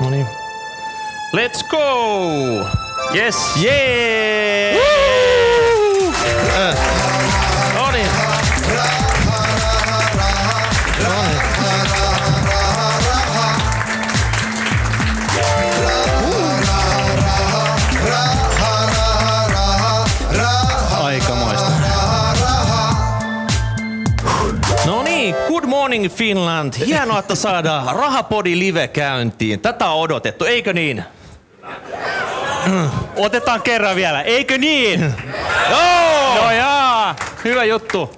No niin. Let's go! Yes. Yeah! Äh. Morning Finland. Hienoa, että saadaan Rahapodi live käyntiin. Tätä on odotettu, eikö niin? Otetaan kerran vielä, eikö niin? Joo! No jaa, hyvä juttu.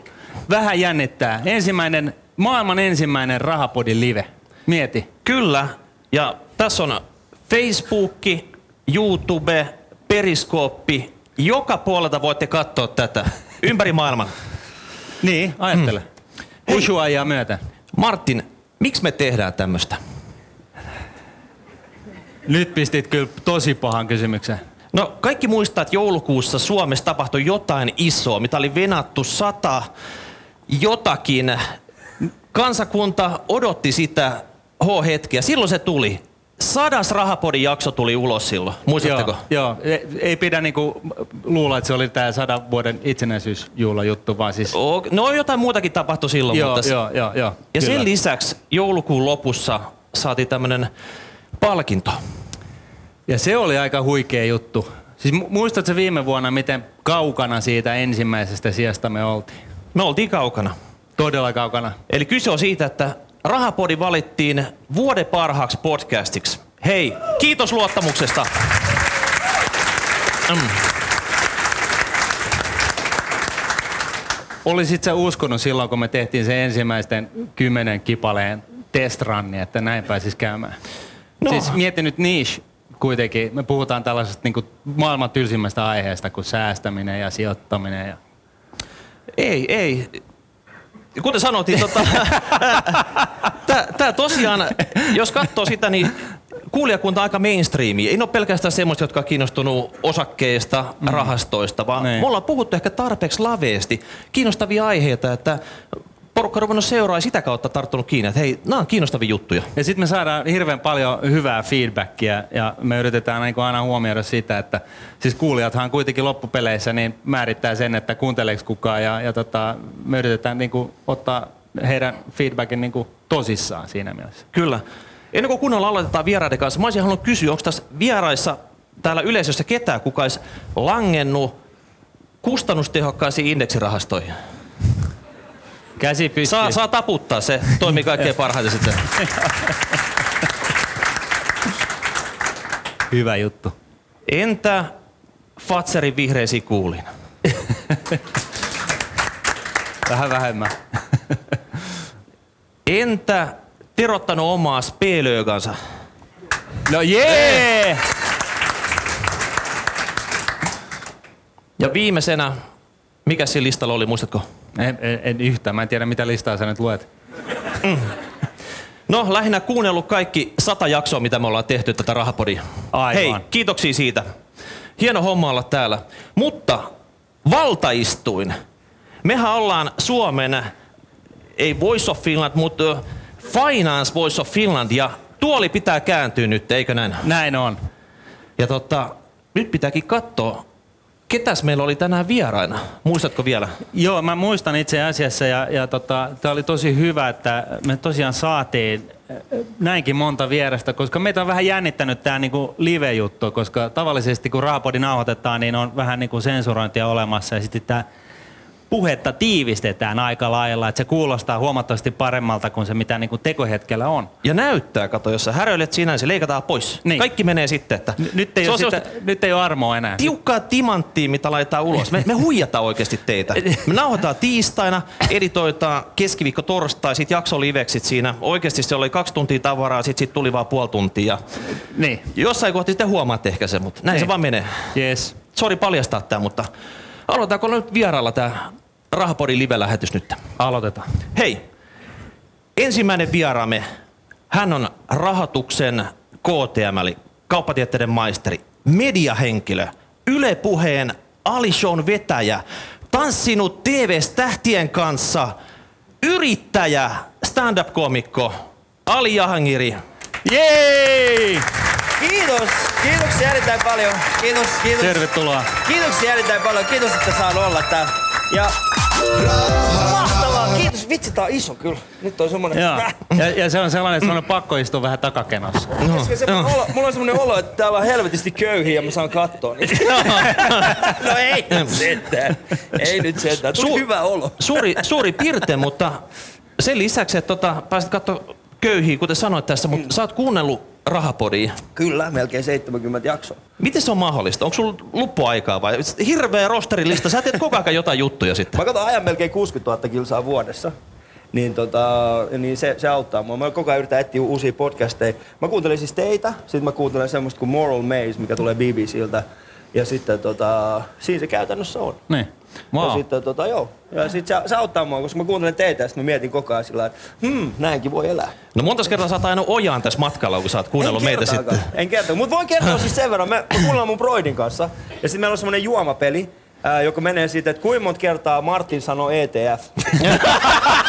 Vähän jännittää. Ensimmäinen, maailman ensimmäinen Rahapodin live. Mieti. Kyllä. Ja tässä on Facebook, YouTube, Periskooppi. Joka puolelta voitte katsoa tätä. Ympäri maailman. Niin, ajattele. Mm. Ushuaijaa myöten. Martin, miksi me tehdään tämmöistä? Nyt pistit kyllä tosi pahan kysymyksen. No kaikki muistaa, että joulukuussa Suomessa tapahtui jotain isoa, mitä oli venattu sata jotakin. Kansakunta odotti sitä H-hetkeä. Silloin se tuli. Sadas Rahapodin jakso tuli ulos silloin. Muistatteko? Joo, joo. Ei, ei pidä niinku luulla, että se oli tämä sadan vuoden itsenäisyysjuhla juttu, vaan siis... O- No jotain muutakin tapahtui silloin. joo, mutta joo, joo, joo, Ja kyllä. sen lisäksi joulukuun lopussa saatiin tämmönen palkinto. Ja se oli aika huikea juttu. Siis mu- muistatko viime vuonna, miten kaukana siitä ensimmäisestä sijasta me oltiin? Me oltiin kaukana. Todella kaukana. Eli kyse on siitä, että Rahapodi valittiin vuoden parhaaksi podcastiksi. Hei, kiitos luottamuksesta. Mm. Olisit sä uskonut silloin, kun me tehtiin se ensimmäisten kymmenen kipaleen testranni, että näin pääsis käymään? No. Siis mieti nyt niche kuitenkin. Me puhutaan tällaisesta niin maailman tylsimmästä aiheesta kuin säästäminen ja sijoittaminen. Ja... Ei, ei. Kuten sanottiin, tota, tämä tosiaan, jos katsoo sitä, niin kuulijakunta on aika mainstreami. Ei ole pelkästään semmoista, jotka on kiinnostunut osakkeista, mm. rahastoista, vaan Niin. me ollaan puhuttu ehkä tarpeeksi laveesti kiinnostavia aiheita, että porukka ruvennut seuraa ja sitä kautta tarttunut kiinni, että hei, nämä on kiinnostavia juttuja. Ja sitten me saadaan hirveän paljon hyvää feedbackia ja me yritetään niin aina huomioida sitä, että siis kuulijathan kuitenkin loppupeleissä niin määrittää sen, että kuunteleeko kukaan ja, ja tota, me yritetään niin kuin ottaa heidän feedbackin niin kuin tosissaan siinä mielessä. Kyllä. Ennen kuin kunnolla aloitetaan vieraiden kanssa, mä olisin halunnut kysyä, onko tässä vieraissa täällä yleisössä ketään, kuka olisi langennut kustannustehokkaisiin indeksirahastoihin? Käsi pystyy. Saa, saa taputtaa, se toimii kaikkein parhaiten sitten. Hyvä juttu. Entä Fatserin vihreisiin kuulin? Vähän vähemmän. Entä terottanut omaa spelöökansa? No jee! Ja viimeisenä, mikä siinä listalla oli, muistatko? En, en, en yhtään. Mä en tiedä, mitä listaa sä nyt luet. No, lähinnä kuunnellut kaikki sata jaksoa, mitä me ollaan tehty tätä rahapodia. Aivan. Hei, kiitoksia siitä. Hieno homma olla täällä. Mutta valtaistuin. Mehän ollaan Suomen, ei Voice of Finland, mutta Finance Voice of Finland. Ja tuoli pitää kääntyä nyt, eikö näin? Näin on. Ja tota, nyt pitääkin katsoa, ketäs meillä oli tänään vieraina. Muistatko vielä? Joo, mä muistan itse asiassa ja, ja tota, tämä oli tosi hyvä, että me tosiaan saatiin äh, näinkin monta vierestä, koska meitä on vähän jännittänyt tämä niinku live-juttu, koska tavallisesti kun Rahapodi nauhoitetaan, niin on vähän niinku sensurointia olemassa ja sitten tämä puhetta tiivistetään aika lailla, että se kuulostaa huomattavasti paremmalta kuin se mitä niinku tekohetkellä on. Ja näyttää, kato, jos sä häröilet sinä, niin se leikataan pois. Niin. Kaikki menee sitten. Että N- nyt, ei se ole sitä, nyt ei ole armoa enää. tiukkaa timanttia, mitä laitetaan ulos. Me, me huijataan oikeasti teitä. Me nauhoitetaan tiistaina, editoitaan keskiviikko torstai, sit jakso liveksit siinä. Oikeasti se oli kaksi tuntia tavaraa, sit, sit tuli vaan puoli tuntia. Ja Niin, jossain kohti sitten huomaatte ehkä se, mutta näin Niin. se vaan menee. yes. Sori paljastaa tämä, mutta aloitetaanko nyt vieraalla tämä Rahapodin live-lähetys nyt? Aloitetaan. Hei, ensimmäinen vieraamme, hän on rahoituksen KTM, eli kauppatieteiden maisteri, mediahenkilö, Yle Puheen Alishon vetäjä, tanssinut TV-tähtien kanssa, yrittäjä, stand-up-komikko, Ali Jahangiri. Jei! Kiitos. Kiitoksia erittäin paljon. Kiitos, kiitos. Tervetuloa. Kiitoksia erittäin paljon. Kiitos, että saan olla täällä. Ja mahtavaa. Kiitos. Vitsi, tää on iso kyllä. Nyt on semmonen... Joo. Ja, ja se on sellainen, että on pakko istua vähän takakenossa. Koska se olo, mulla on semmonen olo, että täällä on helvetisti köyhiä ja mä saan katsoa niitä. no ei nyt sentään. Ei nyt sentään. Tuli Su- hyvä olo. Suuri, suuri pirte, mutta sen lisäksi, että tota, pääsit katsoa köyhiä, kuten sanoit tässä, mutta mm. sä oot kuunnellut Rahapodia. Kyllä, melkein 70 jaksoa. Miten se on mahdollista? Onko sulla luppuaikaa vai? Hirveä rosterilista. Sä teet koko ajan jotain juttuja sitten. Mä katson ajan melkein 60 000 kilsaa vuodessa. Niin, tota, niin se, se auttaa mua. Mä koko ajan yritän etsiä uusia podcasteja. Mä kuuntelen siis teitä, sitten mä kuuntelen semmoista kuin Moral Maze, mikä tulee BBCltä. Ja sitten tota, siinä se käytännössä on. Niin. Ja Wow. sitten tota, joo. Ja sitten se, se, auttaa mua, koska mä kuuntelen teitä ja sitten mä mietin koko ajan sillä että hmm, näinkin voi elää. No monta kertaa sä oot aina ojaan tässä matkalla, kun sä oot kuunnellut meitä sitten. En kertaa, mutta voin kertoa siis sen verran. Me, me kuunnellaan mun broidin kanssa. Ja sitten meillä on semmonen juomapeli, ää, joka menee siitä, että kuinka monta kertaa Martin sanoo ETF.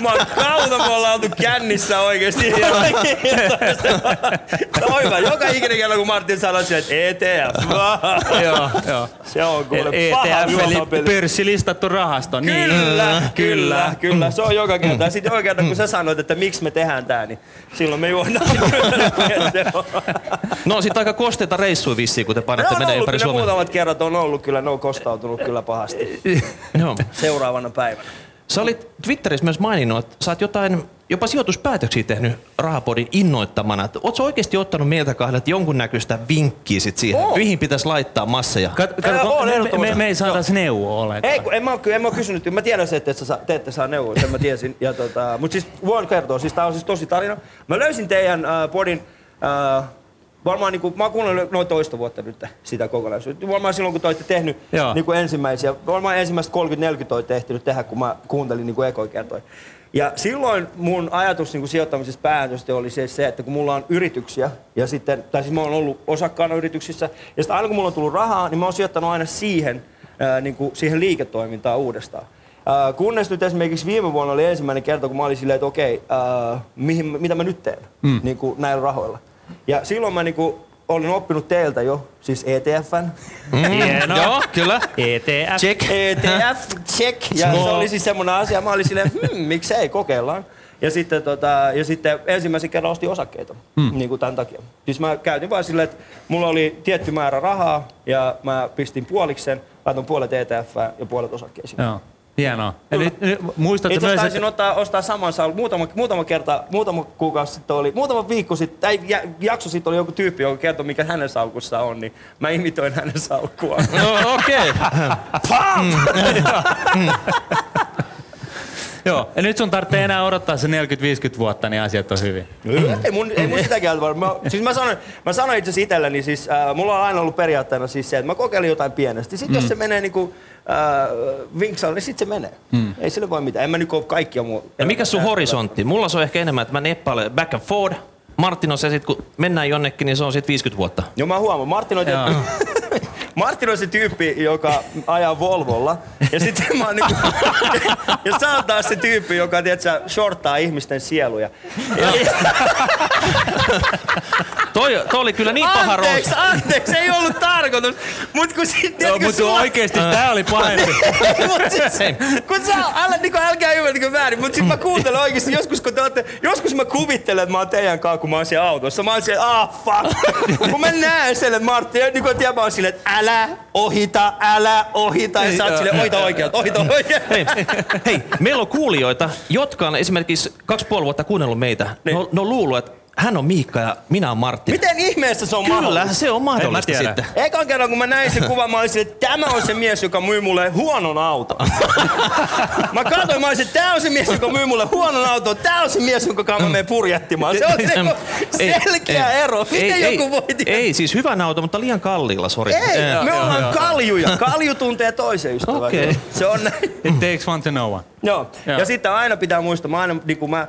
Mä oon kautta, me ollaan oltu kännissä oikeesti. no hyvä, joka ikinen kerta kun Martin sanoo sen, että ETF. Joo, joo. Se on kuule paha ETF eli pörssilistattu rahasto. Niin. Kyllä, kyllä, kyllä. Se on joka kerta. Ja sitten joka kerta, kun sä sanoit, että miksi me tehdään tää, niin silloin me juodaan. No sit aika kosteita reissuja vissiin, kun te painatte menee ympäri Suomea. muutamat kerrat on ollut kyllä, ne on kostautunut kyllä pahasti seuraavana päivänä. Sä olit Twitterissä myös maininnut, että sä oot jotain jopa sijoituspäätöksiä tehnyt Rahapodin innoittamana. Sä oikeasti ottanut meiltä kahdelta jonkunnäköistä vinkkiä sit siihen, Oon. mihin pitäisi laittaa masseja? Kat, Ää, kato, on me, me, me, ei saada neuvoa ollenkaan. Ei, kun en mä, en mä kysynyt, mä tiedän se, että saa- te ette saa neuvoja, sen mä tiesin. Ja tota, mut siis voin kertoa, siis tää on siis tosi tarina. Mä löysin teidän äh, podin, äh, varmaan niinku, mä oon kuunnellut noin toista vuotta nyt sitä kokonaisuutta. Varmaan silloin, kun te olette tehnyt Joo. niinku ensimmäisiä, varmaan ensimmäiset 30-40 olette ehtinyt tehdä, kun mä kuuntelin niinku ekoja kertoja. Ja silloin mun ajatus niin sijoittamisesta päätöstä oli se, se, että kun mulla on yrityksiä, ja sitten, tai siis mä oon ollut osakkaana yrityksissä, ja sitten aina kun mulla on tullut rahaa, niin mä oon sijoittanut aina siihen, ää, niin kuin siihen liiketoimintaan uudestaan. Ää, kunnes nyt esimerkiksi viime vuonna oli ensimmäinen kerta, kun mä olin silleen, että okei, ää, mihin, mitä mä nyt teen mm. niin kuin näillä rahoilla. Ja silloin mä niin kuin, olin oppinut teiltä jo, siis ETFn, Hienoa. Joo, kyllä. ETF. Check. ETF, check. Ja se oli siis semmoinen asia, mä olin silleen, hmm, miksei, kokeillaan. Ja sitten, tota, ja sitten ensimmäisen kerran ostin osakkeita, hmm. niin kuin tämän takia. Siis mä käytin vaan silleen, että mulla oli tietty määrä rahaa ja mä pistin puoliksen, laitoin puolet ETF ja puolet osakkeisiin. Joo. Hienoa. Ja nyt, nyt, muistatko Itse myös, asiassa että... taisin ottaa, ostaa saman saun. Muutama, muutama kerta, muutama kuukausi sitten oli, muutama viikko sitten, tai ja- jakso sitten oli joku tyyppi, joka kertoi, mikä hänen salkussa on, niin mä imitoin hänen salkkuaan. No okei. Joo. Ja nyt sun tarvitsee enää odottaa se 40-50 vuotta, niin asiat on hyvin. Ei mun, ei mun sitäkään varmaan. Mä, siis mä sanoin, mä sanoin itse asiassa itselleni, siis äh, mulla on aina ollut periaatteena siis se, että mä kokeilin jotain pienesti. Sitten mm. jos se menee niinku äh, vinksalle, niin sitten se menee. Mm. Ei sille voi mitään. En mä nyt ole kaikkia muu. Ja mikä sun horisontti? Mulla se on ehkä enemmän, että mä neppailen back and forth. Martin on se sit, kun mennään jonnekin, niin se on sit 50 vuotta. Joo, mä huomaan. Martin on. Martin on se tyyppi, joka ajaa Volvolla. Ja sitten mä oon niinku, ja sä oot taas se tyyppi, joka tiedätkö, shorttaa ihmisten sieluja. Toi, toi oli kyllä niin paha Anteeksi, anteeksi, ei ollut tarkoitus. Mut kun sit, Joo, tiedätkö, mutta sulla- oikeesti tää oli pahempi. Mut siis, kun sä, älä, niin kuin, älkää ymmärtäkö väärin, mutta sit mä kuuntelen oikeesti, joskus kun te olette, joskus mä kuvittelen, että mä oon teidän kanssa, kun mä oon siellä autossa. Mä oon siellä, ah fuck. kun mä näen sen, että Martti, niin kuin tiedä, mä oon silleen, että älä ohita, älä ohita. Ja sä oot silleen, ohita oikealta, ohita oikealta. Hei, hei, meillä on kuulijoita, jotka on esimerkiksi kaksi puoli vuotta kuunnellut meitä. Ne, Niin. on- ne on luullut, että hän on Miikka ja minä on Martti. Miten ihmeessä se on Kyllä, mahdollista? se on mahdollista tiedä. sitten. Ekan kerran, kun mä näin sen kuvan, mä olisin, että tämä on se mies, joka myy mulle huonon auton. mä katsoin, mä olisin, että tämä on se mies, joka myy mulle huonon auton. Tämä on se mies, jonka kanssa mä menen purjehtimaan. Se on niinku selkeä ero. Miten ei, joku voi ei, tietää? ei, siis hyvän auto, mutta liian kalliilla, sori. Ei, Eh, me joo, ollaan joo. kaljuja. Kalju tuntee toisen ystävän. Okei. Se on näin. It takes one to know one. Joo. Joo. Ja sitten aina pitää muistaa, mä aina, niin kuin mä,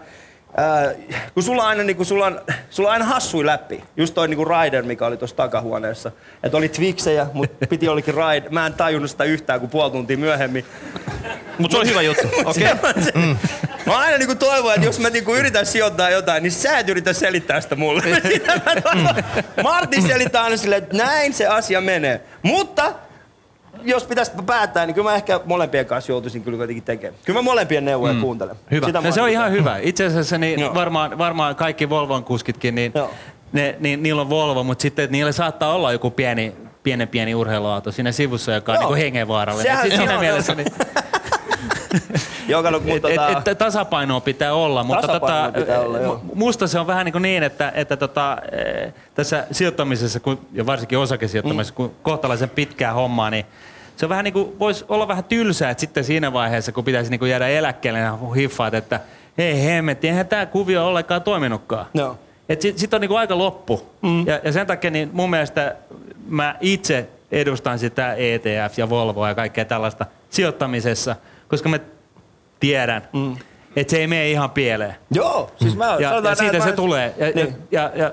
Ää, kun sulla on aina, niin kun sulla on, sulla on aina hassui läpi. Just toi niin Rider, mikä oli tuossa takahuoneessa. Että oli Twixejä, mutta piti olikin Rider. Mä en tajunnut sitä yhtään, kuin puoli tuntia myöhemmin. Mutta se on hyvä juttu. Okei. Okay. Mm. Mä aina niinku toivon, että jos mä niinku yritän sijoittaa jotain, niin sä et yritä selittää sitä mulle. Sitä mä toivon. Martin selittää aina silleen, että näin se asia menee. Mutta jos pitäisi päättää, niin kyllä mä ehkä molempien kanssa joutuisin kyllä kuitenkin tekemään. Kyllä mä molempien neuvoja mm. kuuntelen. Hyvä. Sitä ja se on ihan hyvä. Itse asiassa niin varmaan, varmaan kaikki Volvon kuskitkin, niin, ne, niin niillä on Volvo, mutta sitten niillä saattaa olla joku pieni, pienen pieni urheiluauto siinä sivussa, joka on niin hengenvaarallinen. Sehän, siinä joo, mielessä niin, Joka, no, mutta, tota... et, et, tasapainoa pitää olla, mutta tota, pitää olla, joo. musta se on vähän niin, kuin niin että, että tota, eh, tässä sijoittamisessa, kun, ja varsinkin osakesijoittamisessa, mm. kun kohtalaisen pitkää hommaa, niin se on vähän niin kuin, voisi olla vähän tylsää, että sitten siinä vaiheessa, kun pitäisi niin kuin jäädä eläkkeelle, niin hiffaat, että hei hemmetti, eihän tämä kuvio ollenkaan toiminutkaan. No. Sitten sit on niin kuin aika loppu. Mm. Ja, ja sen takia niin mun mielestä mä itse edustan sitä ETF ja Volvoa ja kaikkea tällaista sijoittamisessa, koska mä tiedän, mm. että se ei mene ihan pieleen. Joo, siis mä ja, ja siitä näin, se mä... tulee. Ja, niin. ja, ja,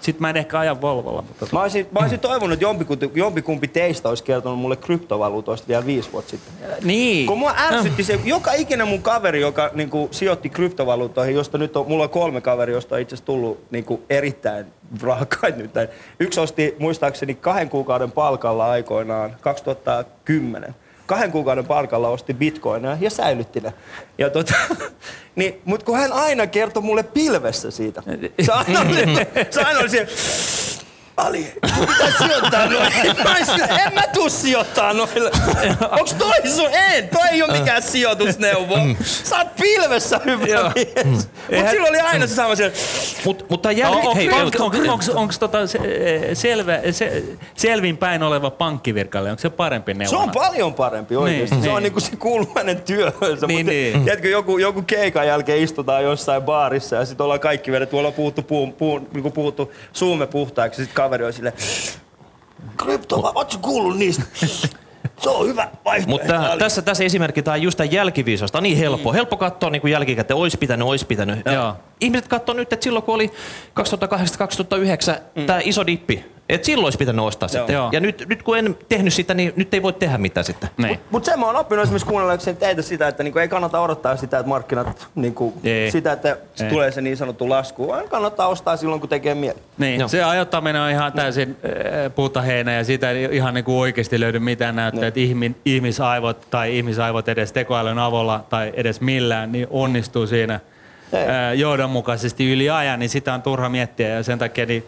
sitten mä en ehkä aja Volvolla. Mutta... Mä olisin, mä olisin toivonut, että jompikumpi, jompikumpi teistä olisi kertonut mulle kryptovaluutoista vielä viisi vuotta sitten. Niin. Kun mua ärsytti se, joka ikinen mun kaveri, joka niin kuin, sijoitti kryptovaluuttoihin, josta nyt on, mulla on kolme kaveri, josta on itse asiassa tullut niin kuin, erittäin raakaita nyt. Yksi osti muistaakseni kahden kuukauden palkalla aikoinaan 2010 kahden kuukauden palkalla osti bitcoineja ja säilytti ne. Ja tota, niin, mutta kun hän aina kertoi mulle pilvessä siitä. Se aina oli, se aina oli siellä, Ali, mitä sijoittaa noille? en mä tuu sijoittaa noille. Onks toi sun? En, toi ei oo mikään sijoitusneuvo. Sä oot pilvessä hyvä mies. Mut silloin oli aina se sama siellä. Mut, mutta jälki... On, hei, onks, onks, onks, onks tota se, selvä, se, selvin päin oleva pankkivirkalle, onko se parempi neuvona? Se on paljon parempi oikeesti. Niin, se niin. on niinku se kuuluu hänen työhönsä. Niin, mutta, niin. Tiedätkö, joku, joku keikan jälkeen istutaan jossain baarissa ja sitten ollaan kaikki vedetty, ollaan puhuttu, puun, puun, niin puhuttu suume puhtaaksi. Sitten kaveri on silleen, krypto, ootko kuullut niistä? Se on hyvä vaihtoehto. Mutta tässä, tässä esimerkki tämä just tämän jälkiviisasta. On niin helppo. Mm. Helppo katsoa niin kuin jälkikäteen, olisi pitänyt, olisi pitänyt. Joo. Ihmiset katsoo nyt, että silloin kun oli 2008-2009 mm. tämä iso dippi, et silloin olisi pitänyt ostaa Joo. sitten. Joo. Ja nyt, nyt kun en tehnyt sitä, niin nyt ei voi tehdä mitään sitten. Niin. Mutta mut sen mä oon oppinut esimerkiksi kuunnellakseni teitä sitä, että niinku ei kannata odottaa sitä, että markkinat, niinku, sitä, että ei. tulee se niin sanottu lasku, vaan kannattaa ostaa silloin, kun tekee mieli. Niin, Joo. se ajottaminen on ihan täysin äh, puuta heinä ja siitä ei ihan niinku oikeasti löydy mitään näyttöä, niin. että ihmi, ihmisaivot tai ihmisaivot edes tekoälyn avulla tai edes millään, niin onnistuu siinä ää, johdonmukaisesti yli ajan, niin sitä on turha miettiä ja sen takia niin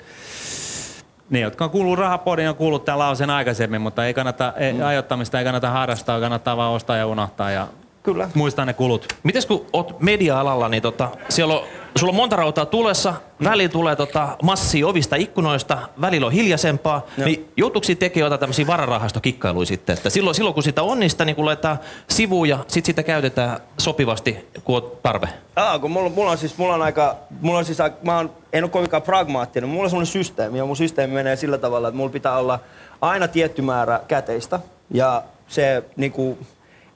ne, jotka on kuullut rahapodin, on kuullut tämän lauseen aikaisemmin, mutta ei kannata, ei, mm. ajoittamista ei kannata harrastaa, kannattaa vaan ostaa ja unohtaa ja Kyllä. muistaa ne kulut. Mites kun oot media-alalla, niin tota, siellä on, sulla on monta rautaa tulessa, mm. väli tulee tota, massia ovista ikkunoista, välillä on hiljaisempaa, Joo. niin joutuuko tekemään jotain tämmöisiä vararahastokikkailuja sitten? Että silloin, silloin kun sitä onnista, niin kun laitetaan sivuun ja sitten sitä käytetään sopivasti, kun on tarve. Aa, kun mulla, mulla, on siis, mulla on aika, mulla on siis, mä oon, en ole kovinkaan pragmaattinen, mulla on semmoinen systeemi ja mun systeemi menee sillä tavalla, että mulla pitää olla aina tietty määrä käteistä ja se niinku,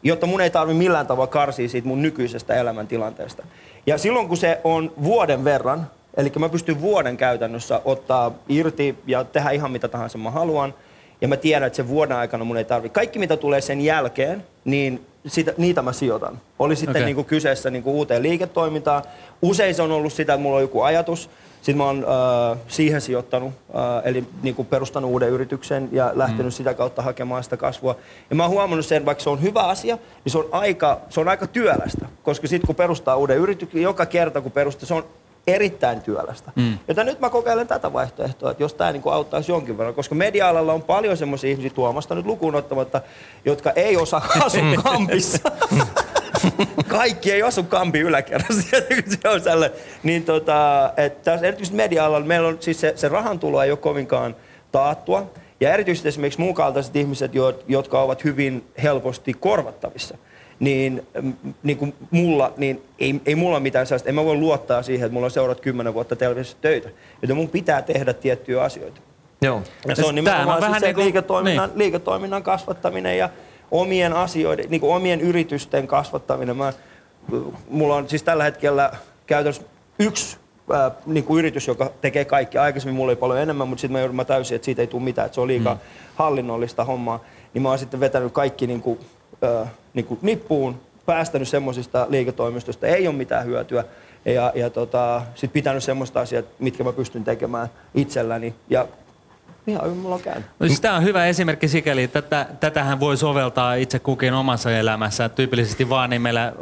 jotta mun ei tarvi millään tavalla karsia siitä mun nykyisestä elämäntilanteesta. Ja silloin kun se on vuoden verran, eli mä pystyn vuoden käytännössä ottaa irti ja tehdä ihan mitä tahansa mä haluan, ja mä tiedän, että sen vuoden aikana mun ei tarvi. Kaikki mitä tulee sen jälkeen, niin sitä, niitä mä sijoitan. Oli sitten okay. niin kuin kyseessä niin kuin uuteen liiketoimintaan. Usein se on ollut sitä, että mulla on joku ajatus, sitten mä oon äh, siihen sijoittanut, äh, eli niin kuin perustanut uuden yrityksen ja lähtenyt mm. sitä kautta hakemaan sitä kasvua. Ja mä oon huomannut sen, vaikka se on hyvä asia, niin se on aika, se on aika työlästä. Koska sitten kun perustaa uuden yrityksen, joka kerta kun perustaa, se on erittäin työlästä. Mm. Joten nyt mä kokeilen tätä vaihtoehtoa, että jos tämä niin auttaisi jonkin verran, koska media-alalla on paljon semmoisia ihmisiä tuomasta nyt lukuun ottamatta, jotka ei osaa asua kampissa. Kaikki ei osu kampi yläkerrassa. se on sellainen. Niin tota, että tässä erityisesti media-alalla meillä on siis se, se rahantulo ei ole kovinkaan taattua. Ja erityisesti esimerkiksi muun kaltaiset ihmiset, jotka ovat hyvin helposti korvattavissa niin, mm, niin kuin mulla, niin ei, ei mulla mitään sellaista, en mä voi luottaa siihen, että mulla on seurat kymmenen vuotta televisiossa töitä. Joten mun pitää tehdä tiettyjä asioita. Joo. Ja se on nimenomaan siis se niin kuin, liiketoiminnan, niin. liiketoiminnan kasvattaminen ja omien asioiden, niin kuin omien yritysten kasvattaminen. Mä, mulla on siis tällä hetkellä käytännössä yksi ää, niin kuin yritys, joka tekee kaikki. Aikaisemmin mulla oli paljon enemmän, mutta sitten mä, joudun, mä täysin, että siitä ei tule mitään, että se on liikaa mm. hallinnollista hommaa. Niin mä oon sitten vetänyt kaikki niin kuin, ää, niin kuin nippuun, päästänyt semmoisista liiketoimistoista, ei ole mitään hyötyä. Ja, ja tota, sitten pitänyt semmoista asiaa, mitkä mä pystyn tekemään itselläni. Ja ihan hyvin mulla on käynyt. No siis tämä on hyvä esimerkki sikäli, että tätä, tätähän voi soveltaa itse kukin omassa elämässä. Tyypillisesti vaan niin meillä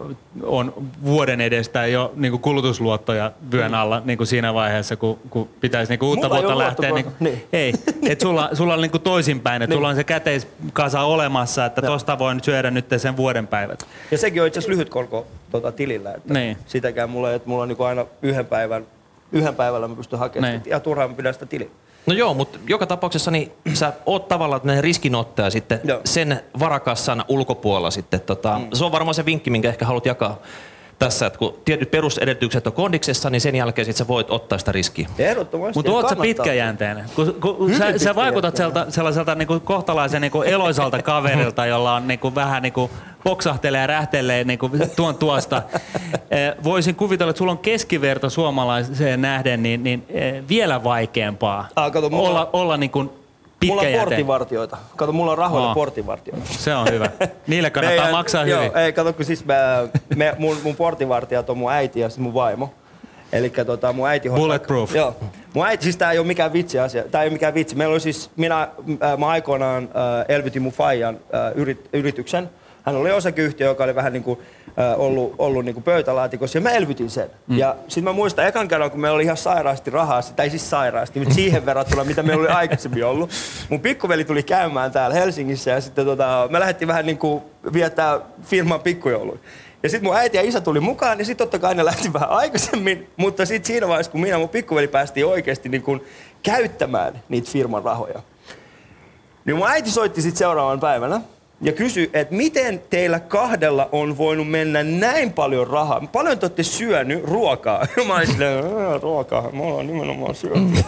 on vuoden edestä jo niin kuin kulutusluottoja vyön mm. alla niin kuin siinä vaiheessa, kun, kun pitäisi niin kuin uutta Mulla vuotta lähteä. Niin, luottokortti. ei, et sulla, sulla on niin kuin toisinpäin, että Niin. sulla on se käteiskasa olemassa, että Joo. tosta voin syödä nyt sen vuoden päivät. Ja sekin on itse asiassa lyhyt korko tota, tilillä. Että Niin. Sitäkään mulla ei, että mulla on niin aina yhden päivän, yhden päivällä mä pystyn hakemaan Niin. Ja turhaan mä pidän sitä tiliä. No joo, mutta joka tapauksessa niin sä oot tavallaan tämmöinen riskinottaja sitten Joo. sen varakassan ulkopuolella sitten. Tota, mm. Se on varmaan se vinkki, minkä ehkä haluat jakaa tässä, että kun tietyt perusedellytykset on kondiksessa, niin sen jälkeen sit sä voit ottaa sitä riskiä. Ehdottomasti. Mutta oot sä pitkäjänteinen? Kun, kun Hyvin sä, sä vaikutat sieltä, sellaiselta niinku kohtalaisen niinku eloisalta kaverilta, jolla on niinku vähän niinku poksahtelee ja rähtelee niinku tuon tuosta. Eh, Voisin kuvitella, että sulla on keskiverto suomalaiseen nähden niin, niin eh, vielä vaikeampaa Ah, kato, mulla- olla, olla Mulla on portinvartioita. Kato, mulla on rahoilla Aa. portinvartioita. Se on hyvä. Niille kannattaa Meidän- maksaa joo, hyvin. Ei, kato, kun siis mä, me, mun, mun portinvartijat on mun äiti ja mun vaimo. Eli tota, mun äiti hoitaa- Bulletproof. Joo. Mun äiti, siis tää ei ole mikään vitsi asia. Tää ei ole mikään vitsi. Meillä oli siis, minä, äh, mä aikoinaan äh, elvytin mun faijan äh, yrit, yrityksen. Hän oli osakeyhtiö, joka oli vähän niin kuin, äh, ollut, ollut niin kuin pöytälaatikossa ja mä elvytin sen. Mm. Ja sitten mä muistan ekan kerran, kun meillä oli ihan sairaasti rahaa, tai siis sairaasti, mutta siihen verrattuna, mitä meillä oli aikaisemmin ollut. Mun pikkuveli tuli käymään täällä Helsingissä ja sitten tota, me lähdettiin vähän niin kuin viettää firman pikkujouluja. Ja sitten mun äiti ja isä tuli mukaan, ja sitten totta kai ne lähti vähän aikaisemmin, mutta sitten siinä vaiheessa, kun minä ja mun pikkuveli päästiin oikeasti niin kuin käyttämään niitä firman rahoja, niin mun äiti soitti sitten seuraavan päivänä ja kysyi, että miten teillä kahdella on voinut mennä näin paljon rahaa? Paljon te olette syönyt ruokaa? Mä olin silleen, "Ää, ruokaa, me ollaan nimenomaan syönyt.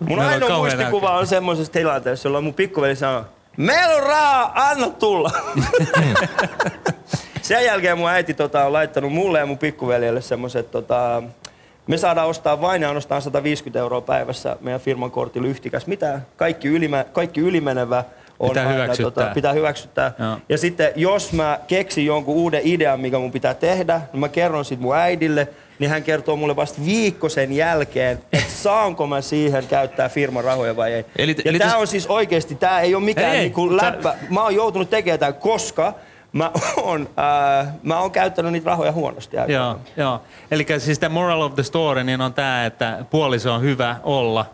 mun Meillä ainoa muistikuva on semmoisessa tilanteessa, jolla mun pikkuveli sanoi, meillä on rahaa, anna tulla. Sen jälkeen mun äiti tota, on laittanut mulle ja mun pikkuveljelle semmoiset, tota, me saadaan ostaa vain ja ainoastaan 150 euroa päivässä meidän firman kortilla yhtikäs. Mitä? Kaikki, ylimä, kaikki ylimenevä on Pitää aina, hyväksyttää. Tota, pitää hyväksyttää. Joo. Ja sitten jos mä keksin jonkun uuden idean, mikä mun pitää tehdä, niin mä kerron sit mun äidille, niin hän kertoo mulle vasta viikko sen jälkeen, että saanko mä siihen käyttää firman rahoja vai ei. Eli- ja eli tää tes- on siis oikeesti, tää ei ole mikään Ei, niinku läppä. Mä oon joutunut tekemään tämän, koska mä oon, äh, mä oon käyttänyt niitä rahoja huonosti. Joo, joo. Eli siis tämä moral of the story niin on tämä, että puoliso on hyvä olla,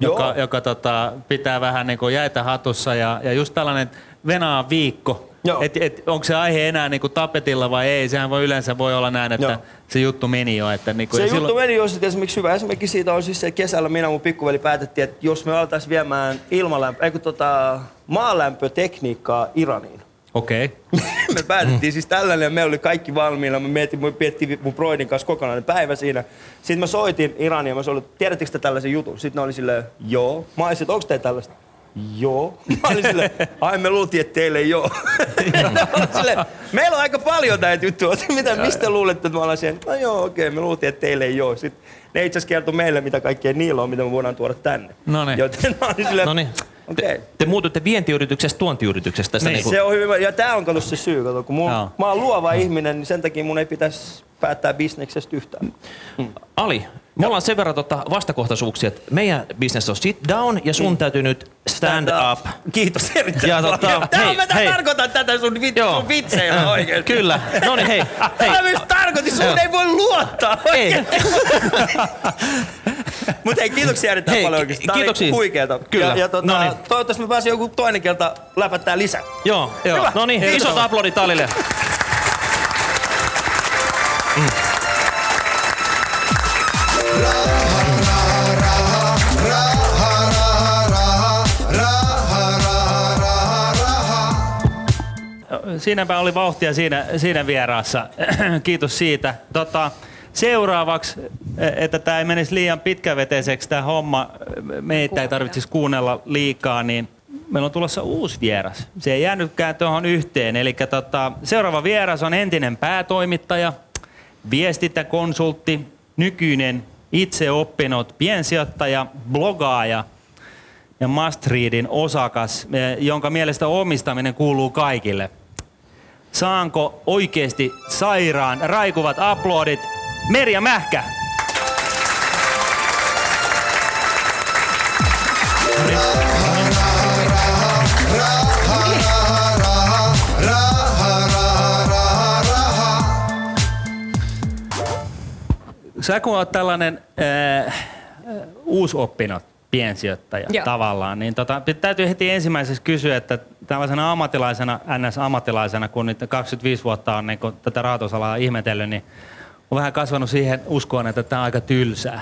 Joo. joka tota, pitää vähän niin kuin jäitä hatussa ja, ja just tällainen venaa viikko. Et, et, onko se aihe enää niin kuin tapetilla vai ei? Sehän voi yleensä voi olla näin, että Joo. se juttu meni jo. Että niin kuin, Se juttu meni jo sitten esimerkiksi hyvä. Esimerkiksi siitä on siis se että kesällä minä mun pikkuveli päätettiin, että jos me aletaan viemään ilmalämpö, ei kun tota, maalämpötekniikkaa Iraniin. Okei. Okay. me päätettiin siis tällainen me oli kaikki valmiina. Mä mietin, me miettiin mun broidin kanssa kokonainen päivä siinä. Sitten mä soitin Iraniin ja mä sanoin, tiedättekö te tällaisen jutun? Sitten ne oli silleen, joo. Mä olisin, onko teillä tällaista? Joo. Mä olin silleen, ai me luultiin, että teille ei oo. Ne oli silleen, Meillä on aika paljon näitä juttuja. Mitä, mistä luulette, että mä olen siihen? No joo, okei, me luultiin, että teille ei oo. Sitten ne itse asiassa kertoi meille, mitä kaikkea niillä on, mitä me voidaan tuoda tänne. Noniin. Joten mä olin silleen, No niin. okei. Te, te muututte vientiyrityksestä tuontiyrityksestä. Tästä Niin. niinku, Se on hyvä. Ja tää on kato se syy. Kato, kun mun, Joo. mä oon luova ihminen, niin sen takia mun ei pitäisi päättää bisneksestä yhtään. Ali, me ollaan sen verran tota vastakohtaisuuksia, että meidän business on sit down ja sun täytyy nyt stand up. Kiitos erittäin Ja paljon. tota, Tää on, hei, mä hei. tarkoitan tätä sun, vit, sun vitseillä oikein. Kyllä. No niin, hei. hei. Mä myös tarkoitin, sun ei voi luottaa Ei. oikein. Mut hei, kiitoksia erittäin Hei, paljon oikeesti. Tää kiitoksia. oli huikeeta. Kyllä. Ja, ja tota, No niin. toivottavasti mä pääsen joku toinen kerta läpättää lisää. Joo, joo. Hyvä. No niin, isot aplodit Alille. Siinäpä oli vauhtia siinä, siinä vieraassa. Kiitos siitä. Tota, seuraavaksi, että tämä ei menisi liian pitkäveteiseksi tämä homma, meitä ei tarvitsisi kuunnella liikaa, niin meillä on tulossa uusi vieras. Se ei jäänytkään tuohon yhteen. Eli tota, seuraava vieras on entinen päätoimittaja, viestintäkonsultti, nykyinen itse oppinut piensijoittaja, blogaaja ja Must Readin osakas, eh, jonka mielestä omistaminen kuuluu kaikille. Saanko oikeasti sairaan raikuvat aplodit Merja Mähkä? Sä kun oot tällainen äh, uusoppinut piensijoittaja Joo. tavallaan, niin tota, täytyy heti ensimmäiseksi kysyä, että tällaisena ammattilaisena, NS-ammattilaisena, kun nyt 25 vuotta on niin kun tätä rahoitusalaa ihmetellyt, niin on vähän kasvanut siihen uskoon, että tämä on aika tylsää.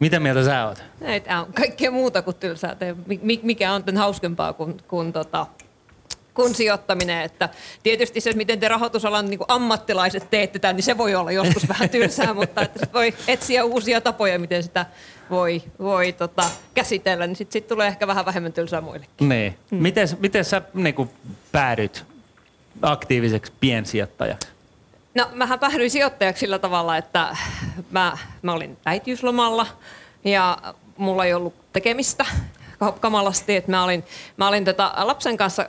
Mitä mieltä sä oot? Ei, tää on kaikkea muuta kuin tylsää. Mikä on tämän hauskempaa kuin, kuin, tota, kuin sijoittaminen. Että tietysti se, miten te rahoitusalan niin ammattilaiset teette tämän, niin se voi olla joskus vähän tylsää, mutta että sit voi etsiä uusia tapoja, miten sitä voi, voi tota, käsitellä, niin sitten sit tulee ehkä vähän vähemmän tylsää muillekin. Niin. Mm. Miten, miten sä niin kuin, päädyt aktiiviseksi piensijoittajaksi? No, mähän päädyin sijoittajaksi sillä tavalla, että mä, mä olin äitiyslomalla ja mulla ei ollut tekemistä ka- kamalasti, että mä olin, mä olin tota lapsen kanssa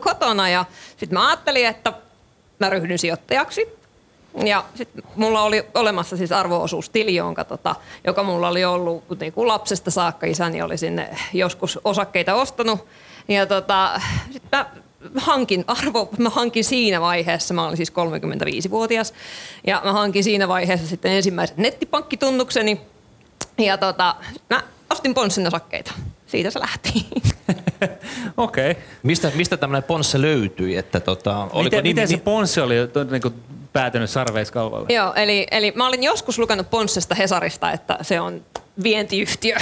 kotona ja sitten mä ajattelin, että mä ryhdyn sijoittajaksi. Ja sitten mulla oli olemassa siis arvoosuustili, jonka, tota, joka mulla oli ollut niin kuin lapsesta saakka. Isäni oli sinne joskus osakkeita ostanut. Ja tota, sit mä hankin arvo, mä hankin siinä vaiheessa, mä olin siis 35-vuotias, ja mä hankin siinä vaiheessa sitten ensimmäiset nettipankkitunnukseni. Ja tota, mä ostin Ponssin osakkeita. Siitä se lähti. Okei. Okay. Mistä, mistä tämmöinen ponsse löytyi? Että tota, oliko Miten, niin, miten se niin, Ponssi oli niin kuin, päätynyt sarveiskaupalle? Joo, eli, eli mä olin joskus lukenut Ponssesta Hesarista, että se on vientiyhtiö.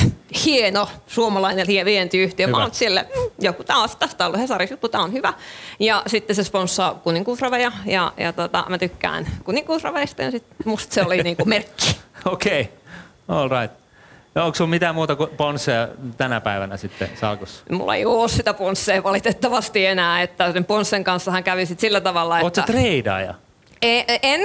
Hieno suomalainen vientiyhtiö. Hyvä. Mä oon sille, mm, joku taas, tästä on ollut Hesaris juttu, tää on hyvä. Ja sitten se sponssaa kuninkuusraveja ja, ja tota, mä tykkään kuninkuusraveista ja sit musta se oli niinku merkki. Okei, okay. all right. Ja onko sulla mitään muuta kuin Ponsseja tänä päivänä sitten salkussa? Mulla ei ole sitä Ponsseja valitettavasti enää, että sen Ponssen kanssa hän kävi sit sillä tavalla, Oletko että... sä treidaaja? En, en,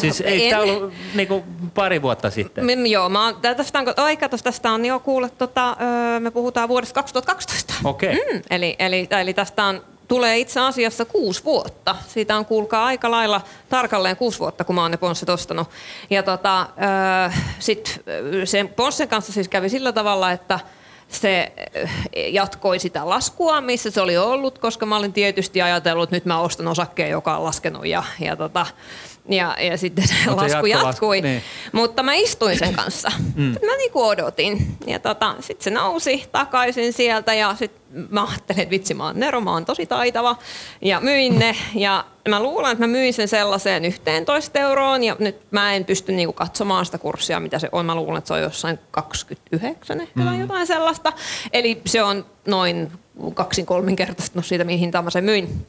Siis ei en. tämä ollut niinku pari vuotta sitten? Mm, Joo, mä oon, tästä on, oi, katos, tästä on jo kuullut, tota, öö, me puhutaan vuodesta 2012. Okei. Mm, eli, eli, eli tästä on, tulee itse asiassa kuusi vuotta. Siitä on kuulkaa aika lailla tarkalleen kuusi vuotta, kun mä oon ne ponssit ostanut. Ja tota, sit öö, sen ponssin kanssa siis kävi sillä tavalla, että se öö, jatkoi sitä laskua, missä se oli ollut, koska mä olin tietysti ajatellut, että nyt mä ostan osakkeen, joka on laskenut ja, ja, tota, ja, ja sitten se Mut se lasku jatko- jatkui. niin. Mutta mä istuin sen kanssa. Mm. Mä niinku odotin. Ja tota, sitten se nousi takaisin sieltä ja sitten mä ajattelin, että vitsi mä oon Nero, mä oon tosi taitava. Ja myin ne. Ja mä luulen, että mä myin sen sellaiseen 11 euroon. Ja nyt mä en pysty niinku katsomaan sitä kurssia, mitä se on. Mä luulen, että se on jossain 29 ehkä tai jotain sellaista. Eli se on noin kaksin kolminkertaistunut siitä, mihin mä sen myin.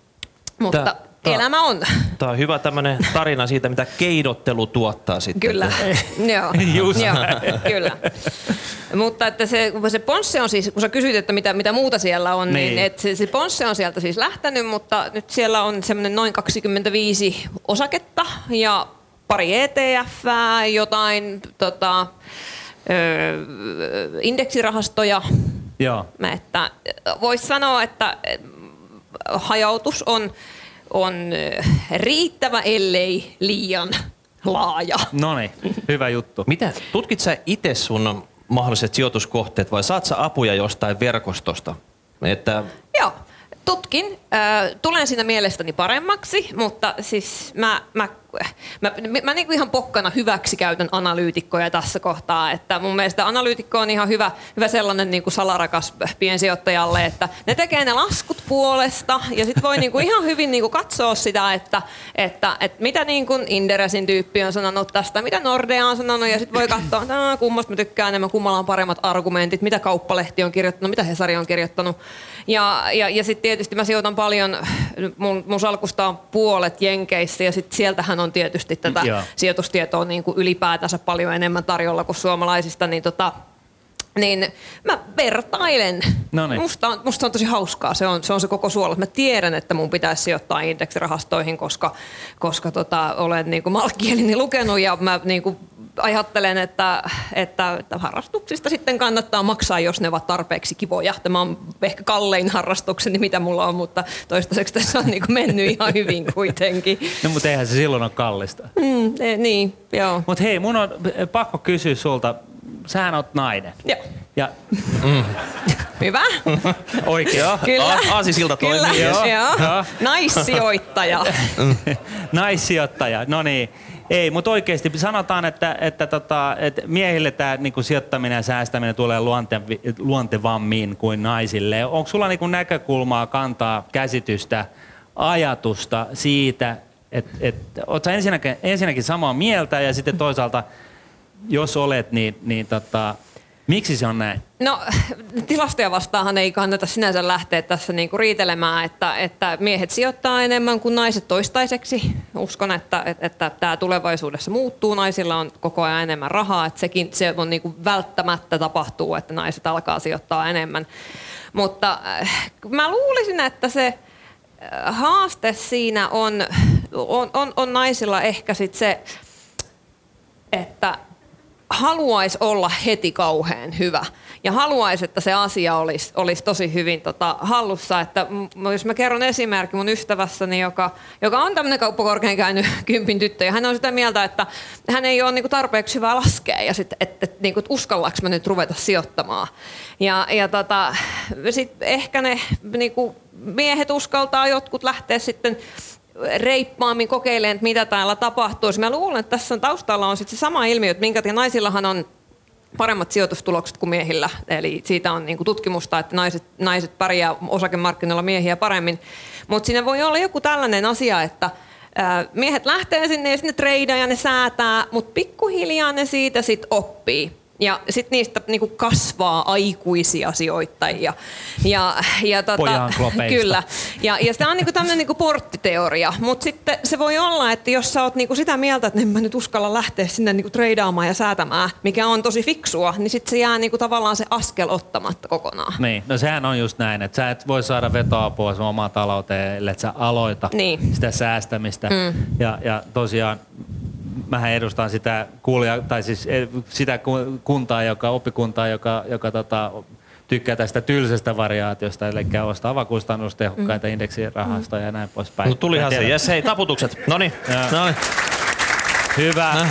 Mutta Tää- elämä on. Tämä on hyvä tämmöinen tarina siitä, mitä keidottelu tuottaa sitten. Kyllä, joo. Just joo, kyllä. Mutta että se, se ponsse on siis, kun sä kysyt, että mitä, mitä muuta siellä on, niin, Niin. että se, se ponsse on sieltä siis lähtenyt, mutta nyt siellä on semmoinen noin 25 osaketta ja pari ETF, jotain tota, ö, indeksirahastoja. Joo. Että voisi sanoa, että hajautus on, on riittävä, ellei liian laaja. No niin, hyvä juttu. Mitä, tutkit sä itse sun mahdolliset sijoituskohteet vai saat sä apuja jostain verkostosta? Että Joo, tutkin. Ö, tulen siinä mielestäni paremmaksi, mutta siis mä, mä, mä, mä, mä niin ihan pokkana hyväksi käytän analyytikkoja tässä kohtaa. Että mun mielestä analyytikko on ihan hyvä, hyvä sellainen niin kuin salarakas piensijoittajalle, että ne tekee ne laskut puolesta ja sitten voi niin kuin ihan hyvin niin kuin katsoa sitä, että, että, että mitä niin kuin Inderesin tyyppi on sanonut tästä, mitä Nordea on sanonut ja sitten voi katsoa, että "Aa, kummasta mä tykkään enemmän, kummalla on paremmat argumentit, mitä kauppalehti on kirjoittanut, mitä Hesari on kirjoittanut. Ja, ja, ja sitten tietysti mä sijoitan paljon, mun, mun salkusta on puolet Jenkeissä ja sitten sieltähän on tietysti tätä Joo. sijoitustietoa niin kuin ylipäätänsä paljon enemmän tarjolla kuin suomalaisista, niin tota, niin mä vertailen. Noniin. Musta, on, musta on tosi hauskaa. Se on, se on se koko suola. Mä tiedän, että mun pitäisi sijoittaa indeksirahastoihin, koska, koska tota, olen niin kuin lukenut ja mä niin kuin ajattelen, että, että, että harrastuksista sitten kannattaa maksaa, jos ne ovat tarpeeksi kivoja. Tämä on ehkä kallein harrastukseni, mitä mulla on, mutta toistaiseksi tässä on niin kuin mennyt ihan hyvin kuitenkin. No mutta eihän se silloin ole kallista. Mm, e, niin, joo. Mutta hei, mun on pakko kysyä sulta, sähän oot nainen. Joo. Ja Hyvä. oikein. Joo, Kyllä. Aasisilta Kyllä, toimii. joo. Joo. Naissijoittaja. Naissijoittaja, no niin. Ei, mutta oikeasti sanotaan, että, että, tota, että miehille tämä niinku sijoittaminen ja säästäminen tulee luonte, luontevammin kuin naisille. Onko sulla niinku näkökulmaa, kantaa, käsitystä, ajatusta siitä, että et, oletko ensinnäkin, ensinnäkin samaa mieltä ja sitten toisaalta, jos olet, niin, niin tota, miksi se on näin? No tilastoja vastaanhan ei kannata sinänsä lähteä tässä niinku riitelemään, että, että miehet sijoittaa enemmän kuin naiset toistaiseksi. Uskon, että, että, että tämä tulevaisuudessa muuttuu. Naisilla on koko ajan enemmän rahaa, että sekin se on niinku välttämättä tapahtuu, että naiset alkaa sijoittaa enemmän. Mutta äh, mä luulisin, että se äh, haaste siinä on, on, on, on naisilla ehkä sit se, että haluaisi olla heti kauhean hyvä. Ja haluaisi, että se asia olisi, olisi tosi hyvin tota, hallussa. Että jos mä kerron esimerkki mun ystävässäni, joka, joka on tämmöinen kauppakorkean käynyt kympin tyttö, ja hän on sitä mieltä, että hän ei ole niinku tarpeeksi hyvä laskea, ja sitten, että et, niinku, et uskallaanko mä nyt ruveta sijoittamaan. Ja, ja tota, sit ehkä ne niinku, miehet uskaltaa jotkut lähteä sitten reippaammin kokeilemaan, että mitä täällä tapahtuu. Mä luulen, että tässä taustalla on sit se sama ilmiö, että minkä naisillahan on paremmat sijoitustulokset kuin miehillä. Eli siitä on niinku tutkimusta, että naiset, naiset pärjää osakemarkkinoilla miehiä paremmin. Mutta siinä voi olla joku tällainen asia, että miehet lähtee sinne ja sinne treidaa ja ne säätää, mutta pikkuhiljaa ne siitä sitten oppii. Ja sitten niistä niinku kasvaa aikuisia sijoittajia. Ja, ja tota. Kyllä. Ja, ja tämä on niinku tämmöinen niinku porttiteoria. Mutta sitten se voi olla, että jos sä oot niinku sitä mieltä, että en mä nyt uskalla lähteä sinne niinku treidaamaan ja säätämään, mikä on tosi fiksua, niin sitten se jää niinku tavallaan se askel ottamatta kokonaan. Niin, no sehän on just näin, että sä et voi saada vetoapua sun omaan talouteen, ellei sä aloita Niin. sitä säästämistä. Mm. Ja, ja tosiaan mähän edustan sitä kuulia, tai siis eh, sitä ku- kuntaa, joka, oppikuntaa, joka, joka tota, tykkää tästä tylsästä variaatiosta, eli ostaa vakustannustehokkaita mm. indeksirahastoja ja näin poispäin. No tulihan se. Jes, hei, taputukset. Joo. Noniin. Hyvä.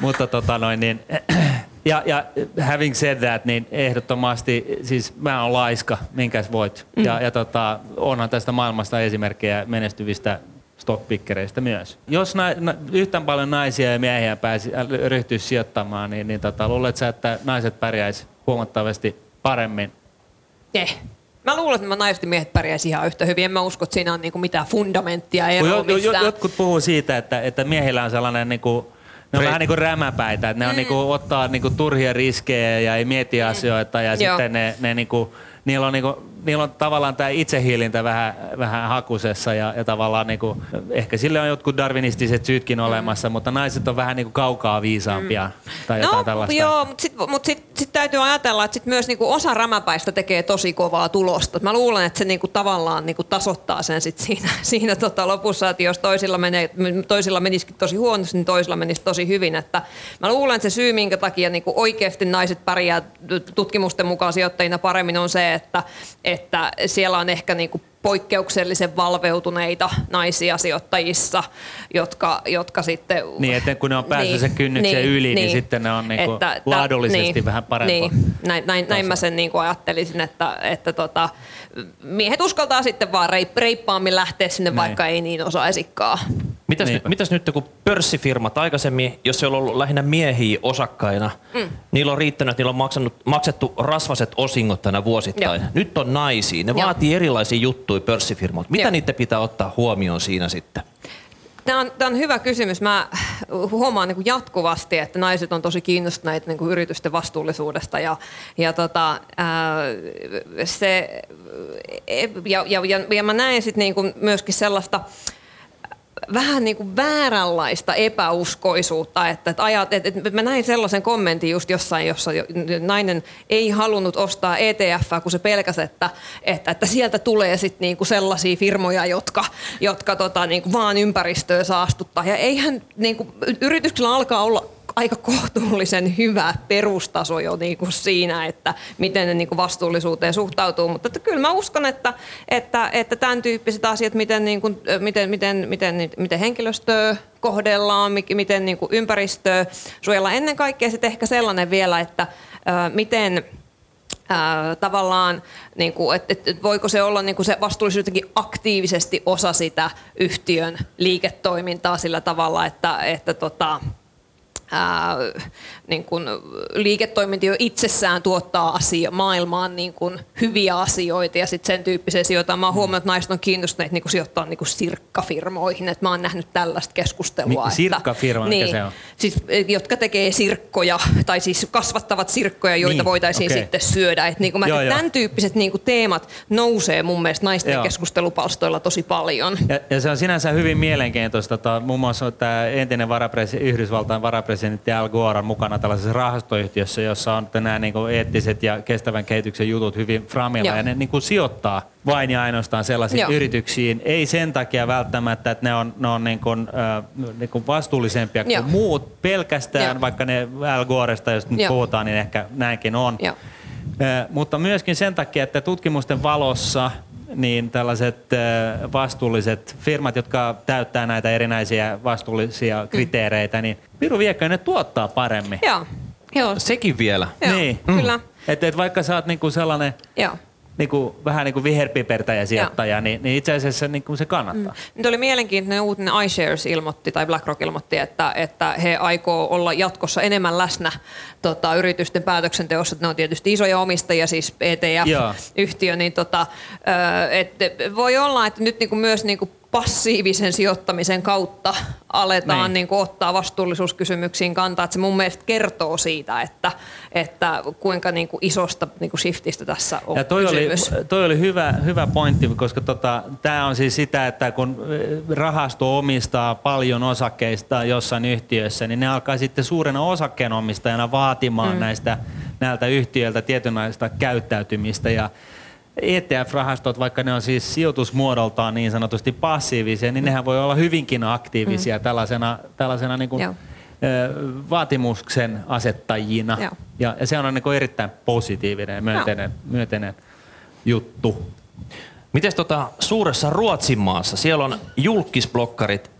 Mutta tota noin, niin, ja, ja having said that, niin ehdottomasti, siis mä oon laiska, minkäs voit. Mm. Ja, ja tota, onhan tästä maailmasta esimerkkejä menestyvistä stockpickereistä myös. Jos na, na, yhtään paljon naisia ja miehiä pääsi, äh, ryhtyisi sijoittamaan, niin, niin tota, luulet sä, että naiset pärjäisi huomattavasti paremmin? Eh. Mä luulen, että mä naiset ja miehet pärjäisi ihan yhtä hyvin. En mä usko, että siinä on niinku mitään fundamenttia eroa jo, jo, jotkut puhuu siitä, että, että miehillä on sellainen niinku, ne on Re- vähän niin kuin rämäpäitä, että ne on niinku, ottaa niinku turhia riskejä ja ei mieti asioita ja Mm. Joo. sitten ne, ne niinku, niillä on, niinku, niillä on tavallaan tämä itsehillintä vähän, vähän hakusessa ja, ja tavallaan niinku, ehkä sille on jotkut darwinistiset syytkin Mm. olemassa, mutta naiset on vähän niinku kaukaa viisaampia tai jotain No tällaista. joo, mutta sitten mut sit, sit täytyy ajatella, että sit myös niinku osa rämäpäistä tekee tosi kovaa tulosta. Mä luulen, että se niinku tavallaan niinku tasoittaa sen sit siinä, siinä tota lopussa, että jos toisilla, menee, toisilla menisikin tosi huonosti, niin toisilla menisi tosi hyvin. Että mä luulen, että se syy, minkä takia niinku oikeasti naiset pärjää tutkimusten mukaan sijoittajina paremmin, on se, että, että siellä on ehkä niinku poikkeuksellisen valveutuneita naisia sijoittajissa, jotka, jotka sitten... Niin, että kun ne on päässyt sen kynnyksen yli, niin sitten ne on niinku Että- laadullisesti vähän parempaa Niin, näin, näin, näin mä sen niin kuin ajattelisin, että, että tota, miehet uskaltaa sitten vaan reip, reippaammin lähteä sinne, Niin. vaikka ei niin osaisikaan. Mitäs, Niinpä. nyt, mitäs nyt kun pörssifirmat aikaisemmin, jos siellä on ollut lähinnä miehiä osakkaina, mm. niillä on riittänyt, että niillä on maksanut, maksettu rasvaset osingot tänä vuosittain. Joo. Nyt on naisia, ne Joo. vaatii erilaisia juttuja pörssifirmoilta. Mitä Joo. niiden pitää ottaa huomioon siinä sitten? Tämä on, tämä on hyvä kysymys. Mä huomaan niin jatkuvasti, että naiset on tosi kiinnostuneita niin kuin yritysten vastuullisuudesta. Ja, ja, tota, ää, se, ja, ja, ja, ja mä näen sit niin myöskin sellaista vähän niin kuin vääränlaista epäuskoisuutta, että, että, ajat, että, että mä näin sellaisen kommentin just jossain, jossa nainen ei halunnut ostaa ETF, kun se pelkäsi, että, että, että sieltä tulee sitten niin kuin sellaisia firmoja, jotka, jotka tota, niin kuin vaan ympäristöä saastuttaa. Ja eihän niin kuin, yrityksellä alkaa olla aika kohtuullisen hyvä perustaso jo niin kuin siinä, että miten ne niin kuin vastuullisuuteen suhtautuu. Mutta että kyllä mä uskon, että, että, että tämän tyyppiset asiat, miten, niin kuin, miten, miten, miten, miten henkilöstöä kohdellaan, miten niin kuin ympäristöä suojellaan. Ennen kaikkea sitten ehkä sellainen vielä, että miten Ää, tavallaan, niin kuin, että, että voiko se olla niin kuin se vastuullisuus jotenkin aktiivisesti osa sitä yhtiön liiketoimintaa sillä tavalla, että, että tota, ää, niin kuin liiketoiminta jo itsessään tuottaa asia, maailmaan niin kuin hyviä asioita ja sitten sen tyyppisiä asioita. Mä oon huomannut, että naiset on kiinnostuneet niin sijoittaa niin sirkkafirmoihin. Et mä oon nähnyt tällaista keskustelua. Mi- sirkkafirma, että, niin, se on? Siis, jotka tekee sirkkoja tai siis kasvattavat sirkkoja, joita niin, voitaisiin okay. sitten syödä. Et niin kuin mä, joo, tämän joo. tyyppiset niin teemat nousee mun mielestä naisten joo. keskustelupalstoilla tosi paljon. Ja, ja se on sinänsä hyvin mielenkiintoista. Tota, muun muassa tämä entinen varapresi, Yhdysvaltain varapresidentti Al Gore mukana tällaisessa rahastoyhtiössä, jossa on nämä niin kuin eettiset ja kestävän kehityksen jutut hyvin framilla Joo. ja ne niin kuin sijoittaa vain ja ainoastaan sellaisiin Joo. yrityksiin. Ei sen takia välttämättä, että ne on, ne on niin kuin, äh, niin kuin vastuullisempia kuin Joo. muut pelkästään, Joo. vaikka ne Al Goresta, jos nyt Joo. puhutaan, niin ehkä näinkin on. Joo. Äh, mutta myöskin sen takia, että tutkimusten valossa niin tällaiset vastuulliset firmat, jotka täyttää näitä erinäisiä vastuullisia kriteereitä, mm. niin Viru Viekö ne tuottaa paremmin. Joo. Joo. Sekin vielä. Joo, niin. Kyllä. Mm. Että et vaikka sä oot niinku sellainen Joo niin kuin, vähän niin kuin viherpipertäjä sijoittaja, niin, niin itse asiassa niin kuin se kannattaa. Mm. Nyt oli mielenkiintoinen uutinen iShares ilmoitti, tai BlackRock ilmoitti, että, että he aikoo olla jatkossa enemmän läsnä tota, yritysten päätöksenteossa. Ne on tietysti isoja omistajia, siis ETF-yhtiö, niin tota, et, voi olla, että nyt niin kuin myös niin kuin passiivisen sijoittamisen kautta aletaan niin. Niin kuin ottaa vastuullisuuskysymyksiin kantaa. Että se mun mielestä kertoo siitä, että, että kuinka niin kuin isosta niin kuin shiftistä tässä on ja toi kysymys. Oli, toi oli hyvä, hyvä pointti, koska tota, tämä on siis sitä, että kun rahasto omistaa paljon osakkeista jossain yhtiössä, niin ne alkaa sitten suurena osakkeenomistajana vaatimaan mm. näistä näiltä yhtiöiltä tietynlaista käyttäytymistä. Ja ETF-rahastot, vaikka ne on siis sijoitusmuodoltaan niin sanotusti passiivisia, niin nehän voi olla hyvinkin aktiivisia mm. tällaisena, tällaisena niin kuin, vaatimuksen asettajina. Ja, ja se on niin kuin erittäin positiivinen ja myönteinen, myönteinen juttu. Miten tota suuressa Ruotsin maassa, siellä on julkisblokkarit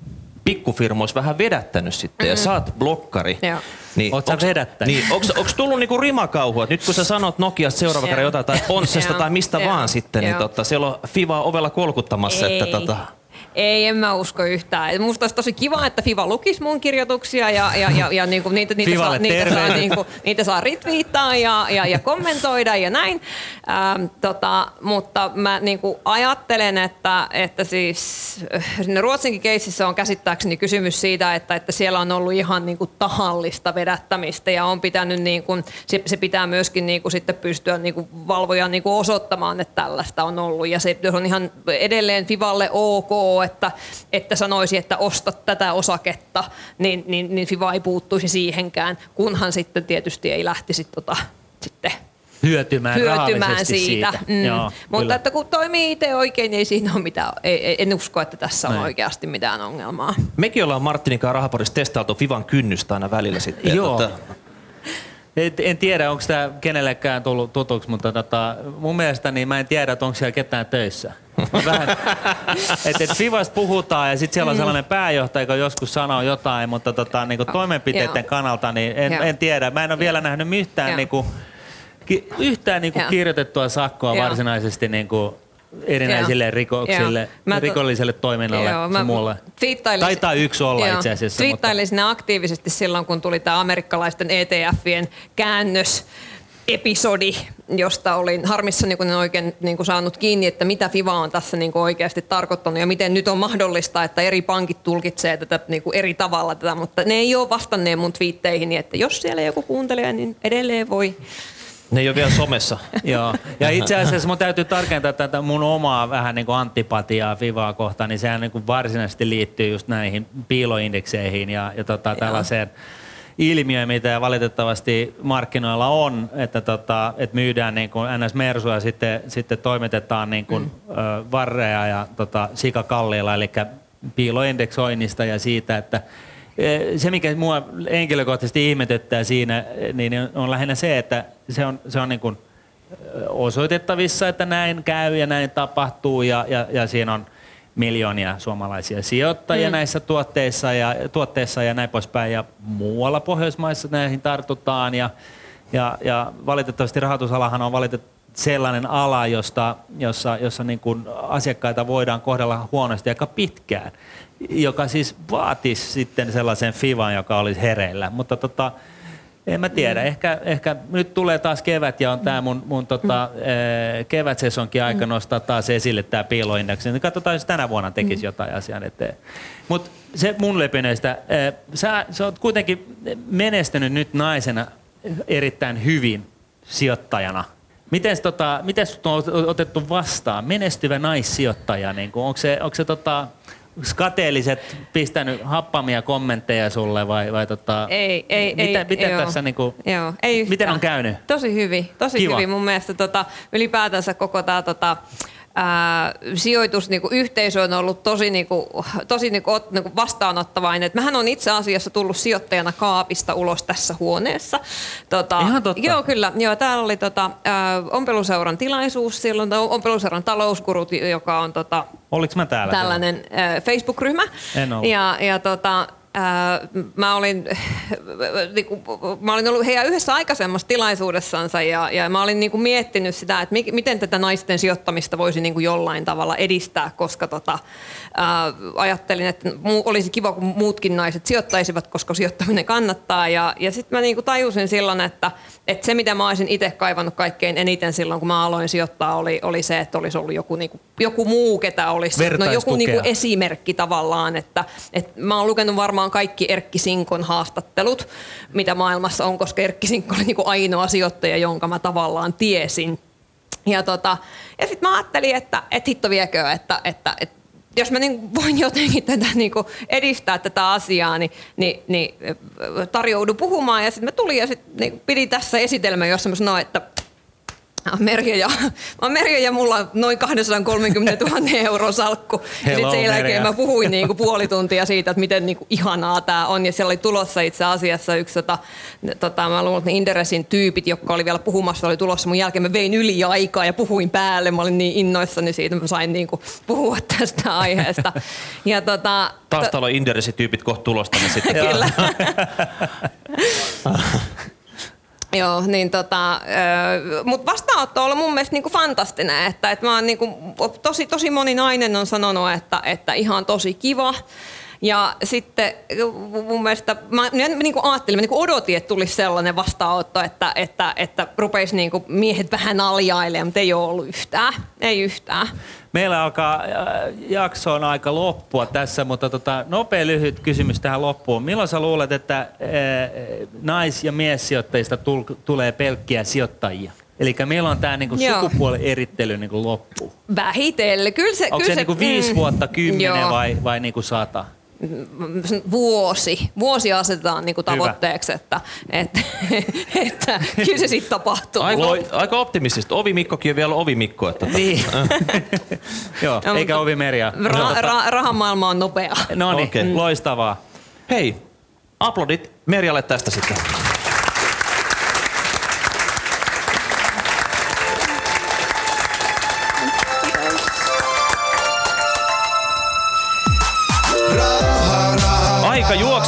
pikkufirmoissa vähän vedättänyt sitten mm-hmm. ja saat blokkari. Joo. Niin, Oletko vedättänyt? Niin, onks, onks tullut niinku rimakauhua? Nyt kun sä sanot Nokiasta seuraava kerran jotain tai Ponssesta tai mistä vaan sitten, niin tota, siellä on Fiva ovella kolkuttamassa. Ei. Että tota, ei, en mä usko yhtään. Musta olisi tosi kiva, että Fiva lukisi mun kirjoituksia ja, ja, ja, ja niin kuin niitä, niitä, saa, niitä, saa, niin kuin, niitä saa retweettaa ja, ja, ja kommentoida ja näin. Ähm, tota, mutta mä niin kuin ajattelen, että, että siis siinä Ruotsinkin keississä on käsittääkseni kysymys siitä, että, että siellä on ollut ihan niin kuin tahallista vedättämistä ja on pitänyt niin kuin, se, se pitää myöskin niin kuin sitten pystyä niin kuin valvoja niin kuin osoittamaan, että tällaista on ollut ja se on ihan edelleen Fivalle ok, että, että sanoisi, että osta tätä osaketta, niin, niin, niin FIVA ei puuttuisi siihenkään, kunhan sitten tietysti ei lähtisi tota, sitten hyötymään, hyötymään siitä. siitä. Mm. Joo, Mutta kyllä. että kun toimii itse oikein, niin ei siinä ole mitään, ei, en usko, että tässä on Näin. oikeasti mitään ongelmaa. Mekin ollaan Martinin kanssa Rahaporissa testailtu Fivan kynnystä aina välillä sitten. Joo. Että... En tiedä, onko tämä kenellekään tullut tutuksi, mutta tota, mun mielestä niin mä en tiedä, että onko siellä ketään töissä. Vähän, et, et Fivasta puhutaan ja sitten siellä on mm. sellainen pääjohtaja, joka joskus sanoo jotain, mutta tota, niinku toimenpiteiden kannalta niin en, en tiedä. Mä en ole vielä nähnyt yhtään, niinku, ki, yhtään niinku kirjoitettua sakkoa varsinaisesti niinku, erinäisille joo. rikoksille, Mä rikolliselle toiminnalle joo, mä muulle. Taitaa yksi olla joo, itse asiassa. Twiittailin mutta... aktiivisesti silloin, kun tuli tämä amerikkalaisten ETFien käännös episodi, josta olin harmissani, kun en oikein niin kuin saanut kiinni, että mitä FIVA on tässä niin kuin oikeasti tarkoittanut ja miten nyt on mahdollista, että eri pankit tulkitsee tätä niin kuin eri tavalla tätä, mutta ne ei ole vastanneen mun twiitteihin, että jos siellä joku kuuntelee, niin edelleen voi Ne ei ole vielä somessa. Joo. Ja itse asiassa mun täytyy tarkentaa tätä mun omaa vähän niin kuin antipatiaa Fivaa kohtaan, niin sehän niin kuin varsinaisesti liittyy just näihin piiloindekseihin ja, ja tota, tällaiseen ilmiöön, mitä valitettavasti markkinoilla on, että, tota, että myydään niin kuin NS Mersua ja sitten, sitten toimitetaan niin kuin, mm. ö, varreja ja tota, sikakalliilla, eli piiloindeksoinnista ja siitä, että se, mikä mua henkilökohtaisesti ihmetyttää siinä, niin on lähinnä se, että se on, se on niin kuin osoitettavissa, että näin käy ja näin tapahtuu ja, ja, ja siinä on miljoonia suomalaisia sijoittajia mm. näissä tuotteissa ja, tuotteissa ja näin poispäin. Ja muualla Pohjoismaissa näihin tartutaan ja, ja, ja valitettavasti rahoitusalahan on valitettavasti sellainen ala, josta, jossa, jossa niin kuin asiakkaita voidaan kohdella huonosti aika pitkään, joka siis vaatisi sitten sellaisen fivan, joka olisi hereillä. Mutta tota, en mä tiedä. Mm. Ehkä, ehkä nyt tulee taas kevät ja on tämä mun, mun tota, mm. Eh, kevätsesonkin aika mm. nostaa taas esille tämä piiloindeksi. Niin katsotaan, jos tänä vuonna tekisi mm. jotain asian eteen. Mutta se mun lepineistä, eh, sä, sä oot kuitenkin menestynyt nyt naisena erittäin hyvin sijoittajana. Miten tota, on otettu vastaan? Menestyvä naissijoittaja, niin onko se, onko se tota, kateelliset pistänyt happamia kommentteja sulle vai, vai tota, ei, ei, miten, ei, miten joo, tässä niinku, joo, ei miten on käynyt? Tosi hyvin, tosi Kiva. hyvin mun mielestä tota, ylipäätänsä koko tämä tota, ää, sijoitusyhteisö niin on ollut tosi, niin kuin, tosi niin kuin, niin kuin vastaanottavainen. Et mähän on itse asiassa tullut sijoittajana kaapista ulos tässä huoneessa. Tota, Ihan totta. Joo, kyllä. Joo, täällä oli tota, ää, ompeluseuran tilaisuus silloin, ompeluseuran talouskurut, joka on tota, Oliko mä täällä? Tällainen ää, Facebook-ryhmä. En ollut. Ja, ja tota, Mä, olin, niinku, mä olin ollut heidän yhdessä aikaisemmassa tilaisuudessansa ja, ja mä olin niinku miettinyt sitä, että mi, miten tätä naisten sijoittamista voisi niinku jollain tavalla edistää, koska tota, ää, ajattelin, että olisi kiva, kun muutkin naiset sijoittaisivat, koska sijoittaminen kannattaa. Ja, ja sitten mä niinku tajusin silloin, että, että se mitä mä olisin itse kaivannut kaikkein eniten silloin, kun mä aloin sijoittaa, oli, oli se, että olisi ollut joku, niinku, joku muu, ketä olisi. No, joku niinku esimerkki tavallaan, että, että mä oon lukenut varmaan kaikki Erkki Sinkon haastattelut, mitä maailmassa on, koska Erkki Sinkko oli niin kuin ainoa sijoittaja, jonka mä tavallaan tiesin. Ja, tota, ja sitten mä ajattelin, että, että hitto viekö, että, että, että jos mä niin voin jotenkin tätä niin edistää tätä asiaa, niin, niin, niin tarjoudun puhumaan. Ja sitten mä tulin ja sit, niin pidin tässä esitelmä, jossa mä sanoin, että Merja ja, mä Merja ja mulla on noin 230 000 euron salkku. ja sitten sen jälkeen Merja. mä puhuin niinku puoli tuntia siitä, että miten niinku ihanaa tämä on. Ja siellä oli tulossa itse asiassa yksi, tota, tota, mä luulen, että Inderesin tyypit, jotka oli vielä puhumassa, oli tulossa mun jälkeen. Mä vein yli aikaa ja puhuin päälle. Mä olin niin innoissani siitä, että mä sain niinku puhua tästä aiheesta. Ja tota, Taas täällä on Inderesin tyypit kohta tulosta. Niin sitten. Kyllä. Joo, niin tota, mutta vastaanotto on ollut mun mielestä niinku fantastinen, että, että mä oon niinku, tosi, tosi moni nainen on sanonut, että, että ihan tosi kiva. Ja sitten mun mielestä, mä niin kuin ajattelin, mä niin kuin odotin, että tulisi sellainen vastaanotto, että, että, että rupeisi niin kuin miehet vähän aljailemaan, mutta ei ole ollut yhtään. Ei yhtään. Meillä alkaa jaksoon aika loppua tässä, mutta tota, nopea lyhyt kysymys tähän loppuun. Milloin sä luulet, että nais- ja miessijoittajista tulee pelkkiä sijoittajia? Eli milloin tämä niinku sukupuolen erittely niinku loppuu? Vähitellen. Kyllä se, Onko kyllä se, se niinku viisi mm, vuotta, kymmenen vai, vai niinku sata? Vuosi. Vuosi asetetaan niin kuin tavoitteeksi, että, että, että kyllä se sitten tapahtuu. Aika, aika optimistista. Ovi Mikkokin on vielä Ovi Mikko. Että niin. Joo, no, eikä Ovi Meria. Ra- ra- rahan maailma on nopea. No niin, okay. loistavaa. Hei, aplodit Merjalle tästä sitten.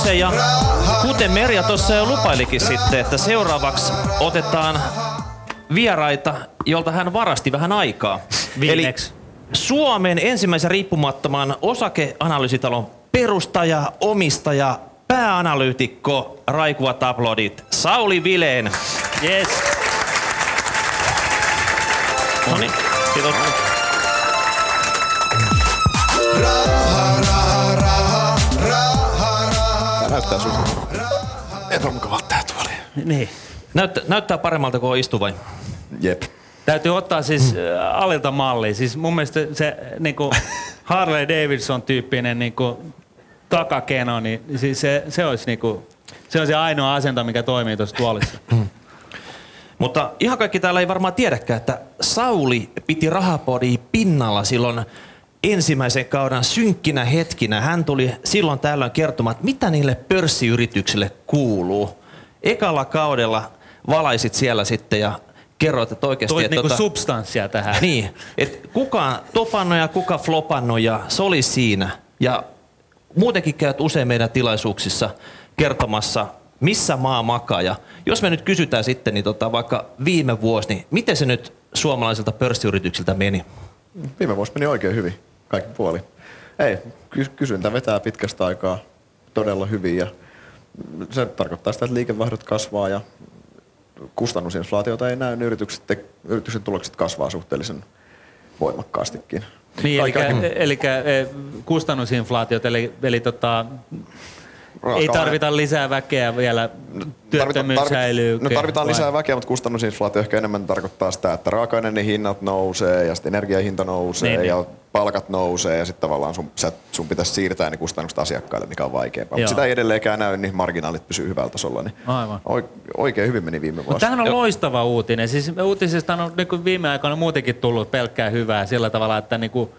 Juoksee ja kuten Merja tuossa jo lupailikin sitten, että seuraavaksi otetaan vieraita, jolta hän varasti vähän aikaa. Viimeksi. Eli Suomen ensimmäisen riippumattoman osakeanalyysitalon perustaja, omistaja, pääanalyytikko, Raikuva Tablodit, Sauli Vileen. Yes. No niin, kiitos. Näyttää sun epämukavalta tää tuoli. Niin. Näyttä, näyttää paremmalta kuin istu vai? Jep. Täytyy ottaa siis mm. alilta malli. Siis mun mielestä se niinku Harley Davidson tyyppinen niinku takakeno, niin siis se, se olisi niinku, se on se ainoa asento, mikä toimii tuossa tuolissa. Mutta ihan kaikki täällä ei varmaan tiedäkään, että Sauli piti rahapodi pinnalla silloin ensimmäisen kauden synkkinä hetkinä. Hän tuli silloin tällöin kertomaan, että mitä niille pörssiyrityksille kuuluu. Ekalla kaudella valaisit siellä sitten ja kerroit, että oikeasti... Toit että niinku tota- substanssia tähän. Niin, että kuka topannut ja kuka flopannut ja se oli siinä. Ja muutenkin käyt usein meidän tilaisuuksissa kertomassa, missä maa makaa. Ja jos me nyt kysytään sitten, niin tota, vaikka viime vuosi, niin miten se nyt suomalaisilta pörssiyrityksiltä meni? Viime vuosi meni oikein hyvin, kaikki puoli. Ei, ky- kysyntä vetää pitkästä aikaa todella hyvin ja se tarkoittaa sitä, että liikevaihdot kasvaa ja kustannusinflaatiota ei näy, niin yritykset, te- yrityksen tulokset kasvaa suhteellisen voimakkaastikin. Niin, eli, eli kustannusinflaatiot, eli, eli tota, ei tarvita lisää väkeä vielä, työttömyys Tarvita- säilyy. No tarvitaan vai? lisää väkeä, mutta kustannusinflaatio ehkä enemmän tarkoittaa sitä, että raaka-aineiden hinnat nousee ja sitten energiahinta nousee Niin, niin, ja niin. palkat nousee ja sitten tavallaan sun, sä, sun pitäisi siirtää ne kustannukset asiakkaille, mikä on vaikeampaa. Mutta sitä ei edelleenkään näy, niin marginaalit pysyy hyvällä tasolla. Niin Aivan. oi- Oikein hyvin meni viime vuosi. tämähän on loistava uutinen. Siis uutisista on niin kuin viime aikoina muutenkin tullut pelkkää hyvää sillä tavalla, että niin kuin,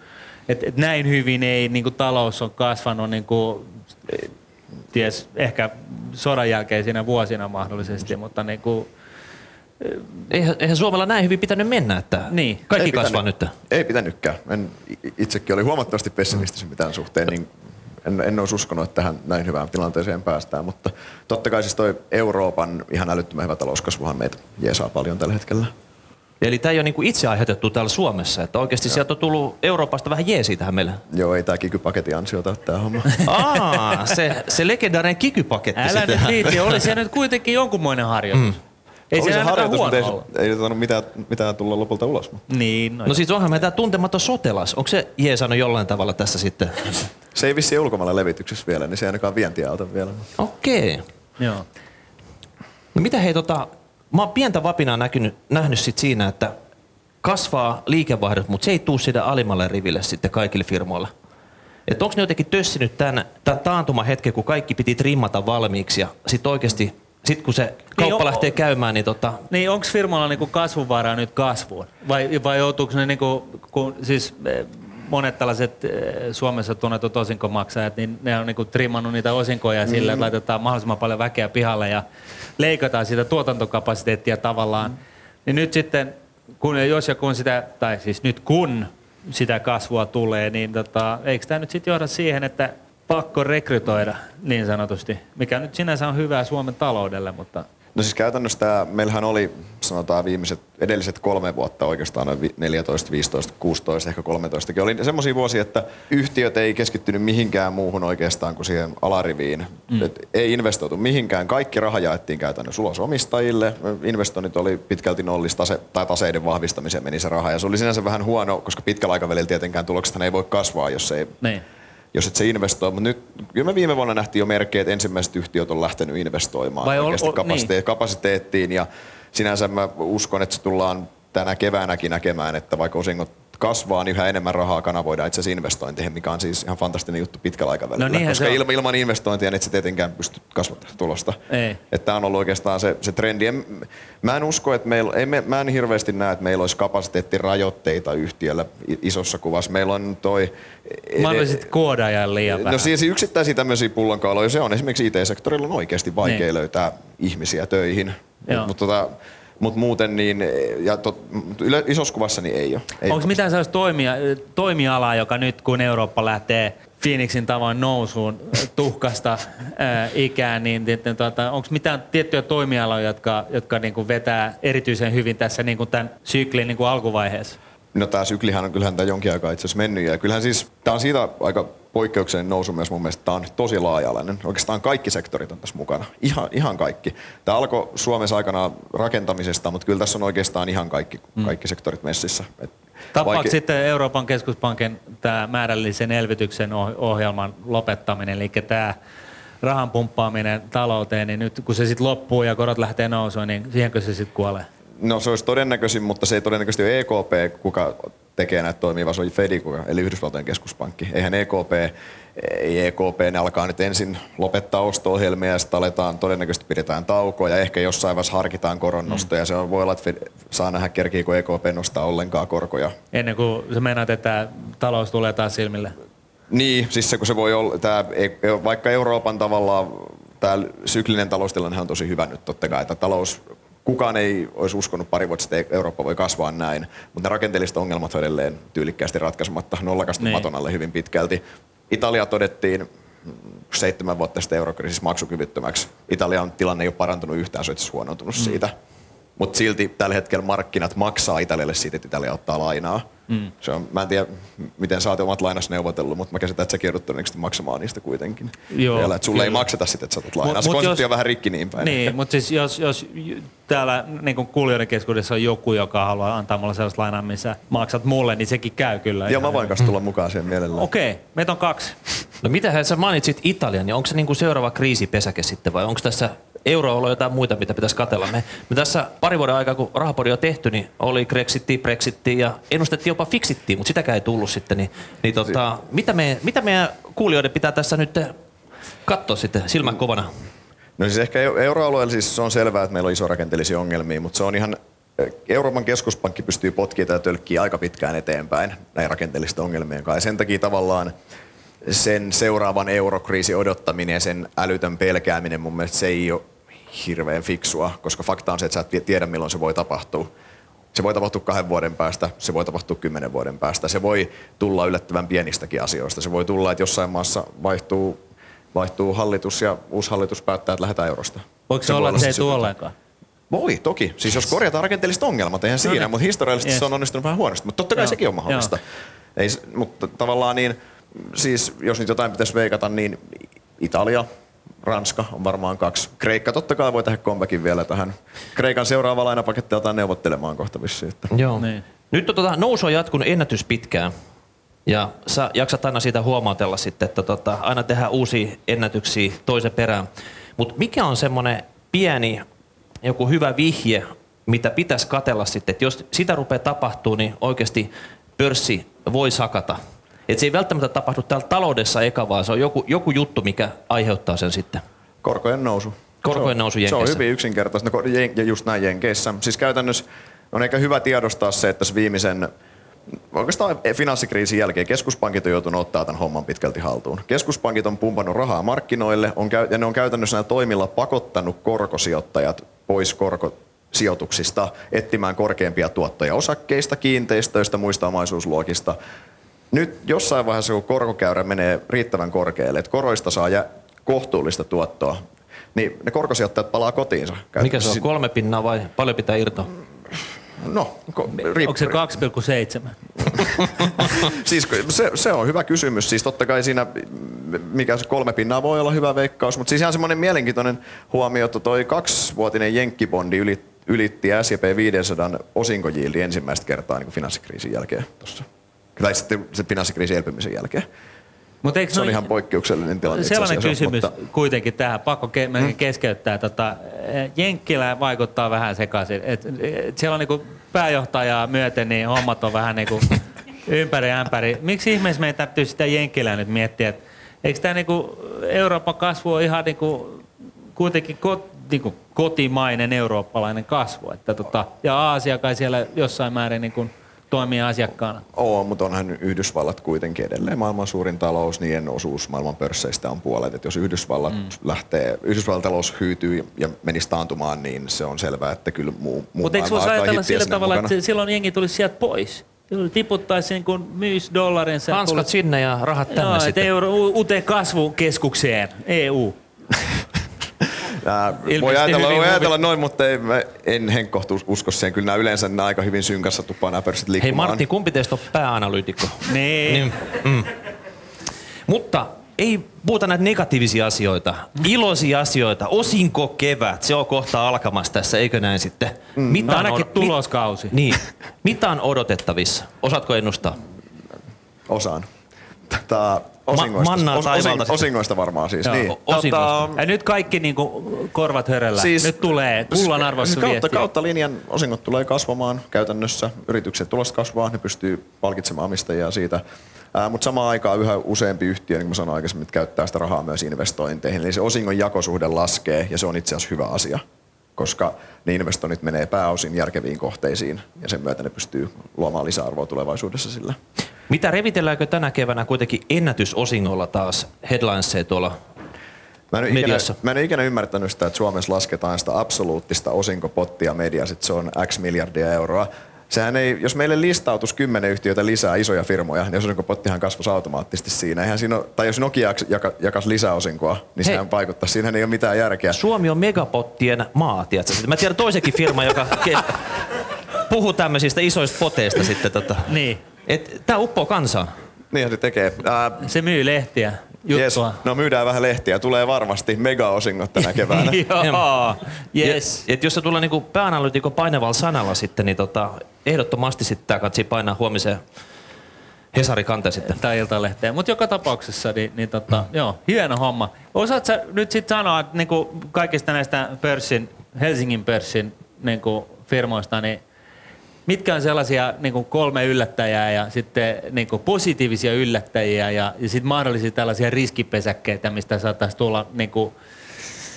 et, et näin hyvin ei niin kuin talous on kasvanut niin kuin, ties, ehkä sodan jälkeisinä vuosina mahdollisesti, mutta niin kuin, Eihän, eihän Suomella näin hyvin pitänyt mennä, että Niin. kaikki Ei kasvaa pitänyt- nyt. Ei pitänytkään. En, itsekin oli huomattavasti pessimistisen mitään suhteen, niin en, en olisi uskonut, että tähän näin hyvään tilanteeseen päästään. Mutta totta kai siis toi Euroopan ihan älyttömän hyvä talouskasvuhan meitä jeesaa paljon tällä hetkellä. Eli tämä ei ole niinku itse aiheutettu täällä Suomessa, että oikeasti sieltä on tullut Euroopasta vähän jeesiä tähän meille. Joo, ei tää kikypaketin ansiota tämä homma. Aa, se, se legendaarinen kikypaketti älä sitten. nyt viitti, oli se nyt kuitenkin jonkunmoinen harjoitus. Mm. Ei Oli se, ainakaan harjoitus, mutta ei, ei tainnut mitään, mitään tulla lopulta ulos. Niin, no, No siis onhan meidän tämä tuntematon sotelas. Onko se jeesannut jollain tavalla tässä sitten? Se ei vissi ulkomailla levityksessä vielä, niin se ei ainakaan vientiä auta vielä. Okei. joo. No mitä hei tota, mä oon pientä vapinaa näkynyt, nähnyt sit siinä, että kasvaa liikevaihdot, mutta se ei tuu sitä alimmalle riville sitten kaikille firmoille. Että onko ne jotenkin tössinyt tämän, tämän taantuman hetken, kun kaikki piti trimmata valmiiksi ja sitten oikeasti, sit kun se kauppa o- lähtee käymään, niin tota, Niin onko firmalla niinku kasvuvaraa nyt kasvuun? Vai, vai joutuuko ne, niinku, kun, siis monet tällaiset eh, Suomessa tunnetut osinkomaksajat, niin ne on niinku trimmannut niitä osinkoja sillä, Mm. että laitetaan mahdollisimman paljon väkeä pihalle ja leikataan sitä tuotantokapasiteettia tavallaan. Mm. Niin nyt sitten, kun, jos ja kun sitä, tai siis nyt kun sitä kasvua tulee, niin tota, eikö tämä nyt sitten johda siihen, että pakko rekrytoida niin sanotusti, mikä nyt sinänsä on hyvää Suomen taloudelle, mutta No siis käytännössä tämä, meillähän oli sanotaan viimeiset, edelliset kolme vuotta oikeastaan noin vi- 14, 15, 16, ehkä 13. Oli semmoisia vuosia, että yhtiöt ei keskittynyt mihinkään muuhun oikeastaan kuin siihen alariviin. Mm. Et ei investoitu mihinkään. Kaikki raha jaettiin käytännössä ulos omistajille. Investoinnit oli pitkälti nollista tase, tai taseiden vahvistamiseen meni se raha. Ja se oli sinänsä vähän huono, koska pitkällä aikavälillä tietenkään tulokset ei voi kasvaa, jos ei niin. Jos et se investoi. Mutta nyt, kyllä me viime vuonna nähtiin jo merkkejä, että ensimmäiset yhtiöt on lähtenyt investoimaan Vai oikeasti ol- kapasite- kapasiteettiin. Ja sinänsä mä uskon, että se tullaan tänä keväänäkin näkemään, että vaikka osingot kasvaa, niin yhä enemmän rahaa kanavoidaan itse asiassa investointeihin, mikä on siis ihan fantastinen juttu pitkällä aikavälillä. No niinhän koska ilman, ilman investointia niin et sä tietenkään pysty kasvattamaan tulosta. Tämä on ollut oikeastaan se, se trendi. En, mä en usko, että meillä, ei me, mä en hirveästi näe, että meillä olisi kapasiteettirajoitteita yhtiöllä isossa kuvassa. Meillä on toi... Mahdollisesti koodaajan liian vähän. No siis yksittäisiä tämmöisiä pullonkauloja se on. Esimerkiksi IT-sektorilla on oikeasti vaikea Niin. löytää ihmisiä töihin. Mutta tota, mut muuten niin, ja tot, yle, isossa kuvassa niin ei ole. Ei Onko mitään sellaista toimia, toimialaa, joka nyt kun Eurooppa lähtee Phoenixin tavoin nousuun tuhkasta ää, ikään, niin, niin tuota, onko mitään tiettyjä toimialoja, jotka, jotka niin kuin vetää erityisen hyvin tässä niin kuin tämän syklin niin kuin alkuvaiheessa? No tämä syklihän on kyllähän tämä jonkin aikaa itse asiassa mennyt ja kyllähän siis tämä on siitä aika poikkeuksellinen nousu myös mun mielestä. Tämä on tosi laaja-alainen. Oikeastaan kaikki sektorit on tässä mukana. Ihan, ihan kaikki. Tämä alkoi Suomessa aikana rakentamisesta, mutta kyllä tässä on oikeastaan ihan kaikki, kaikki sektorit messissä. Et Tapaako vaike- sitten Euroopan keskuspankin tämä määrällisen elvytyksen oh- ohjelman lopettaminen, eli tämä rahan pumppaaminen talouteen, niin nyt kun se sitten loppuu ja korot lähtee nousuun, niin siihenkö se sitten kuolee? No se olisi todennäköisin, mutta se ei todennäköisesti ole EKP, kuka tekee näitä toimia, vaan se on Fedi, kuka, eli Yhdysvaltojen keskuspankki. Eihän EKP, ei EKP, ne alkaa nyt ensin lopettaa osto-ohjelmia ja sitten aletaan, todennäköisesti pidetään taukoa ja ehkä jossain vaiheessa harkitaan koronnosta mm. ja se on, voi olla, että Fed, saa nähdä kerkiikö EKP nostaa ollenkaan korkoja. Ennen kuin sä meinaat, että talous tulee taas silmille? Niin, siis se kun se voi olla, tää, vaikka Euroopan tavallaan tämä syklinen taloustilanne on tosi hyvä nyt totta kai, että talous kukaan ei olisi uskonut pari vuotta sitten, että Eurooppa voi kasvaa näin, mutta ne rakenteelliset ongelmat on edelleen tyylikkäästi ratkaisematta nollakasti niin. maton alle hyvin pitkälti. Italia todettiin seitsemän vuotta sitten eurokriisissä maksukyvyttömäksi. Italian tilanne ei ole parantunut yhtään, se on huonontunut mm. siitä. Mutta silti tällä hetkellä markkinat maksaa Italialle siitä, että Italia ottaa lainaa. Mm. Se on, mä en tiedä, miten sä oot omat lainas neuvotellut, mutta mä käsitän, että joudut todennäköisesti maksamaan niistä kuitenkin. Joo, Vielä, että sulle kyllä. ei makseta sitä, että sä otat lainaa. Se konsepti on vähän rikki niin päin. Niin, mutta siis jos, jos täällä niin kuulijoiden keskuudessa on joku, joka haluaa antaa mulle sellaista lainaa, missä maksat mulle, niin sekin käy kyllä. Joo, mä voin kanssa tulla mukaan siihen mielellä. Okei, okay, meitä on kaksi. No mitä sä mainitsit Italian, niin onko se niinku seuraava kriisipesäke sitten vai onko tässä euroalue jotain muita, mitä pitäisi katella. Me, me tässä pari vuoden aikaa, kun rahapodi on tehty, niin oli Grexitti, Brexitti ja ennustettiin jopa Fixittiin, mutta sitäkään ei tullut sitten. Niin, niin tota, mitä, me, mitä meidän kuulijoiden pitää tässä nyt katsoa sitten silmän kovana? No siis ehkä euroalueella siis on selvää, että meillä on iso rakenteellisia ongelmia, mutta se on ihan Euroopan keskuspankki pystyy potkimaan tätä tölkkiä aika pitkään eteenpäin näin rakenteellisten ongelmien kanssa. Ja sen takia tavallaan sen seuraavan eurokriisin odottaminen ja sen älytön pelkääminen mun mielestä se ei ole hirveän fiksua, koska fakta on se, että sä et tiedä milloin se voi tapahtua. Se voi tapahtua kahden vuoden päästä, se voi tapahtua kymmenen vuoden päästä. Se voi tulla yllättävän pienistäkin asioista. Se voi tulla, että jossain maassa vaihtuu, vaihtuu hallitus ja uusi hallitus päättää, että lähdetään eurosta. Voiko se, olla, että se ei tule? Voi, toki. Siis jos korjataan rakenteelliset ongelmat, eihän no siinä, niin. mutta historiallisesti yes. se on onnistunut vähän huonosti. Mutta totta kai Joo. sekin on mahdollista. Ei, mutta tavallaan niin, siis jos nyt jotain pitäisi veikata, niin Italia, Ranska on varmaan kaksi. Kreikka totta kai voi tehdä comebackin vielä tähän. Kreikan seuraava lainapaketti otetaan neuvottelemaan kohta vissiin. Joo. Niin. Nyt on, tota, nousu on jatkunut ennätys pitkään. Ja sä jaksat aina siitä huomautella sitten, että tota, aina tehdään uusia ennätyksiä toisen perään. Mutta mikä on semmoinen pieni, joku hyvä vihje, mitä pitäisi katella sitten, että jos sitä rupeaa tapahtuu, niin oikeasti pörssi voi sakata – et se ei välttämättä tapahdu täällä taloudessa eka, vaan se on joku, joku juttu, mikä aiheuttaa sen sitten. Korkojen nousu. Korkojen nousu Jenkeissä. Se on hyvin yksinkertaista, no, ja just näin Jenkeissä. Siis käytännössä on ehkä hyvä tiedostaa se, että tässä viimeisen Oikeastaan finanssikriisin jälkeen keskuspankit on joutunut ottaa tämän homman pitkälti haltuun. Keskuspankit on pumpannut rahaa markkinoille on, ja ne on käytännössä näillä toimilla pakottanut korkosijoittajat pois korkosijoituksista etsimään korkeampia tuottoja osakkeista, kiinteistöistä, muista omaisuusluokista nyt jossain vaiheessa, kun korkokäyrä menee riittävän korkealle, että koroista saa jä kohtuullista tuottoa, niin ne korkosijoittajat palaa kotiinsa. Mikä se on, kolme pinnaa vai paljon pitää irtoa? No, ko- Onko se 2,7? siis se, se, on hyvä kysymys. Siis totta kai siinä, mikä se kolme pinnaa voi olla hyvä veikkaus, mutta siis ihan semmoinen mielenkiintoinen huomio, että toi kaksivuotinen jenkkibondi ylitti, ylitti S&P 500 osinkojildi ensimmäistä kertaa niin finanssikriisin jälkeen tuossa. Tai sitten se finanssikriisin elpymisen jälkeen. Mut eikö se on ihan poikkeuksellinen tilanne. Sellainen kysymys mutta... kuitenkin tähän, pakko ke- hmm. keskeyttää. Tota, Jenkkilä vaikuttaa vähän sekaisin. Et, et siellä on niinku pääjohtajaa myöten, niin hommat on vähän niinku ympäri ämpäri. Miksi ihmeessä meidän täytyy sitä Jenkkilää nyt miettiä, että eikö tämä niinku Euroopan kasvu ole ihan niinku, kuitenkin kot, niinku kotimainen eurooppalainen kasvu. Että tota, ja Aasia kai siellä jossain määrin niinku, toimii asiakkaana? Oo, mutta onhan Yhdysvallat kuitenkin edelleen maailman suurin talous, niiden osuus maailman pörsseistä on puolet. Et jos Yhdysvallat mm. lähtee, Yhdysvallan talous hyytyy ja menisi taantumaan, niin se on selvää, että kyllä muu, muu Mutta eikö voisi ajatella sillä tavalla, mukana? että silloin jengi tulisi sieltä pois? tiputtaisi niin kuin myys dollarinsa. Hanskat sinne ja rahat tänne Joo, sitten. Euro, uuteen kasvukeskukseen, EU. Nää, voi ajatella, voi ajatella noin, mutta ei, en henkkohtu usko siihen. Kyllä nämä yleensä nämä aika hyvin synkassa tupaa nämä pörssit liikkumaan. Hei Martti, kumpi teistä on pääanalyytikko? niin. niin mm. Mutta ei puhuta näitä negatiivisia asioita, iloisia asioita, osinko kevät, se on kohta alkamassa tässä, eikö näin sitten? Mm. Mitä no ainakin od- tuloskausi. Mi- niin. Mitä on odotettavissa? Osaatko ennustaa? Osaan. Tota, Osingoista, mannaa os, taivaalta osing, osingoista varmaan siis. Joo, niin. osingoista. Ja nyt kaikki niinku korvat höröllä. Siis, nyt tulee kullan arvossa kautta, viestiä. kautta linjan osingot tulee kasvamaan käytännössä. Yrityksen tulos kasvaa, ne pystyy palkitsemaan omistajia siitä. Mutta samaan aikaan yhä useampi yhtiö, niin kuin sanoin aikaisemmin, että käyttää sitä rahaa myös investointeihin. Eli se osingon jakosuhde laskee ja se on itse asiassa hyvä asia koska ne investoinnit menee pääosin järkeviin kohteisiin ja sen myötä ne pystyy luomaan lisäarvoa tulevaisuudessa sillä. Mitä revitelläänkö tänä keväänä kuitenkin ennätysosingolla taas headlinesia tuolla Mä en, ole ikinä, mä en ole ikinä ymmärtänyt sitä, että Suomessa lasketaan sitä absoluuttista osinkopottia mediassa, että se on X miljardia euroa. Sehän ei, jos meille listautus kymmenen yhtiötä lisää isoja firmoja, niin osinkopottihan kasvaisi automaattisesti siinä. Eihän siinä ole, tai jos Nokia jaka, jakaisi lisäosinkoa, niin Hei. sehän vaikuttaa. Siinähän ei ole mitään järkeä. Suomi on megapottien maa, tiedätkö? Mä tiedän toisenkin firma, joka ke- puhuu tämmöisistä isoista poteista sitten. Tota. Niin. Et, tää uppoo kansaan. Niinhän se tekee. Ää, Se myy lehtiä, yes. No myydään vähän lehtiä. Tulee varmasti mega-osingot tänä keväänä. Joo, yes. Et, et jos se tulee niinku pääanalytikon painavalla sanalla sitten, niin tota, ehdottomasti sitten tää katsii painaa huomiseen Hesari kanteen sitten. tai iltalehteen. Mutta joka tapauksessa, niin, niin tota, joo, hieno homma. Osaat sä nyt sitten sanoa, että niinku kaikista näistä pörssin, Helsingin pörssin niinku firmoista, niin mitkä on sellaisia niinku kolme yllättäjää ja sitten niinku positiivisia yllättäjiä ja, ja sitten mahdollisia tällaisia riskipesäkkeitä, mistä saattaisi tulla niinku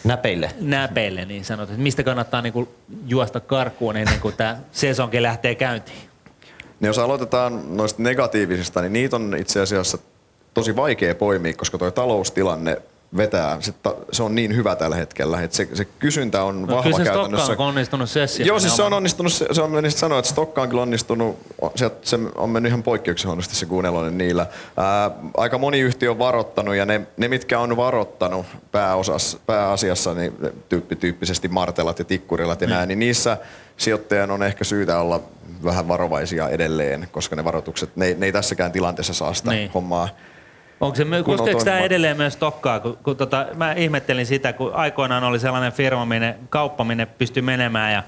Näpeille. näpeille niin että mistä kannattaa niinku juosta karkuun ennen kuin tämä sesonkin lähtee käyntiin. Niin jos aloitetaan noista negatiivisista, niin niitä on itse asiassa tosi vaikea poimia, koska tuo taloustilanne vetää, se, se on niin hyvä tällä hetkellä, että se, se kysyntä on No, vahva kyllä se käytännössä. Stokka on onnistunut sessio. Joo, siis se on onnistunut, se, on mennyt sanoa, että Stokka on kyllä onnistunut, se, se on mennyt ihan poikkeuksellisen huonosti se kuunnelloinen niillä. Ää, aika moni yhtiö on varoittanut ja ne, ne mitkä on varoittanut pääosas, pääasiassa, niin tyyppi, tyyppisesti martelat ja tikkurilat ja näin, niin niissä sijoittajan on ehkä syytä olla vähän varovaisia edelleen, koska ne varoitukset, ne, ei- ne ei tässäkään tilanteessa saa sitä niin. hommaa. Onko se, koskeeko tämä edelleen myös Stokkaa? Kun, kun tota, mä ihmettelin sitä, kun aikoinaan oli sellainen firma, minne, kauppa, minne pystyi menemään ja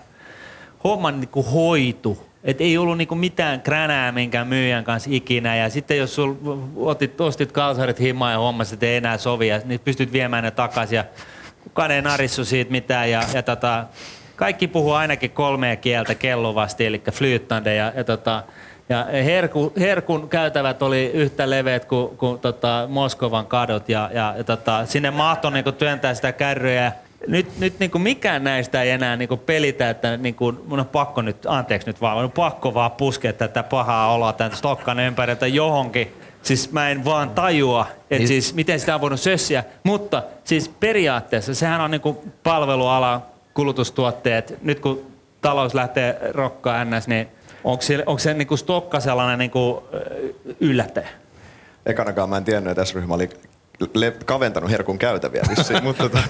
homma niin kuin hoitu. Et ei ollut niinku mitään kränää minkään myyjän kanssa ikinä. Ja sitten jos sul otit, ostit kalsarit himaan ja hommasit, että ei enää sovi, ja niin pystyt viemään ne takaisin. Ja kukaan ei narissu siitä mitään. Ja, ja tota, kaikki puhuu ainakin kolmea kieltä kelluvasti, eli flyyttande. Ja, ja, tota, ja herku, herkun käytävät oli yhtä leveät kuin, kuin tota Moskovan kadot. Ja, ja, ja tota, sinne mahtoi niinku työntää sitä kärryä nyt, nyt niin kuin mikään näistä ei enää niin kuin pelitä, että niin kuin, mun on pakko nyt, anteeksi nyt vaan, mun on pakko vaan puskea tätä pahaa oloa tämän Stokkan ympäriltä johonkin. Siis mä en vaan tajua, että Niin- siis miten sitä on voinut sössiä. Mutta siis periaatteessa sehän on niin kuin palveluala, kulutustuotteet. Nyt kun talous lähtee rokkaa ns, niin onko se, onko se niin kuin Stokka sellainen niin kuin yllättäjä? Ekanakaan mä en tiennyt, että S-ryhmä oli le- kaventanut herkun käytäviä vissiin, mutta tota,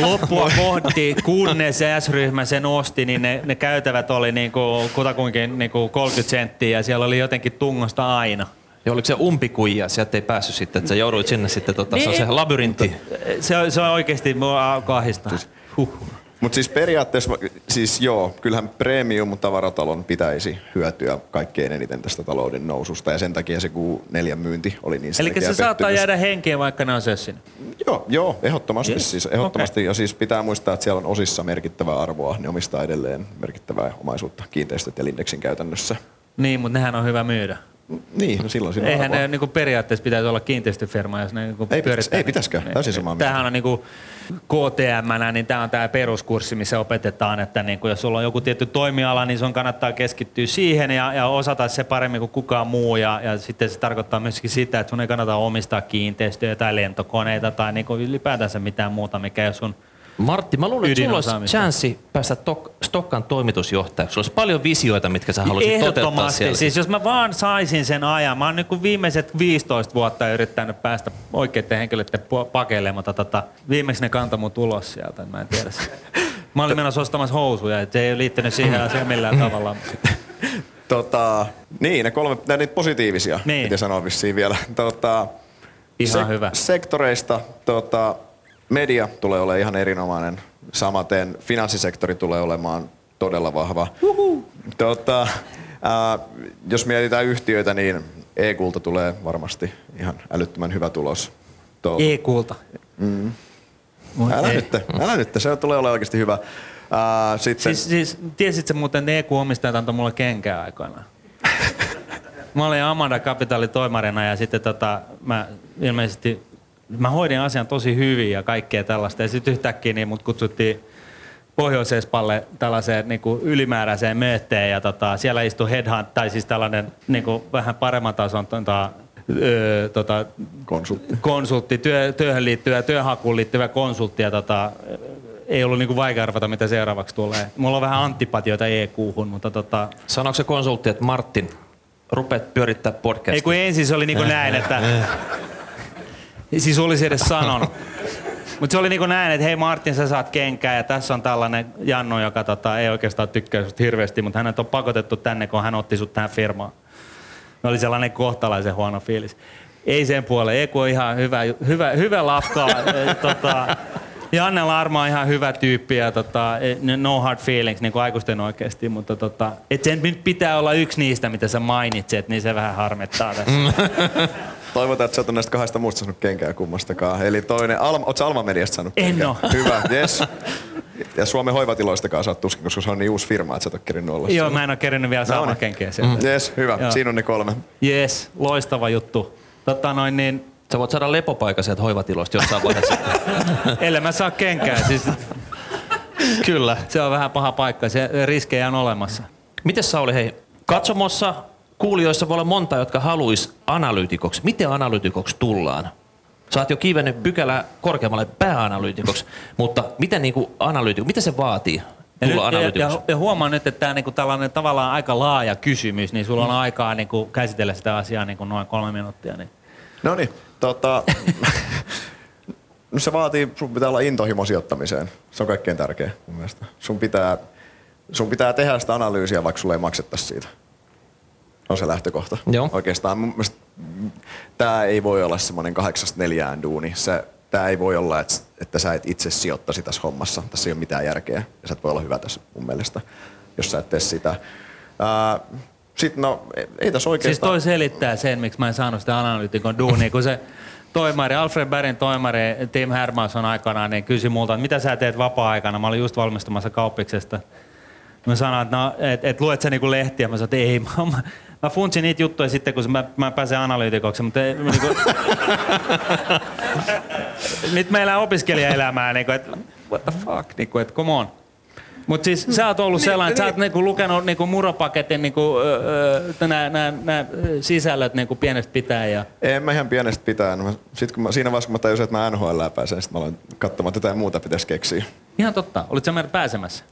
Loppua kohti, kunnes S-ryhmä sen osti, niin ne, ne käytävät oli niinku, kutakuinkin niinku 30 senttiä ja siellä oli jotenkin tungosta aina. Ja oliko se umpikuija, sieltä ei päässyt sitten, että sä jouduit sinne sitten, tota, se on se Niin. labyrintti. Se on, se on oikeasti mua kahdista. Huh. Mutta siis periaatteessa, siis joo, kyllähän premium-tavaratalon pitäisi hyötyä kaikkein eniten tästä talouden noususta ja sen takia se Q4 myynti oli niin Eli se saattaa pettymys. jäädä henkeen, vaikka ne on sössinyt. Joo, joo, ehdottomasti Yes. siis, ehdottomasti. Ja siis pitää muistaa, että siellä on osissa merkittävää arvoa. Ne omistaa edelleen merkittävää omaisuutta, kiinteistöt ja Lindexin käytännössä. Niin, mutta nehän on hyvä myydä. Niin, no silloin siinä Eihän ne niinku periaatteessa pitäisi olla kiinteistöfirma, jos ne niinku Ei pitäis- pyörittää. ei pitäisikö? Täysin samaa mieltä. Tämähän on niinku KTM, niin tämä on tämä peruskurssi, missä opetetaan, että niinku jos sulla on joku tietty toimiala, niin sun kannattaa keskittyä siihen ja, ja osata se paremmin kuin kukaan muu. Ja, ja sitten se tarkoittaa myöskin sitä, että sun ei kannata omistaa kiinteistöjä tai lentokoneita tai niinku ylipäätänsä mitään muuta, mikä ei ole sun Martti, mä luulen, että sulla olisi chanssi päästä Tok- Stokkan toimitusjohtajaksi. Sulla olisi paljon visioita, mitkä sä haluaisit toteuttaa siellä. Siis jos mä vaan saisin sen ajan, mä oon niin viimeiset 15 vuotta yrittänyt päästä oikeiden henkilöiden pakeille, mutta tota, viimeksi ne kantoi mun tulos sieltä, mä en tiedä. Mä olin menossa ostamassa housuja, et se ei ole liittynyt siihen asiaan millään tavalla. Tota, niin, ne kolme, ne niitä positiivisia, Niin. piti sanoa vissiin vielä. Tota, Ihan hyvä. Sektoreista tota, media tulee olemaan ihan erinomainen. Samaten finanssisektori tulee olemaan todella vahva. Tota, ää, jos mietitään yhtiöitä, niin e-kulta tulee varmasti ihan älyttömän hyvä tulos. E-kulta. Mm. Mut Älä ei. nyt, älä nyt, se tulee olemaan oikeasti hyvä. Ää, sitten, Siis, siis tiesitkö muuten, että EQ-omistajat antoi mulle kenkää aikoinaan? Mä olin Amanda Capitalin toimarina ja sitten tota, mä ilmeisesti mä hoidin asian tosi hyvin ja kaikkea tällaista. Ja sitten yhtäkkiä niin mut kutsuttiin Pohjois-Espalle tällaiseen niin kuin ylimääräiseen möötteen ja tota, siellä istui headhunt, tai siis tällainen niin kuin vähän paremman tason tota, öö, tota, konsultti. konsultti, työ, työhön liittyvä, työhakuun liittyvä konsultti ja tota, ei ollut niinku vaikea arvata, mitä seuraavaksi tulee. Mulla on vähän antipatioita EQ-hun, mutta tota, Sanoiko se konsultti, että Martin, rupeat pyörittää podcastia? ei kun ensin se oli niinku näin, että siis olisi edes sanonut. Mutta se oli niinku näin, että hei Martin, sä saat kenkää ja tässä on tällainen Jannu, joka tota, ei oikeastaan tykkää susta hirveästi, mutta hänet on pakotettu tänne, kun hän otti sut tähän firmaan. Ne oli sellainen kohtalaisen huono fiilis. Ei sen puoleen. Eku on ihan hyvä, hyvä, hyvä lafka. Tota, Janne Larma on ihan hyvä tyyppi ja tota, no hard feelings, niin kuin aikuisten oikeasti, mutta tota, et sen pitää olla yksi niistä, mitä sä mainitset, niin se vähän harmittaa tässä. Toivotaan, että sä oot näistä kahdesta muusta saanut kenkää kummastakaan. Eli toinen, Alma, oot sä Alma Mediasta saanut En kenkää? oo. Hyvä, yes. Ja Suomen hoivatiloistakaan oot tuskin, koska se on niin uusi firma, että sä et ole kerinyt olla Joo, siellä. mä en ole kerännyt vielä saamaan kenkiä sieltä. Yes, hyvä. Joo. Siinä on ne kolme. Yes, loistava juttu. Tota noin niin, Sä voit saada lepopaikan sieltä hoivatiloista jossain vaiheessa. ellei mä saa kenkää, siis Kyllä. se on vähän paha paikka, se riskejä on olemassa. Miten Sauli, hei, katsomossa kuulijoissa voi olla monta, jotka haluaisi analyytikoksi. Miten analyytikoksi tullaan? Sä oot jo kivennyt pykälä korkeammalle pääanalyytikoksi, mutta miten niinku analyytikko, mitä se vaatii Ja, nyt, ja, ja, ja huomaan nyt, että tämä niinku tällainen tavallaan aika laaja kysymys, niin sulla on aikaa niinku käsitellä sitä asiaa niinku noin kolme minuuttia. Niin. No niin, tota... se vaatii, sun pitää olla intohimo sijoittamiseen. Se on kaikkein tärkein mun mielestä. Sun pitää, sun pitää tehdä sitä analyysiä, vaikka sulle ei maksettaisi siitä. On se lähtökohta. Joo. Oikeastaan mun mielestä tämä ei voi olla semmoinen kahdeksasta neljään duuni. Se, tämä ei voi olla, että, että sä et itse sijoittaisi tässä hommassa. Tässä ei ole mitään järkeä. Ja sä et voi olla hyvä tässä mun mielestä, jos sä et tee sitä. Ää, Sitten no, ei, ei tässä Siis oikeastaan... toi selittää sen, miksi mä en saanut sitä analyytikon duunia, kun se toimari, Alfred Bergin toimari Tim Hermansson aikanaan, niin kysyi multa, että mitä sä teet vapaa-aikana. Mä olin just valmistumassa kauppiksesta. Mä sanoin, että no, et, et luet sä niinku lehtiä? Mä sanoin, että ei. Mä, mä, mä funtsin niitä juttuja sitten, kun mä, mä pääsen analyytikoksi, mutta ei, niinku, nyt meillä on opiskelijaelämää, niinku, että what the fuck, niinku, että come on. Mutta siis sä oot ollut sellainen, että sä oot niinku lukenut niinku muropaketin niinku, nämä sisällöt niinku pienestä pitäen. Ja... En mä ihan pienestä pitäen. Mä- Sit kun mä, siinä vaiheessa kun mä tajusin, että mä NHL pääsen, sit mä aloin katsomaan, että jotain muuta pitäisi keksiä. Ihan totta. Olit sä pääsemässä?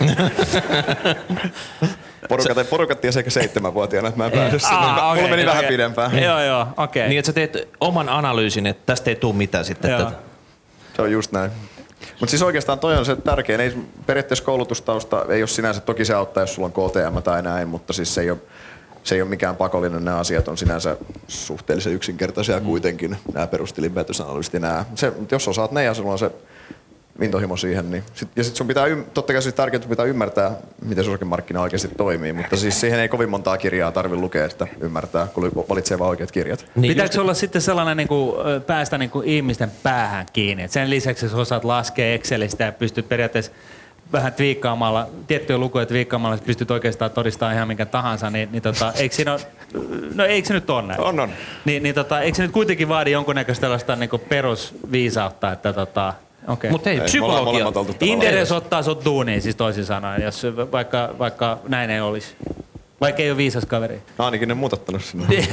Porukat, porukat tiesi ehkä seitsemänvuotiaana, että mä en pääse sinne. Mulla okei, meni vähän okei. pidempään. Joo, joo, okei. Niin, että sä teet oman analyysin, että tästä ei tule mitään sitten. Joo. Että, Se on just näin. Mutta siis oikeastaan toi on se tärkein. Ei, periaatteessa koulutustausta ei ole sinänsä, toki se auttaa, jos sulla on KTM tai näin, mutta siis se ei ole, se ei ole mikään pakollinen. Nämä asiat on sinänsä suhteellisen yksinkertaisia kuitenkin, nämä perustilinpäätösanalyysit ja nämä. Se, jos osaat ne ja sulla on se intohimo siihen, niin sit, ja sit sun pitää, totta kai siis sun pitää ymmärtää, miten se osakemarkkina oikeasti toimii, mutta siis siihen ei kovin montaa kirjaa tarvi lukea, että ymmärtää, kun valitsee vaan oikeat kirjat. niin Pitääkö just... olla sitten sellainen niin kuin, päästä niin kuin ihmisten päähän kiinni? Et sen lisäksi, jos osaat laskea Excelistä ja pystyt periaatteessa vähän twiikkaamalla, tiettyjä lukuja twiikkaamalla, että pystyt oikeastaan todistamaan ihan minkä tahansa, niin, niin tota, eikö siinä ole, no eikö se nyt ole näin? On, on. Niin, niin tota, eikö se nyt kuitenkin vaadi jonkunnäköistä tällaista niin perusviisautta, että tota, okei. Mutta hei, Ei, psykologia. Inderes ottaa sut duuniin, siis toisin sanoen, jos vaikka, vaikka näin ei olisi. Vaikka ei ole viisas kaveri. No ainakin ne muut ottanut sinne.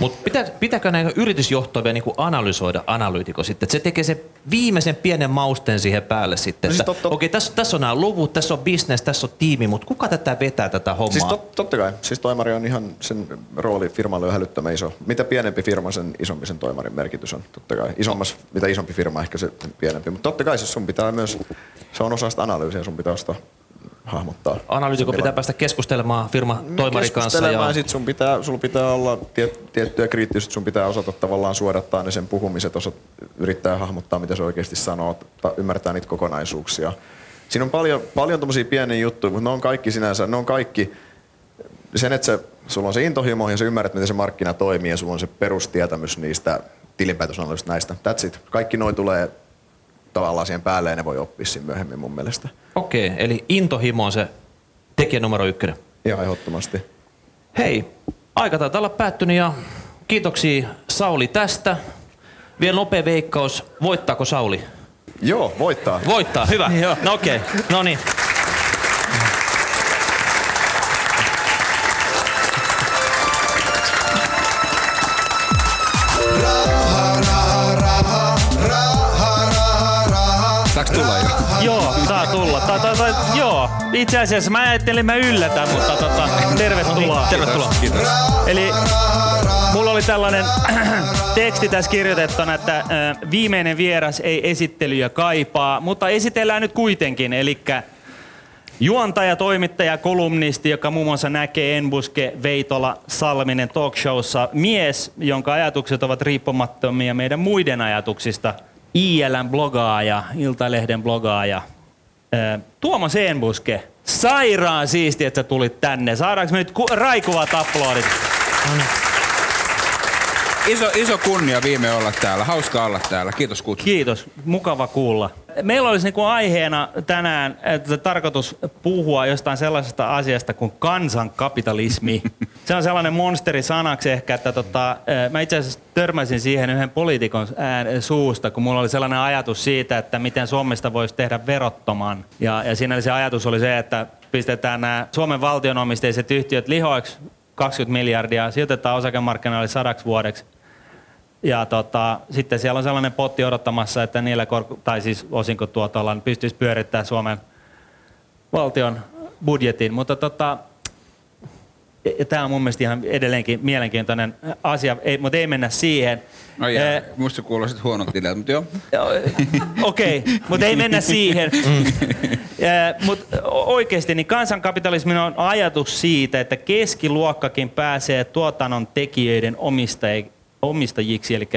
Mutta pitää, pitääkö näitä yritysjohtoja niinku analysoida analyytiko sitten? Että se tekee sen viimeisen pienen mausteen siihen päälle sitten. No siis Okei, tässä, tässä on nämä luvut, tässä on business, tässä on tiimi, mutta kuka tätä vetää tätä hommaa? Siis tot, totta kai. Siis toimari on ihan, sen rooli firmalle on hälyttömän iso. Mitä pienempi firma, sen isompi sen toimarin merkitys on. Totta kai. Isommas, mitä isompi firma, ehkä se pienempi. Mutta totta kai siis sun pitää myös, se on osa sitä analyysiä, sun pitää sitä hahmottaa. Analyytikko pitää päästä keskustelemaan firma toimarin kanssa. Keskustelemaan, Ja... sit sun pitää, sulla pitää olla tiet, tiettyjä kriittisyyttä, sun pitää osata tavallaan suodattaa ne sen puhumiset, osat, yrittää hahmottaa, mitä se oikeasti sanoo, ta, ymmärtää niitä kokonaisuuksia. Siinä on paljon, paljon tommosia pieniä juttuja, mutta ne on kaikki sinänsä, ne on kaikki sen, että se, sulla on se intohimo ja sä ymmärrät, miten se markkina toimii ja sulla on se perustietämys niistä tilinpäätösanalyysistä näistä. That's it. Kaikki noin tulee tavallaan siihen päälle ja ne voi oppia siinä myöhemmin mun mielestä. Okei, eli intohimo on se tekijä numero ykkönen. Ihan ehdottomasti. Hei, aika taitaa olla päättynyt ja kiitoksia Sauli tästä. Vielä nopea veikkaus, voittaako Sauli? Joo, voittaa. Voittaa, hyvä. Joo. No okei, okay. no niin. Tai, tai, tai, joo, itse asiassa mä ajattelin, mä yllätän, mutta tota, tervetuloa. Tervetuloa. Kiitos. Eli mulla oli tällainen teksti tässä kirjoitettuna, että äh, viimeinen vieras ei esittelyjä kaipaa, mutta esitellään nyt kuitenkin. Eli juontaja, toimittaja, kolumnisti, joka muun muassa näkee Enbuske, Veitola, Salminen talkshowssa. Mies, jonka ajatukset ovat riippumattomia meidän muiden ajatuksista. ILN blogaaja, Iltalehden blogaaja. Äh, Tuomas Enbuske, sairaan siisti, että sä tulit tänne. Saadaanko me nyt ku- raikuvat aplodit? Iso, iso kunnia viime olla täällä. Hauska olla täällä. Kiitos kutsusta. Kiitos, mukava kuulla. Meillä olisi niinku aiheena tänään että tarkoitus puhua jostain sellaisesta asiasta kuin kansankapitalismi. Se on sellainen monsteri sanaksi ehkä, että tota, eh, mä itse asiassa törmäsin siihen yhden poliitikon suusta, kun mulla oli sellainen ajatus siitä, että miten Suomesta voisi tehdä verottoman. Ja, ja siinä oli se ajatus oli se, että pistetään nämä Suomen valtionomisteiset yhtiöt lihoiksi 20 miljardia, sijoitetaan osakemarkkinoille sadaksi vuodeksi ja tota, sitten siellä on sellainen potti odottamassa, että niillä korko, tai siis osinkotuotolla pystyisi pyörittämään Suomen valtion budjetin. Mutta tota, ja tämä on mun mielestä ihan edelleenkin mielenkiintoinen asia, ei, mutta ei mennä siihen. No jää. Eh, Musta kuulostit huonot ideat, mutta joo. Okei, okay, mutta ei mennä siihen. Mutta oikeasti niin kansankapitalismin on ajatus siitä, että keskiluokkakin pääsee tuotannon tekijöiden omistaj- omistajiksi, eli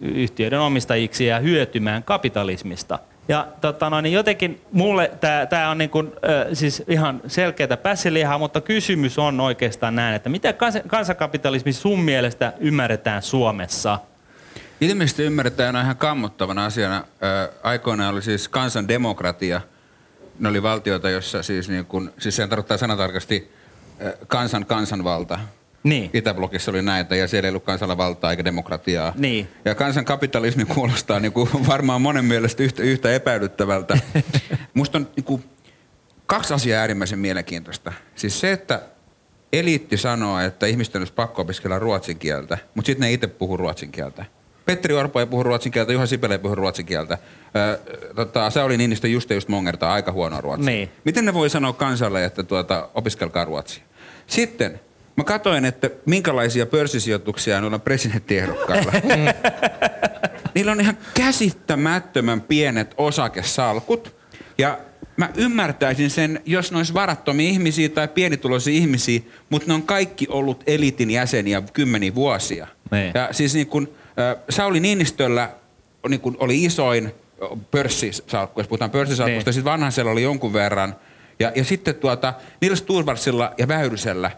yhtiöiden omistajiksi ja hyötymään kapitalismista. Ja tota, no, niin jotenkin mulle tämä on niin kun, ö, siis ihan selkeätä pässilihaa, mutta kysymys on oikeastaan näin, että mitä kans- kansankapitalismi sun mielestä ymmärretään Suomessa? Ilmeisesti ymmärretään ihan kammottavana asiana. Ö, aikoinaan oli siis kansandemokratia. Ne oli valtioita, jossa siis, niin kun, siis sehän tarkoittaa sanatarkasti ö, kansan kansanvalta. Niin. Itäblokissa oli näitä ja siellä ei ollut kansalla valtaa eikä demokratiaa. Niin. Ja kansankapitalismi kuulostaa niin kuin varmaan monen mielestä yhtä, yhtä epäilyttävältä. Musta on niin kuin kaksi asiaa äärimmäisen mielenkiintoista. Siis se, että eliitti sanoo, että ihmisten olisi pakko opiskella ruotsin kieltä, mutta sitten ne itse puhuu ruotsin kieltä. Petteri Orpo ei puhu ruotsin kieltä, Juha Sipilä ei puhu ruotsin kieltä. Öö, tota, Sauli Niinistö just just mongertaa aika huonoa ruotsia. Niin. Miten ne voi sanoa kansalle, että tuota, opiskelkaa ruotsia? Sitten mä katsoin, että minkälaisia pörssisijoituksia noilla presidenttiehdokkailla. Niillä on ihan käsittämättömän pienet osakesalkut. Ja mä ymmärtäisin sen, jos ne olisi varattomia ihmisiä tai pienituloisia ihmisiä, mutta ne on kaikki ollut elitin jäseniä kymmeniä vuosia. Niin. Ja siis niin kun, äh, Sauli Niinistöllä niin kun oli isoin pörssisalkku, jos puhutaan pörssisalkusta, Niin. sitten vanhasella oli jonkun verran. Ja, ja sitten tuota, Nils Turvarsilla ja Väyrysellä,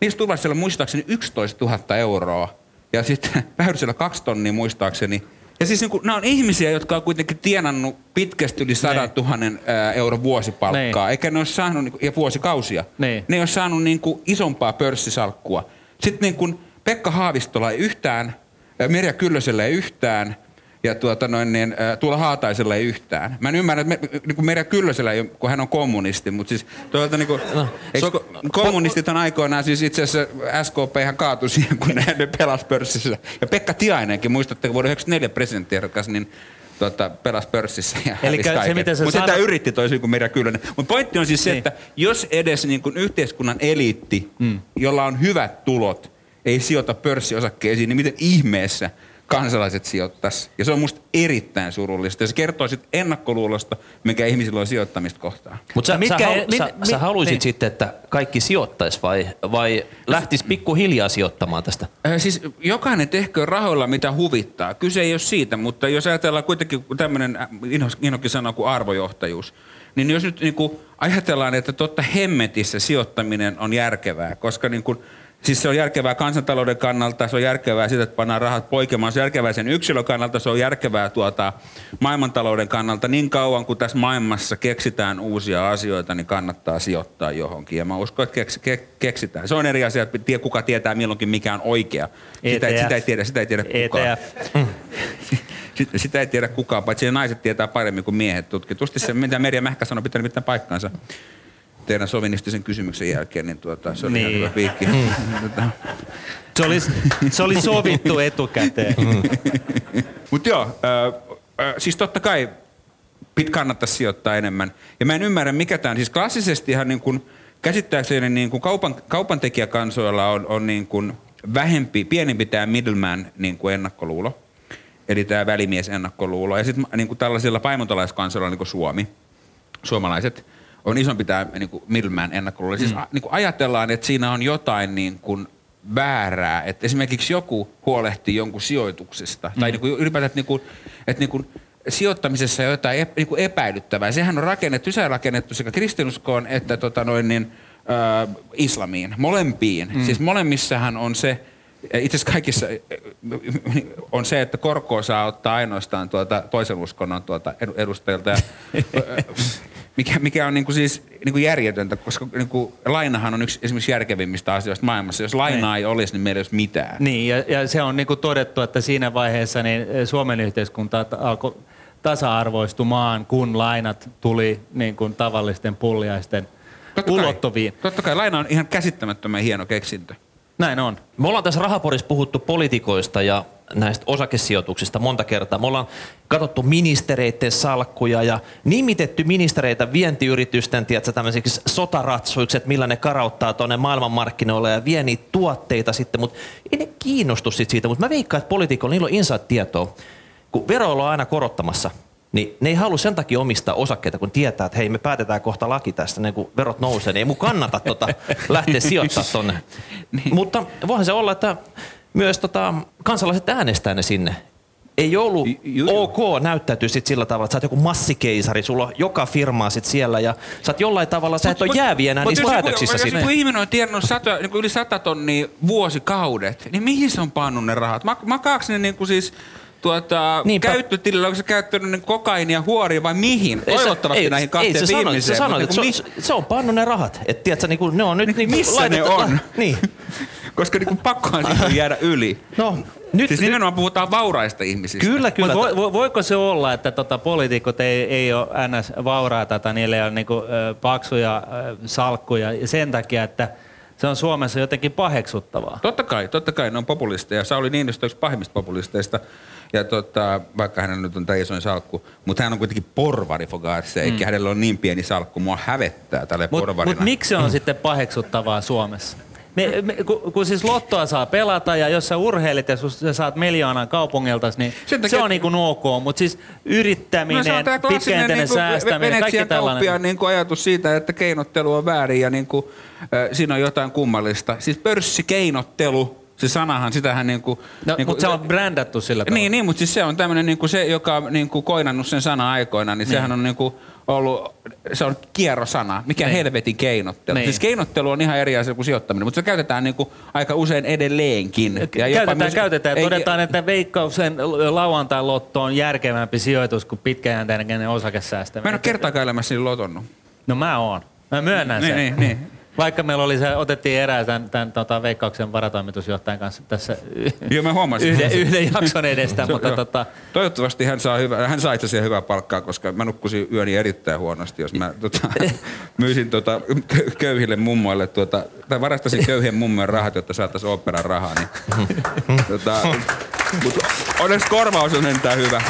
Nils Turvarsilla muistaakseni 11 000 euroa ja sitten Väyrysellä kaksi tonnia muistaakseni. Ja siis niin kun, nämä on ihmisiä, jotka on kuitenkin tienannut pitkästi yli 100 Niin. 000 ää, euron vuosipalkkaa, Niin. eikä ne ole saanut, niin kuin- ja vuosikausia, Niin. ne ei ole saanut niin kuin, isompaa pörssisalkkua. Sitten niin kuin Pekka Haavistola ei yhtään, ää, Merja Kyllösellä ei yhtään, ja tuota noin, niin, Tuula Haataisella ei yhtään. Mä en ymmärrä, että me, niin kuin Merja Kyllösellä ei kun hän on kommunisti, mutta siis toisaalta niin kuin, no, se on- kommunistit on aikoinaan, siis itse asiassa SKP ihan kaatui siihen, kun ne, ne pelasi pörssissä. Ja Pekka Tiainenkin, muistatteko vuoden 1994 presidenttiehdokas, niin tuota, pelasi pörssissä ja Elikkä se, mitä sä Mutta sanot- sitä yritti toisin kuin Merja Kyllönen. Mutta pointti on siis se, Niin. että jos edes niin kuin yhteiskunnan eliitti, mm. jolla on hyvät tulot, ei sijoita pörssiosakkeisiin, niin miten ihmeessä kansalaiset sijoittaisi. Ja se on musta erittäin surullista. Ja se kertoo sitten ennakkoluulosta, mikä ihmisillä on sijoittamista kohtaan. Mutta sä, Mitkä- sä, halu, mi- sä, mi- sä haluisit niin. sitten, että kaikki sijoittaisi vai, vai lähtis pikkuhiljaa sijoittamaan tästä? Äh, Siis jokainen tehköön rahoilla mitä huvittaa. Kyse ei ole siitä, mutta jos ajatellaan kuitenkin tämmöinen, Inokki sanoo kuin arvojohtajuus, niin jos nyt niin kuin ajatellaan, että totta hemmetissä sijoittaminen on järkevää, koska niin kuin, siis se on järkevää kansantalouden kannalta, se on järkevää sitä, että pannaan rahat poikemaan, se on järkevää sen yksilön kannalta, se on järkevää tuota, maailmantalouden kannalta. Niin kauan kuin tässä maailmassa keksitään uusia asioita, niin kannattaa sijoittaa johonkin. Ja mä uskon, että keks, ke, keksitään. Se on eri asia, että tie- kuka tietää milloinkin mikä on oikea. Sitä, ei- ETF. sitä ei tiedä, sitä ei tiedä kukaan. ETF. Sitä, sitä ei tiedä kukaan, paitsi naiset tietää paremmin kuin miehet tutkitusti. Se, mitä Merja Mähkä sanoi, pitää nimittäin paikkaansa teidän sovinistisen kysymyksen jälkeen, niin tuota, se oli niin. ihan hyvä piikki. Tota, Se oli, se oli sovittu etukäteen. Mutta joo, äh, äh, siis totta kai pit kannattaa sijoittaa enemmän. Ja mä en ymmärrä, mikä tämä on. Siis klassisestihan niin kun, käsittääkseni niin kun kaupan, kaupantekijäkansoilla on, on niin kun vähempi, pienempi tämä middleman niin kuin ennakkoluulo. Eli tämä välimies ennakkoluulo. Ja sitten niin kuin tällaisilla paimentolaiskansoilla niin kuin Suomi, suomalaiset, on isompi tämä niin kuin middleman ennakkoluulo. Siis a, niin kuin ajatellaan, että siinä on jotain niin kuin väärää. Että esimerkiksi joku huolehtii jonkun sijoituksesta. Tai niin kuin ylipäätään, että, niin kuin, että niin kuin sijoittamisessa on jotain ep, niin kuin epäilyttävää. Sehän on rakennettu, se on rakennettu sekä kristinuskoon että tota noin, niin, äh, islamiin. Molempiin. Mm. Siis molemmissahan on se, itse asiassa kaikissa on se, että korkoa saa ottaa ainoastaan tuota toisen uskonnon tuota edu- edustajilta. Ja, mikä, mikä on niinku siis niinku järjetöntä, koska niinku lainahan on yksi esimerkiksi järkevimmistä asioista maailmassa. Jos lainaa ei olisi, niin meillä ei olisi mitään. Niin, ja, ja se on niinku todettu, että siinä vaiheessa niin Suomen yhteiskunta alkoi tasa-arvoistumaan, kun lainat tuli niin kuin tavallisten pulliaisten Totta kai. ulottuviin. Totta kai laina on ihan käsittämättömän hieno keksintö. Näin on. Me ollaan tässä Rahaporissa puhuttu politikoista ja näistä osakesijoituksista monta kertaa. Me ollaan katsottu ministereiden salkkuja ja nimitetty ministereitä vientiyritysten tiedätkö, tämmöisiksi sotaratsuiksi, että millä ne karauttaa tuonne maailmanmarkkinoille ja vie niitä tuotteita sitten, mutta ei ne kiinnostu siitä. Mutta mä veikkaan, että poliitikoilla niillä on inside-tietoa. Kun vero ollaan aina korottamassa, niin ne ei halua sen takia omistaa osakkeita, kun tietää, että hei, me päätetään kohta laki tästä, niin kun verot nousee, niin ei mun kannata tota lähteä sijoittaa tonne. niin. Mutta voihan se olla, että myös tota, kansalaiset äänestää ne sinne. Ei ollut Ju- ok näyttäytyy sit sillä tavalla, että sä oot joku massikeisari, sulla on joka firmaa sit siellä ja sä oot jollain tavalla, sä et ole jääviä enää niissä päätöksissä Jos sinne. joku ihminen on tiennyt sata, niin kuin yli sata tonnia vuosikaudet, niin mihin se on pannut ne rahat? Mak- makaaks ne niin kuin siis tuota, Niinpä. käyttötilillä, onko se käyttänyt niin kokainia, huoria vai mihin? Ei se- Toivottavasti ei, näihin kahteen ei, se viimeiseen. Sanoi, se, sanoi, mutta että niin se, se on pannut ne rahat. Et, tiedätkö, niin kuin, ne on nyt niin kuin missä ne on? Niin. Koska niin kuin pakkohan siitä jäädä yli. No, nyt, Siis nimenomaan puhutaan vauraista ihmisistä. Kyllä, kyllä. Vo, vo, voiko se olla, että tota, poliitikot ei, ei ole ns. vauraata tai niillä ei ole niinku, ö, paksuja ö, salkkuja ja sen takia, että se on Suomessa jotenkin paheksuttavaa? Totta kai, totta kai ne on populisteja. Sauli Niinistö on yksi pahimmista populisteista. Ja tota, vaikka hänellä nyt on tämä isoin salkku, mutta hän on kuitenkin porvari for God's sake, mm. hänellä on niin pieni salkku, mua hävettää tälle Mutta porvarina. mut miksi se on sitten paheksuttavaa Suomessa? Me, me, kun, kun siis lottoa saa pelata ja jos sä urheilit ja sä saat miljoonan kaupungilta, niin takia- se on niin kuin ok, mutta siis yrittäminen, No tämä klassinen pitkäjänteinen niin säästäminen, kaikki tällainen. niin kuin ajatus siitä, että keinottelu on väärin ja niin kuin, äh, siinä on jotain kummallista. Siis pörssikeinottelu, se sanahan, sitähän niin kuin... No, niin kuin, mutta se on brändätty sillä tavalla. Niin, niin, mutta siis se on tämmöinen niin kuin se, joka on niin kuin koinannut sen sana aikoina, niin, niin. sehän on niin kuin ollut, se on kierrosana. Mikä Niin. helvetin keinottelu. Niin. Siis keinottelu on ihan eri asia kuin sijoittaminen, mutta se käytetään niin kuin aika usein edelleenkin. Ja Käytetään, myös- käytetään. ei- Todetaan, että veikkauksen lauantai lotto on järkevämpi sijoitus kuin pitkäjänteinen osakesäästäminen. Mä en ole kertaakaan elämässäni lotonnut. No mä oon. Mä myönnän Niin, sen. niin, niin. Vaikka meillä oli se, otettiin erään tämän, tämän tota, veikkauksen varatoimitusjohtajan kanssa tässä Joo, mä huomasin. yhden, yhden jakson edestä, Se- mutta tota, Toivottavasti hän saa, hyvä, hän saa itse asiassa hyvää palkkaa, koska mä nukkusin yöni erittäin huonosti, jos mä tota, myisin tota, kö- köyhille mummoille, tuota, tai varastasin köyhien mummojen rahat, jotta saataisiin operan rahaa. Niin, tota, mutta onneksi korvaus on entään hyvä.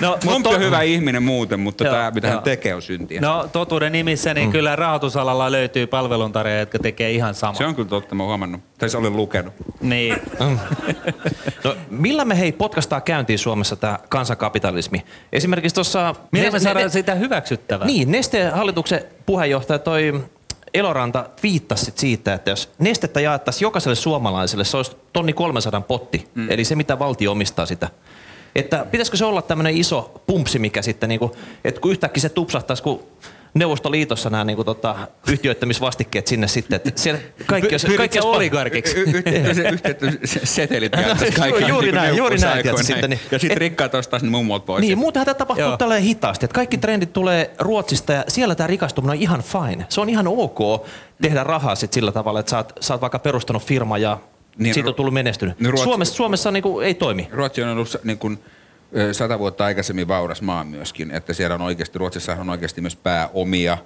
No, Trump to- on hyvä ihminen muuten, mutta Joo, tämä, mitä hän tekee, on syntiä. No totuuden nimissä, niin mm. kyllä rahoitusalalla löytyy palveluntarjoajia, jotka tekee ihan sama. Se on kyllä totta, mä oon huomannut. Tai se olen lukenut. Niin. No, millä me hei podcastaa käyntiin Suomessa tämä kansakapitalismi? Esimerkiksi tuossa... Miten me saadaan sitä hyväksyttävää? Niin, Nesteen hallituksen puheenjohtaja toi Eloranta viittasi siitä, että jos nestettä jaettaisiin jokaiselle suomalaiselle, se olisi tonni 300 potti, mm. eli se mitä valtio omistaa sitä. Että pitäisikö se olla tämmöinen iso pumpsi, mikä sitten, niinku, että kun yhtäkkiä se tupsahtaisi, kun Neuvostoliitossa nämä niinku, tota, yhtiöittämisvastikkeet sinne sitten, että siellä kaikki, Pyrit kaikki jos- oligarkiksi? Setelit jaettaisiin kaikille. Juuri niin kuin näin, juuri näin, sitten, niin- Ja sitten rikkaat ostaisi ne mummot pois. Niin, muutenhan tämä tapahtuu Joo. tällä hitaasti. Että kaikki trendit tulee Ruotsista ja siellä tämä rikastuminen on ihan fine. Se on ihan ok tehdä rahaa sit sillä tavalla, että sä oot, sä oot vaikka perustanut firma ja Niin, niin, siitä on tullut menestynyt. niin Ruotsi- Suomessa, Suomessa niinku ei toimi. Ruotsi on ollut niin kuin, sata vuotta aikaisemmin vauras maa myöskin, että siellä on oikeasti, Ruotsissa on oikeasti myös pääomia.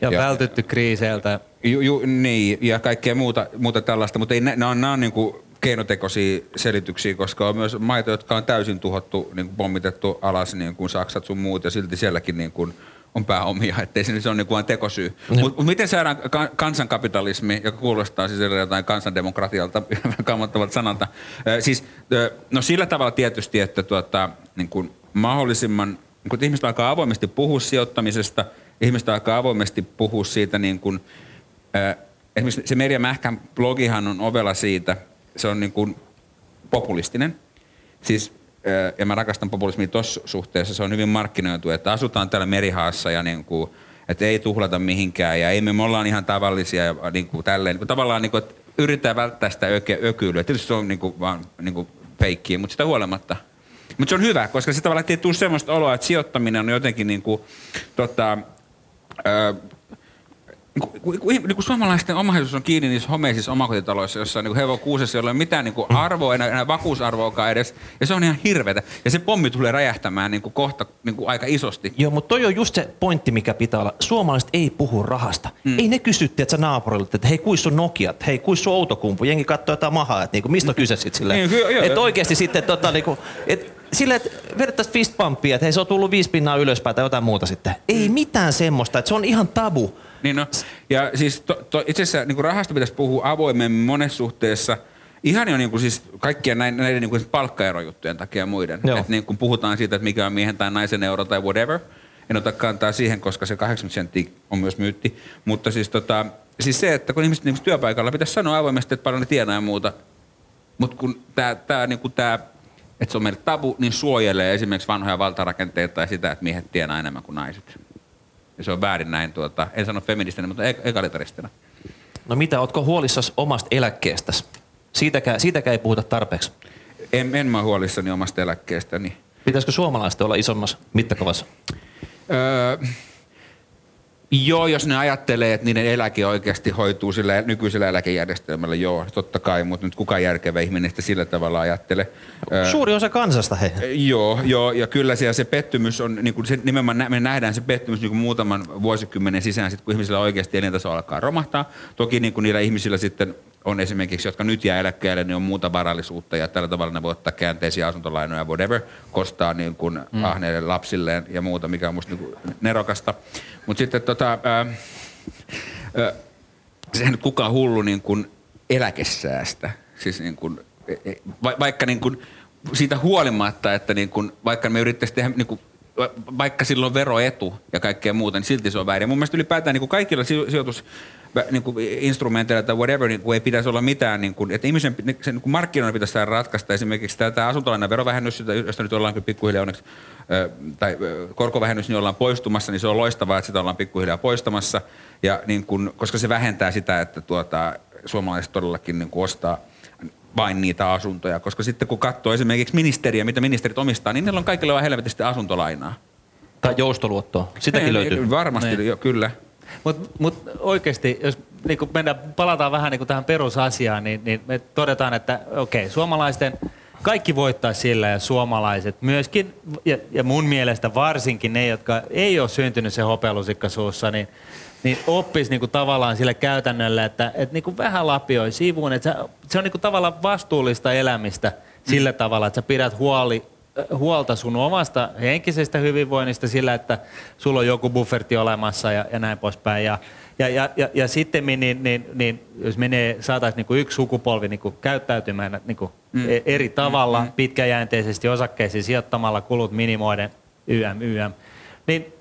Ja, ja vältytty kriiseiltä. Ju, ju, niin, ja kaikkea muuta, muuta tällaista, mutta ei, ne on, ne on niin kuin keinotekoisia selityksiä, koska on myös maita, jotka on täysin tuhottu, niin kuin pommitettu alas, niin kuin Saksat sun muut, ja silti sielläkin niin kuin on pääomia, ettei se, se on niin kuin tekosyy. Mutta miten saadaan ka- kansankapitalismi, joka kuulostaa siis jotain kansandemokratialta, kammottavalta sanalta, Ö, siis, ö, no sillä tavalla tietysti, että tuota, niin kuin mahdollisimman, niin kuin, että ihmiset alkaa avoimesti puhua sijoittamisesta, ihmiset alkaa avoimesti puhua siitä niin kuin, Ö, Esimerkiksi se Merja Mähkän blogihan on ovella siitä, se on niin kuin populistinen. Siis, ja mä rakastan populismia tuossa suhteessa, se on hyvin markkinoitu, että asutaan täällä merihaassa ja niin kuin, että ei tuhlata mihinkään ja ei me, me ollaan ihan tavallisia ja niin kuin tälleen. Niin kuin tavallaan niin kuin, että yritetään välttää sitä öke, ökyilyä. Tietysti se on niin kuin, vaan niin kuin feikkiä, mutta sitä huolimatta. Mutta se on hyvä, koska se tavallaan ei tule semmoista oloa, että sijoittaminen on jotenkin niin kuin, tota, ö, niin kuin, niin kuin suomalaisten omaisuus on kiinni niissä homeisissa omakotitaloissa, jossa on niin hevo kuusessa, jolla ei ole mitään niin kuin arvoa, enää, enää vakuusarvoakaan edes. Ja se on ihan hirvetä. Ja se pommi tulee räjähtämään niin kuin kohta niin kuin aika isosti. Joo, mutta toi on just se pointti, mikä pitää olla. Suomalaiset ei puhu rahasta. Mm. Ei ne kysy, että naapurilta, että hei, kuis sun Nokiat, hei, kuis sun autokumpu. Jengi katsoo jotain mahaa, että niinku, mistä on kyse sitten silleen. Niin, joo, että oikeasti sitten tota, niinku, et, silleen, että vedettäisiin fist pumpia, että hei, se on tullut viisi pinnaa ylöspäin tai jotain muuta sitten. Ei mitään semmoista, että se on ihan tabu. Niin no, ja siis to, to, itse asiassa niin rahasta pitäisi puhua avoimemmin monessa suhteessa. Ihan jo niin kuin siis kaikkien näiden, näiden niin kuin palkkaerojuttujen takia ja muiden. Joo. Että niin kun puhutaan siitä, että mikä on miehen tai naisen euro tai whatever. En ota kantaa siihen, koska se 80 senttiä on myös myytti. Mutta siis, tota, siis se, että kun ihmiset niin työpaikalla pitäisi sanoa avoimesti, että paljon ne tienaa ja muuta. Mutta kun tämä, tää, niin kuin tää, että se on meille tabu, niin suojelee esimerkiksi vanhoja valtarakenteita tai sitä, että miehet tienaa enemmän kuin naiset. Ja se on väärin näin, tuota, en sano feministinä, mutta ek- egalitaristina. No mitä, ootko huolissasi omasta eläkkeestäsi? Siitäkään, siitäkään ei puhuta tarpeeksi. En, en mä huolissani omasta eläkkeestäni. Pitäisikö suomalaiset olla isommassa mittakaavassa? Öö, joo, jos ne ajattelee, että niiden eläke oikeasti hoituu sillä nykyisellä eläkejärjestelmällä, joo, totta kai, mutta nyt kukaan järkevä ihminen sitä sillä tavalla ajattele. Öö, Suuri osa kansasta, hei. Joo, joo, ja kyllä siellä se pettymys on, niin kuin se, nimenomaan me nähdään se pettymys niin kuin muutaman vuosikymmenen sisään, sit kun ihmisillä oikeasti elintaso alkaa romahtaa. Toki niin kuin niillä ihmisillä sitten on esimerkiksi, jotka nyt jää eläkkeelle, niin on muuta varallisuutta ja tällä tavalla ne voi ottaa käänteisiä asuntolainoja, whatever, kostaa niin kuin mm. ahneille lapsilleen ja muuta, mikä on musta niin kuin nerokasta. Mutta sitten tota, ää, ää, sehän nyt kukaan hullu niin kuin eläkesäästä. Siis niin kuin, e- e- va, vaikka niin kuin siitä huolimatta, että niin kuin, vaikka me yrittäisiin tehdä niin kuin, va- vaikka sillä on veroetu ja kaikkea muuta, niin silti se on väärin. Mun mielestä ylipäätään niin kuin kaikilla sijo- sijoitus niin kuin instrumenteilla tai whatever, niin kuin ei pitäisi olla mitään, niin kuin, että ihmisen sen niin kuin markkinoilla pitäisi saada ratkaista esimerkiksi tämä, tämä asuntolainan verovähennys, josta nyt ollaan kyllä pikkuhiljaa onneksi, tai korkovähennys, niin ollaan poistumassa, niin se on loistavaa, että sitä ollaan pikkuhiljaa poistamassa, ja niin kuin, koska se vähentää sitä, että tuota, suomalaiset todellakin niin kuin ostaa vain niitä asuntoja, koska sitten kun katsoo esimerkiksi ministeriä, mitä ministerit omistaa, niin niillä on kaikilla vaan helvetisti asuntolainaa. Tai joustoluottoa. Sitäkin Ei, löytyy. Varmasti, Niin. jo, kyllä. Mutta mut oikeasti, jos niin kun mennään, palataan vähän niin tähän perusasiaan, niin, niin me todetaan, että okei, suomalaisten kaikki voittaa sillä ja suomalaiset myöskin, ja, ja mun mielestä varsinkin ne, jotka ei ole syntynyt se hopealusikka suussa, niin, niin oppis niin tavallaan sillä käytännöllä, että, että niin vähän lapioi sivuun, että sä, se on niin tavallaan vastuullista elämistä sillä tavalla, että sä pidät huoli huolta sun omasta henkisestä hyvinvoinnista sillä, että sulla on joku bufferti olemassa ja, ja näin poispäin. Ja, ja, ja, ja, ja sitten niin, niin, niin, niin, jos menee, saataisiin niin kuin yksi sukupolvi niin kuin käyttäytymään niin kuin mm. eri tavalla, mm. pitkäjänteisesti osakkeisiin sijoittamalla, kulut minimoiden, YM, YM, niin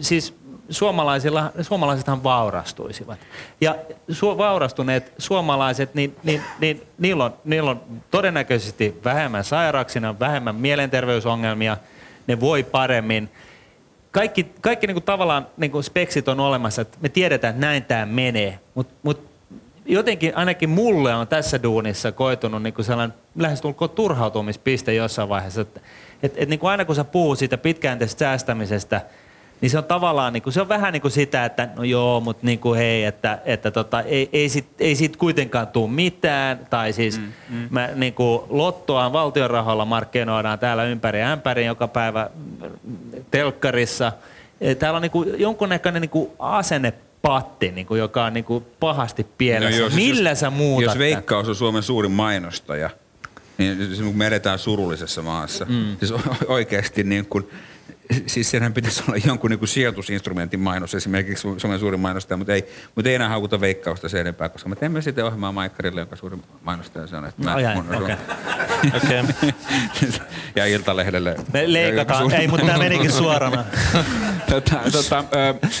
siis suomalaisilla, suomalaisethan vaurastuisivat. Ja su, vaurastuneet suomalaiset, niin, niin, niin niillä, on, niillä on todennäköisesti vähemmän sairauksina, vähemmän mielenterveysongelmia, ne voi paremmin. Kaikki, kaikki niin kuin tavallaan niin kuin speksit on olemassa, että me tiedetään, että näin tämä menee, mutta mut jotenkin ainakin mulle on tässä duunissa koitunut niin kuin sellainen lähestulkoon turhautumispiste jossain vaiheessa, että et, et niin kuin aina kun sä puhuu siitä pitkäjänteisestä säästämisestä – niin se on tavallaan, niin kuin, se on vähän niin kuin sitä, että no joo, mutta niin kuin hei, että, että tota, ei, ei, sit, ei siitä kuitenkaan tule mitään. Tai siis mm, mm. Mä, niin kuin, lottoa valtion rahoilla markkinoidaan täällä ympäri ämpäri joka päivä telkkarissa. Täällä on niin kuin, jonkunnäköinen niin kuin asenne patti, niin kuin, joka on niin kuin pahasti pielessä. No joo, siis Millä jos, sä muutat Jos Veikkaus on Suomen suurin mainostaja, niin siis me eletään surullisessa maassa. Mm. Siis oikeasti niin kuin, siis senhän pitäisi olla jonkun niin kuin sijoitusinstrumentin mainos, esimerkiksi Suomen suurin mainostaja, mutta ei, mutta ei enää haukuta veikkausta sen enempää, koska me teemme sitten ohjelmaa Maikkarille, jonka suurin mainostaja se on. Että mä, no, mun, okay. okay. ja Iltalehdelle. Me leikataan, ei, mutta tämä menikin suorana. tota, tota, äh,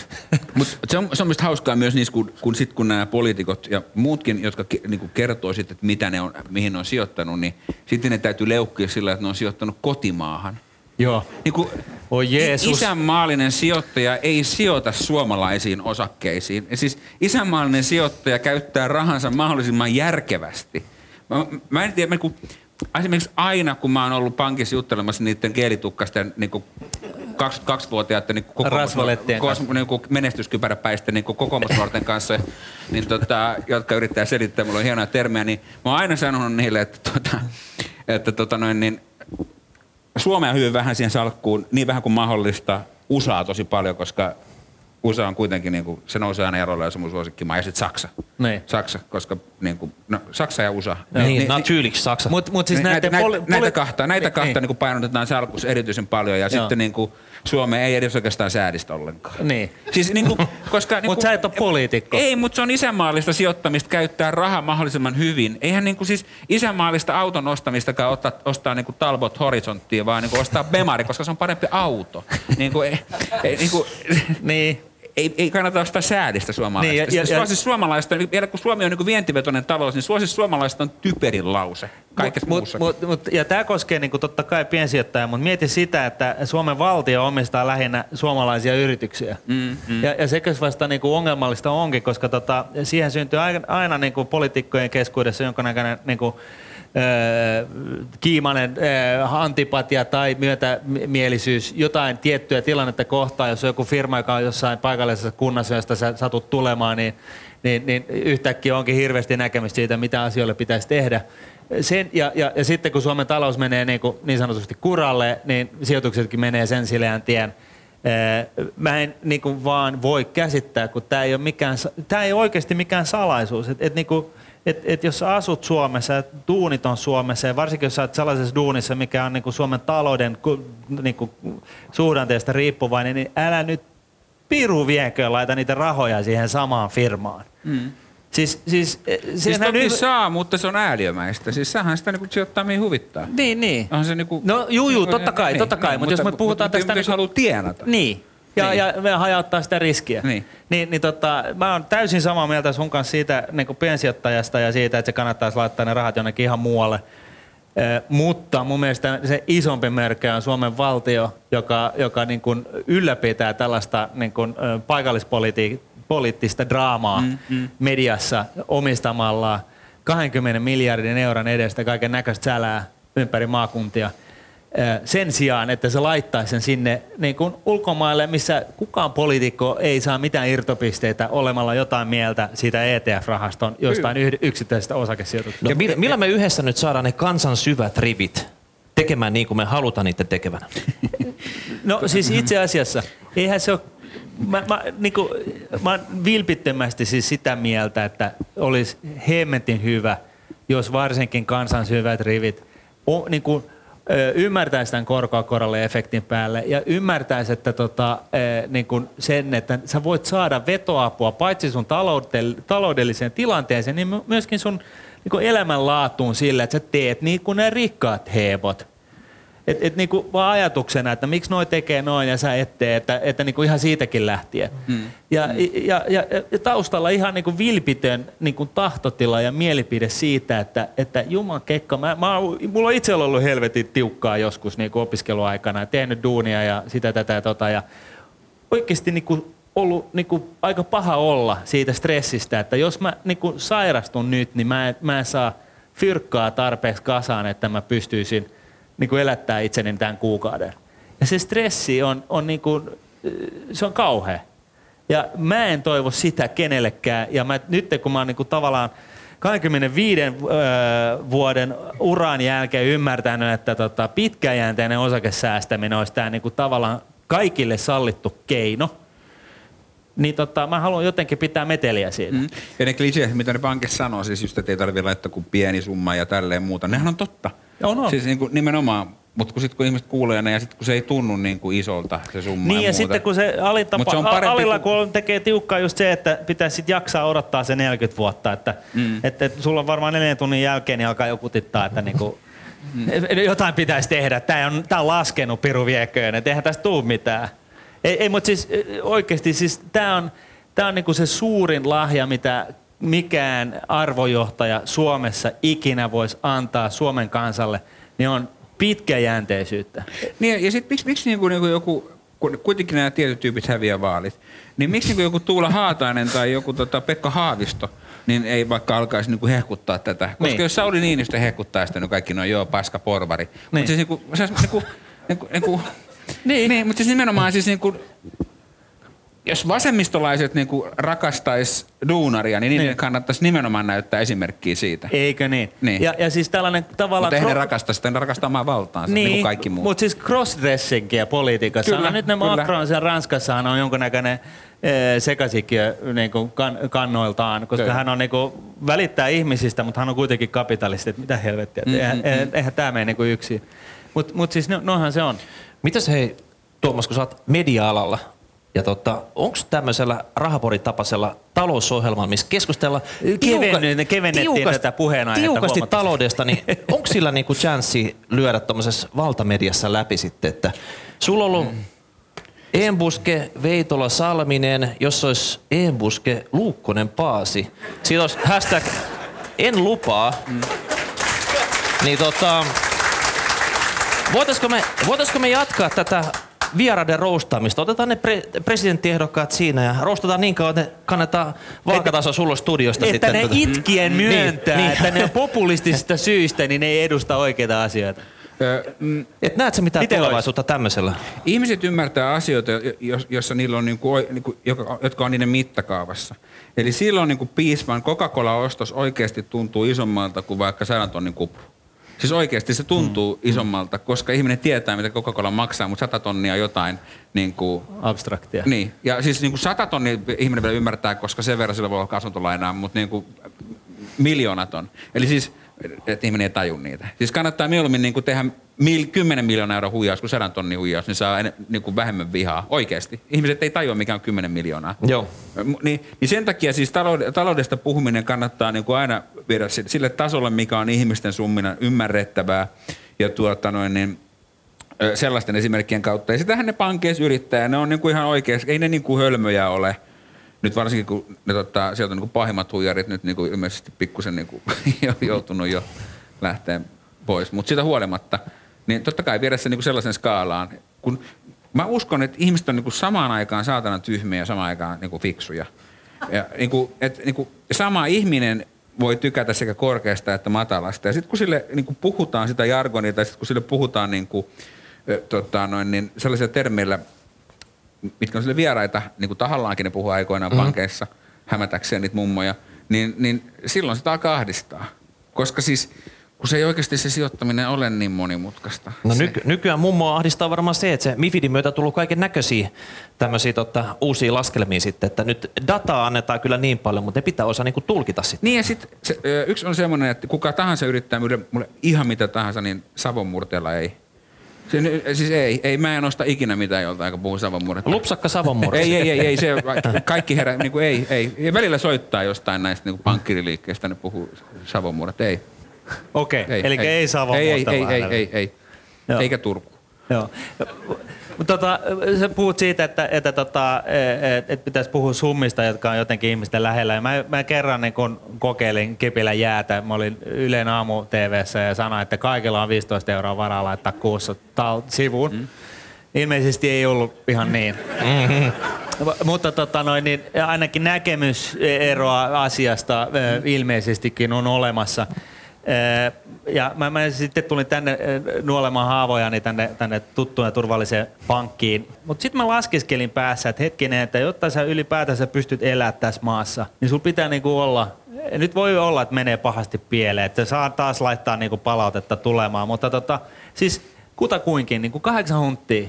mutta se on, se on minusta hauskaa myös niissä, kun, kun, sit, kun nämä poliitikot ja muutkin, jotka ke, niin kertoo sitten, että mitä ne on, mihin ne on sijoittanut, niin sitten ne täytyy leukkia sillä, että ne on sijoittanut kotimaahan – Joo. Niin kuin Oi Jeesus. Isänmaallinen sijoittaja ei sijoita suomalaisiin osakkeisiin. Ja siis isänmaallinen sijoittaja käyttää rahansa mahdollisimman järkevästi. Mä, mä en tiedä, mä, kun, esimerkiksi aina kun mä oon ollut pankissa juttelemassa niiden kielitukkasten niin 22-vuotiaiden niin kokoomus, niin menestyskypäräpäisten niin kokoomusnuorten kanssa, niin tota, jotka yrittää selittää, mulla on hienoja termejä, niin mä oon aina sanonut niille, että, tota, että tota noin, niin, Suomea hyvin vähän siihen salkkuun, niin vähän kuin mahdollista. USAa tosi paljon, koska USA on kuitenkin, niin kuin, se nousee aina erolla ja se on mun suosikkimaa. Ja sitten Saksa. Niin. Saksa, koska niin kuin, no, Saksa ja USA. Niin, niin, niin Saksa. Mut, mut siis näitä, näitä, poli- näitä, kahta, näitä niin, kahta niin. Niin painotetaan salkussa erityisen paljon. Ja Joo. sitten niin kuin, Suome ei edes oikeastaan säädistä ollenkaan. Niin. Siis niin kuin, koska... niin mutta sä et ole poliitikko. Ei, mutta se on isänmaallista sijoittamista käyttää rahaa mahdollisimman hyvin. Eihän niin kuin siis isänmaallista auton ostamistakaan ostaa, ostaa niin kuin Talbot Horizonttia, vaan niin kuin ostaa Bemari, koska se on parempi auto. Niin kuin, ei, ei, niin, kuin, niin ei, ei kannata ostaa säädistä suomalaista. Niin, ja, ja, suosi suomalaista, vielä kun Suomi on niin vientivetoinen talous, niin suosi suomalaista on typerin lause kaikessa mut, muussa. Mut, mut, ja tämä koskee niin totta kai piensijoittajia, mutta mieti sitä, että Suomen valtio omistaa lähinnä suomalaisia yrityksiä. Mm, mm. Ja, ja sekös vasta niin kuin ongelmallista onkin, koska tota, siihen syntyy aina, aina niin kuin poliitikkojen keskuudessa jonkinnäköinen niin kuin, kiimainen antipatia tai myötämielisyys jotain tiettyä tilannetta kohtaan, jos on joku firma, joka on jossain paikallisessa kunnassa, josta sä satut tulemaan, niin, niin, niin yhtäkkiä onkin hirveästi näkemystä siitä, mitä asioille pitäisi tehdä. Sen, ja, ja, ja sitten kun Suomen talous menee niin, kuin niin sanotusti kuralle, niin sijoituksetkin menee sen sileän tien. Mä en niin kuin vaan voi käsittää, kun tämä ei ole, mikään, tämä ei ole oikeasti mikään salaisuus. Et, et niin kuin, et, et jos asut Suomessa ja duunit on Suomessa ja varsinkin jos olet sellaisessa duunissa, mikä on niin kuin Suomen talouden niin kuin suhdanteesta riippuvainen, niin älä nyt piru viekö laita niitä rahoja siihen samaan firmaan. Mm. Siis, siis, eh, siis toki nyt... saa, mutta se on ääliömäistä. Siis sähän sitä niinku sijoittaa mihin huvittaa. Niin, niin. Onhan se niinku... No juu, juu, totta kai, niin, totta kai. Niin, mutta, mutta jos me puhutaan mutta, tästä... Jos niinku... haluaa tienata. Niin. Ja, niin. ja me hajauttaa sitä riskiä. Niin. Niin, niin tota, mä oon täysin samaa mieltä sun kanssa siitä niin kuin piensijoittajasta ja siitä, että se kannattaisi laittaa ne rahat jonnekin ihan muualle. Eh, mutta mun mielestä se isompi merkki on Suomen valtio, joka, joka niin kuin ylläpitää tällaista niin kuin, paikallispoliittista draamaa mm, mm. mediassa omistamalla 20 miljardin euron edestä kaiken näköistä sälää ympäri maakuntia – sen sijaan, että se laittaisi sen sinne niin kuin ulkomaille, missä kukaan poliitikko ei saa mitään irtopisteitä olemalla jotain mieltä siitä ETF-rahaston jostain yh- yksittäisestä osakesijoituksesta. Ja millä, millä me yhdessä nyt saadaan ne kansan syvät rivit tekemään niin kuin me halutaan niitä tekevän? No siis itse asiassa, eihän se ole Mä, mä, niin kuin, mä oon vilpittömästi siis sitä mieltä, että olisi hemmetin hyvä, jos varsinkin kansan syvät rivit o, niin kuin, ymmärtäisi tämän korkoa korolle efektin päälle ja ymmärtäisi, että tota, niin kuin sen, että sä voit saada vetoapua paitsi sun taloudell- taloudelliseen tilanteeseen, niin my- myöskin sun niin elämänlaatuun sillä, että sä teet niin kuin ne rikkaat heevot. Et, et niinku vaan ajatuksena, että miksi noi tekee noin ja sä et tee, että, että niinku ihan siitäkin lähtien. Mm. Ja, ja, ja, ja, taustalla ihan niinku vilpitön niinku tahtotila ja mielipide siitä, että, että Juman kekka, mä, mä, mulla on itse ollut helvetin tiukkaa joskus niinku opiskeluaikana ja tehnyt duunia ja sitä tätä ja tota ja oikeasti niinku ollut niinku aika paha olla siitä stressistä, että jos mä niinku sairastun nyt, niin mä en, mä en saa fyrkkaa tarpeeksi kasaan, että mä pystyisin – niin kuin elättää itseni tämän kuukauden. Ja se stressi on, on, niin kuin, se on kauhea. Ja mä en toivo sitä kenellekään. Ja mä, nyt kun mä oon niin kuin tavallaan 25 öö, vuoden uran jälkeen ymmärtänyt, että tota, pitkäjänteinen osakesäästäminen olisi tämä niin kuin tavallaan kaikille sallittu keino, niin tota, mä haluan jotenkin pitää meteliä siitä. Mm. Ja ne kliseet, mitä ne pankissa sanoo, siis just, että ei tarvitse laittaa kuin pieni summa ja tälleen muuta, nehän on totta. On, on. Siis niin kuin nimenomaan, mutta kun, sit, kun ihmiset kuulee ne ja sitten kun se ei tunnu niin kuin isolta se summa Niin ja, ja sitten kun se, alinta, Mut se on parempi, alilla kun- kun tekee tiukkaa just se, että pitäisi sit jaksaa odottaa se 40 vuotta, että mm. että, sulla on varmaan neljän tunnin jälkeen niin alkaa joku tittaa, että niinku, mm. jotain pitäisi tehdä. Tämä on, tää on laskenut piru vieköön, että eihän tästä tule mitään. Ei, ei mutta siis oikeasti siis tämä on, tää on niinku se suurin lahja, mitä mikään arvojohtaja Suomessa ikinä voisi antaa Suomen kansalle, niin on pitkäjänteisyyttä. Niin, ja sitten miksi, miksi niinku, niinku joku, kun kuitenkin nämä tietyt tyypit häviää vaalit, niin miksi niinku joku Tuula Haatainen tai joku tota Pekka Haavisto, niin ei vaikka alkaisi niinku hehkuttaa tätä. Koska Niin. jos Sauli Niinistö hehkuttaa sitä, niin kaikki no joo, paska porvari. Niin. Mutta siis niinku, se, niinku, niinku, niinku, Niin. niin, mutta siis nimenomaan siis niinku, jos vasemmistolaiset niinku rakastais duunaria, niin niiden Niin. kannattaisi nimenomaan näyttää esimerkkiä siitä. Eikö niin? Niin. Ja, ja siis tällainen tavallaan... Mutta eihän ne rakasta sitä, ne rakastaa omaa valtaansa, niin, niin kuin kaikki muut. Mutta siis crossdressingia politiikassa. Kyllä, nyt ne kyllä. Macron siellä Ranskassahan on jonkunnäköinen eh, sekasikiö niin kuin kan, kannoiltaan, koska Kyllä. hän on niin kuin, välittää ihmisistä, mutta hän on kuitenkin kapitalisti. Että mitä helvettiä, mm, eihän, mm, eihän, eihän tämä mene niin yksin. Mutta mut siis no, nohan se on. Mitäs hei, Tuomas, kun sä oot media-alalla, ja tota, onko tämmöisellä rahaporitapaisella talousohjelmalla, missä keskustellaan Kevenny- kevennettiin tätä puheenaihetta tiukasti huomattavasti. taloudesta, niin onko sillä niinku chanssi lyödä tuommoisessa valtamediassa läpi sitten, että sulla on ollut Embuske, Veitola, Salminen, jos olisi Embuske, Luukkonen, Paasi. Siitä olisi hashtag en lupaa. Niin tota, voitaisko me, voitaisko me jatkaa tätä vieraiden roustaamista? Otetaan ne pre- presidenttiehdokkaat siinä ja roustataan niin kauan, että ne kannetaan vaakataso sulla studiosta Että sitten. ne tota. itkien Niin, myöntää, niin. että ne populistisista syistä niin ne ei edusta oikeita asioita. Mm, Et näet sä mitään Miten tulevaisuutta tämmöisellä? Ihmiset ymmärtää asioita, jo- jos- jossa niillä on niinku, niinku, joka- jotka on niiden mittakaavassa. Eli silloin niinku piispan Coca-Cola-ostos oikeasti tuntuu isommalta kuin vaikka sadan tonnin kupru. Siis oikeasti se tuntuu mm. isommalta, koska ihminen tietää, mitä Coca-Cola maksaa, mutta 100 tonnia jotain niin kuin, Abstraktia. niin. Ja siis niin kuin 100 tonnia ihminen vielä ymmärtää, koska sen verran sillä voi olla asuntolainaa, mutta niin kuin miljoonaton. Eli siis, että ihminen ei taju niitä. Siis kannattaa mieluummin niin kuin tehdä mil, 10 miljoonaa euroa huijaus kuin 100 tonnin huijaus, niin saa en, niin kuin vähemmän vihaa. Oikeasti. Ihmiset ei tajua, mikä on 10 miljoonaa. Joo. M- Niin, niin sen takia siis taloud- taloudesta puhuminen kannattaa niin kuin aina viedä si- sille tasolle, mikä on ihmisten summina ymmärrettävää. Ja tuota noin, niin, sellaisten esimerkkien kautta. Ja sitähän ne pankeissa yrittää, ne on niin kuin ihan oikeasti, ei ne niin kuin hölmöjä ole. Nyt varsinkin, kun ne, tota, sieltä on niin pahimmat huijarit nyt niin kuin ilmeisesti pikkusen niin kuin, jo joutunut jo lähteä pois. Mutta siitä huolimatta, niin totta kai viedä se niin kuin sellaisen skaalaan. Kun mä uskon, että ihmiset on niin kuin samaan aikaan saatana tyhmiä ja samaan aikaan niin kuin fiksuja. Ja niin kuin, et, niin kuin, sama ihminen voi tykätä sekä korkeasta että matalasta. Ja sitten kun sille niin kuin puhutaan sitä jargonia, tai sitten kun sille puhutaan niin kuin, tota, noin, niin sellaisilla termeillä, mitkä on sille vieraita, niin kuin tahallaankin ne puhuu aikoinaan mm-hmm. pankeissa, hämätäkseen niitä mummoja, niin, niin silloin sitä alkaa ahdistaa. Koska siis kun se ei oikeasti se sijoittaminen ole niin monimutkaista. No se, nyky- nykyään mummoa ahdistaa varmaan se, että se Mifidin myötä on tullut kaiken näköisiä tämmöisiä tota, uusia laskelmia sitten, että nyt dataa annetaan kyllä niin paljon, mutta ne pitää osaa niinku tulkita sitten. Niin ja sitten yksi on semmoinen, että kuka tahansa yrittää myydä mulle ihan mitä tahansa, niin savonmurteella ei. Se, siis ei, ei, mä en osta ikinä mitään joltain, joka puhuu savonmurteella. Lupsakka Savonmurre. Ei, ei, ei, ei, se kaikki herää, niin kuin ei, ei. Ja välillä soittaa jostain näistä niin pankkiriliikkeestä, ne puhuu savonmurret, ei. Okei, ei eli ei, ei, ei, ei, ei, hänellä. ei, ei, Joo. Eikä Turku. Joo. Mutta tota, sä puhut siitä, että, että, tota, et, et pitäisi puhua summista, jotka on jotenkin ihmisten lähellä. Ja mä, mä kerran niin kun kokeilin kipillä jäätä. Mä olin Ylen aamu TVssä ja sanoin, että kaikilla on 15 euroa varaa laittaa kuussa tal- sivuun. Mm. Ilmeisesti ei ollut ihan niin. Mm-hmm. Mutta tota noin, niin ainakin näkemyseroa asiasta ö, ilmeisestikin on olemassa. Ö, Ja mä, mä sitten tulin tänne ö, nuolemaan haavojani tänne, tänne tuttuun ja turvalliseen pankkiin. Mutta sitten mä laskeskelin päässä, että hetkinen, että jotta sä ylipäätänsä pystyt elämään tässä maassa, niin sulla pitää niinku olla nyt voi olla, että menee pahasti pieleen, että saa taas laittaa niinku palautetta tulemaan, mutta tota, siis kutakuinkin niinku kahdeksan hunttia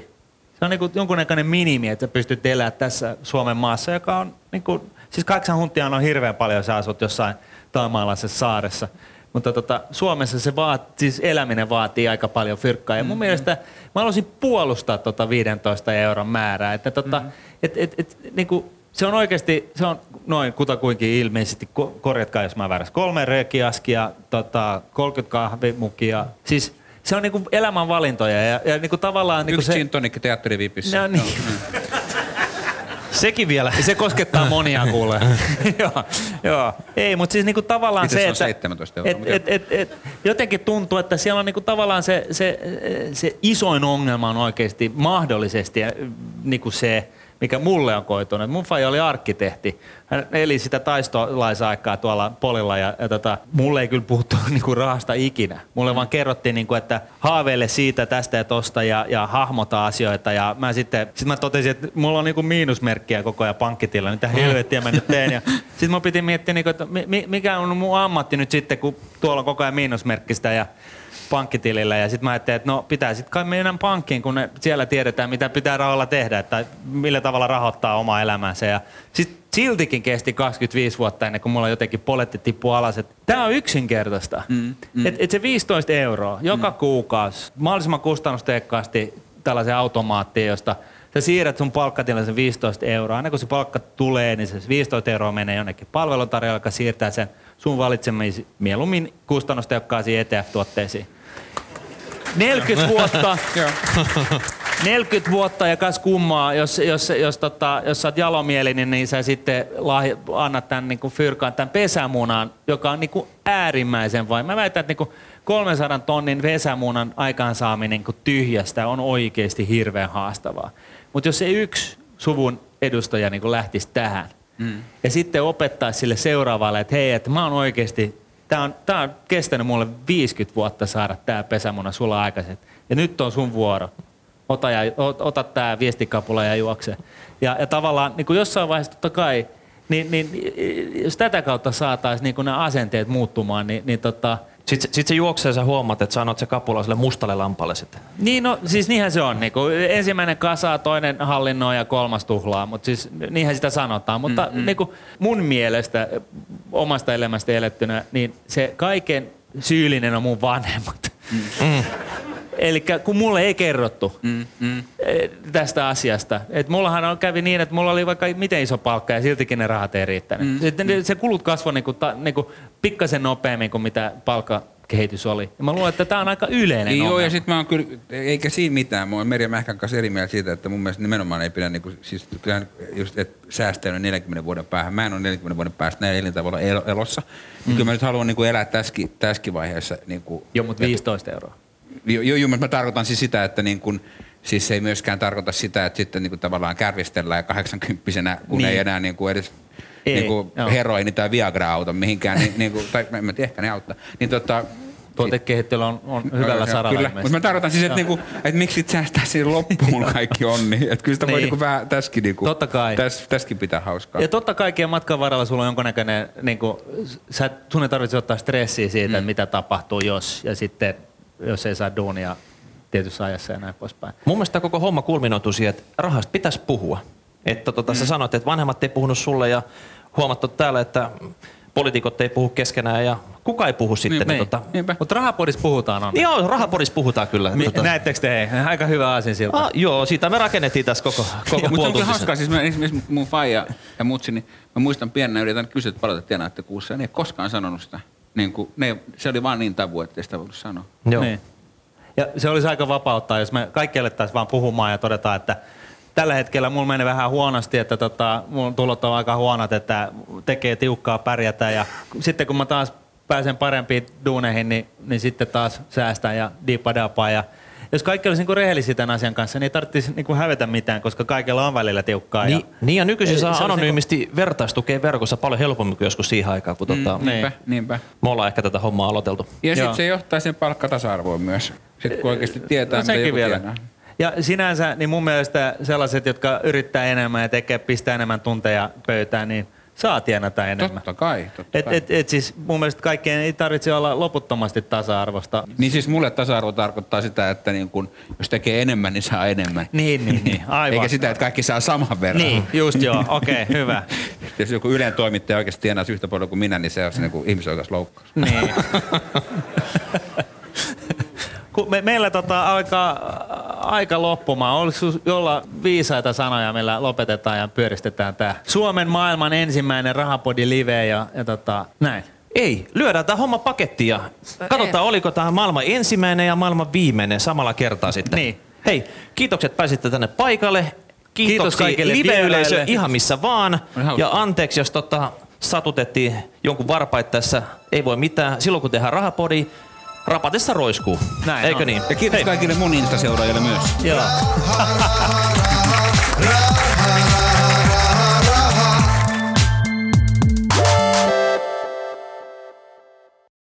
se on niin jonkunnäköinen minimi, että sä pystyt elämään tässä Suomen maassa, joka on niin kuin, siis kahdeksan huntia on hirveän paljon, jos sä asut jossain taamaalaisessa saaressa. Mutta tota, Suomessa se vaat, siis eläminen vaatii aika paljon fyrkkaa. Ja mun mielestä mä haluaisin puolustaa tota 15 euron määrää. Että tota, et, et, et, niin kuin, se on oikeasti, se on noin kutakuinkin ilmeisesti, ko- korjatkaa jos mä väärässä, kolme röökiaskia, tota, 30 kahvimukia. Siis se on niinku elämän valintoja ja, ja niinku tavallaan... Niinku Yksi se, gin tonikki teatterivipissä. No niin. Sekin vielä. Se koskettaa monia kuulee. joo, joo. Ei, mutta siis niinku tavallaan Itse se, se on että 17 euroa, et, et, et, et, jotenkin tuntuu, että siellä on niinku tavallaan se, se, se isoin ongelma on oikeasti mahdollisesti niinku se, mikä mulle on koitunut. Mun faija oli arkkitehti. Hän eli sitä taistolaisaikaa tuolla polilla ja, ja tota, mulle ei kyllä puhuttu niinku rahasta ikinä. Mulle vaan kerrottiin, niinku, että haaveile siitä, tästä ja tosta ja, ja hahmota asioita. Ja mä sitten sit mä totesin, että mulla on niinku miinusmerkkiä koko ajan pankkitilla. Mitä helvettiä mä nyt teen. Ja sitten mä piti miettiä, niinku, että mi- mikä on mun ammatti nyt sitten, kun tuolla on koko ajan miinusmerkkistä. Ja pankkitilillä ja sitten mä ajattelin, että no pitää sitten kai mennä pankkiin, kun ne, siellä tiedetään, mitä pitää rahalla tehdä, että millä tavalla rahoittaa omaa elämäänsä. Ja sitten siltikin kesti 25 vuotta ennen kuin mulla jotenkin poletti tippu alas. Tämä on yksinkertaista. Mm, mm. Et, et se 15 euroa joka mm. kuukausi, mahdollisimman kustannustehokkaasti tällaisen automaattiin, josta sä siirrät sun palkkatilan sen 15 euroa. Aina kun se palkka tulee, niin se 15 euroa menee jonnekin palveluntarjoajalle, joka siirtää sen sun valitsemisiin mieluummin kustannustehokkaisiin ETF-tuotteisiin. 40 vuotta, 40 vuotta ja kas kummaa, jos, jos, jos, tota, jos sä oot jalomielinen, niin sä sitten lahj, annat tämän niin fyrkaan, tämän pesämunan, joka on niin kuin äärimmäisen vain. Mä väitän, että niin kuin 300 tonnin pesämunan aikaansaaminen niin kuin tyhjästä on oikeasti hirveän haastavaa. Mutta jos se yksi suvun edustaja niin kuin lähtisi tähän, ja sitten opettaisi sille seuraavalle, että hei, että mä oon oikeasti Tämä on, tää on kestänyt mulle 50 vuotta saada tämä pesämuna sulla aikaiset. Ja nyt on sun vuoro. Ota, ja, ot, ota tämä viestikapula ja juokse. Ja, ja tavallaan niin kuin jossain vaiheessa totta kai, niin, niin, jos tätä kautta saataisiin niin nämä asenteet muuttumaan, niin, niin tota, Sitten, sit se juoksee ja sä huomaat, että sä annat se kapula sille mustalle lampalle sitten. niin, no, siis niinhän se on. Niin kuin ensimmäinen kasa, toinen hallinnoi ja kolmas tuhlaa, mutta siis niinhän sitä sanotaan. Mutta mm, mm. Niin kuin mun mielestä omasta elämästä elettynä, niin se kaiken syyllinen on mun vanhemmat. Mm. Eli kun mulle ei kerrottu mm, mm. tästä asiasta. Et mullahan on, kävi niin, että mulla oli vaikka miten iso palkka ja siltikin ne rahat ei riittänyt. Mm. Sitten mm. se kulut kasvoi niinku, ta, niinku pikkasen nopeammin kuin mitä palkkakehitys oli. Ja mä luulen, että tämä on aika yleinen Joo, ongelma. ja sitten mä oon kyllä, eikä siinä mitään. Mä oon Merja Mähkän kanssa eri mieltä siitä, että mun mielestä nimenomaan ei pidä, niinku, siis kyllähän just, että säästää 40 vuoden päähän. Mä en ole 40 vuoden päästä näin elintavoilla el- elossa. Mm. Kyllä mä nyt haluan niinku elää tässäkin, tässäkin vaiheessa. Niinku, Joo, mutta 15 euroa. Joo, joo, mutta mä tarkoitan siis sitä, että niin kun, siis se ei myöskään tarkoita sitä, että sitten niin kuin tavallaan kärvistellään ja 80 kun Niin. ei enää niin kuin edes Ei, niin kuin joo. heroini tai Viagra auta mihinkään, niin, niin kuin, tai en mä tiedä, ehkä ne auttaa. Niin tota, tuotekehittely on, on hyvällä saralla. Kyllä, mutta mä tarkoitan siis, että, niinku, että miksi sit säästää siihen loppuun kaikki onni. Että kyllä sitä voi Niin. niinku vähän täskin, niinku, Totta kai. Täs, täskin pitää hauskaa. Ja totta kaikkien matkan varrella sulla on jonkunnäköinen, niin kuin, sä, et- sun ei tarvitse ottaa stressiä siitä, mm. mitä tapahtuu jos, ja sitten jos ei saa duunia tietyssä ajassa ja näin poispäin. Mun mielestä koko homma kulminoituu siihen, että rahasta pitäisi puhua. Että tota, mm. sä sanoit, että vanhemmat ei puhunut sulle ja huomattu täällä, että poliitikot ei puhu keskenään ja kuka ei puhu sitten. Niin, Niin, tota. Mutta rahapodissa puhutaan on. joo, rahapodissa puhutaan kyllä. Mi- tota, Näettekö te? hei? Aika hyvä aasin siltä. ah, joo, siitä me rakennettiin tässä koko, koko Mutta on kyllä puolituntisen. hauskaa, siis mä, esimerkiksi mun faija ja mutsi, niin mä muistan pienenä yritän kysyä, että paljon te tienaatte kuussa, ja ne ei koskaan sanonut sitä. Niin kuin, ne, se oli vaan niin tabu, että ei sitä voinut sanoa. Joo. Niin. Ja se olisi aika vapauttaa, jos me kaikki alettaisiin vaan puhumaan ja todetaan, että tällä hetkellä mulla menee vähän huonosti, että tota, mun tulot on aika huonot, että tekee tiukkaa pärjätä ja sitten kun mä taas pääsen parempiin duuneihin, niin, niin sitten taas säästän ja diipadapaa ja jos kaikki olisi niinku rehellisiä tämän asian kanssa, niin ei tarvitsisi niinku hävetä mitään, koska kaikilla on välillä tiukkaa. Niin, ja, niin ja nykyisin saa anonyymisti vertaistukea verkossa paljon helpommin kuin joskus siihen aikaan, kun tota, Niin. Niinpä, niinpä. me ollaan ehkä tätä hommaa aloiteltu. Ja sitten se johtaa sen palkkatasa-arvoon myös. Sitten kun oikeasti tietää, No mitä joku vielä. tienaa. Ja sinänsä, niin mun mielestä sellaiset, jotka yrittää enemmän ja tekee, pistää enemmän tunteja pöytään, niin saa tienata enemmän. Totta kai, totta Et, kai. et, et siis mun mielestä kaikkien ei tarvitse olla loputtomasti tasa-arvosta. Niin siis mulle tasa-arvo tarkoittaa sitä, että niin kun, jos tekee enemmän, niin saa enemmän. Niin, niin, niin. Aivan. Eikä sitä, että kaikki saa saman verran. Niin, just joo. Okei, okay, hyvä. Jos joku Ylen toimittaja oikeasti tienaisi yhtä paljon kuin minä, niin se on se niin ihmisoikeusloukkaus. Niin. Kun me, meillä tota, alkaa aika loppumaan. Oliko jolla viisaita sanoja, millä lopetetaan ja pyöristetään tämä Suomen maailman ensimmäinen rahapodi live ja, ja tota, näin. Ei, lyödään tämä homma pakettiin ja katsotaan, oliko tämä maailman ensimmäinen ja maailman viimeinen samalla kertaa sitten. Niin. Hei, kiitokset pääsitte tänne paikalle. Kiitos kaikille live-yleisö ihan missä vaan. Ja anteeksi, jos tota, satutettiin jonkun varpait tässä. Ei voi mitään. Silloin kun tehdään rahapodi, rapatessa roiskuu. Näin Eikö on. niin? Ja kiitos Hei. kaikille mun Insta-seuraajille myös. Joo.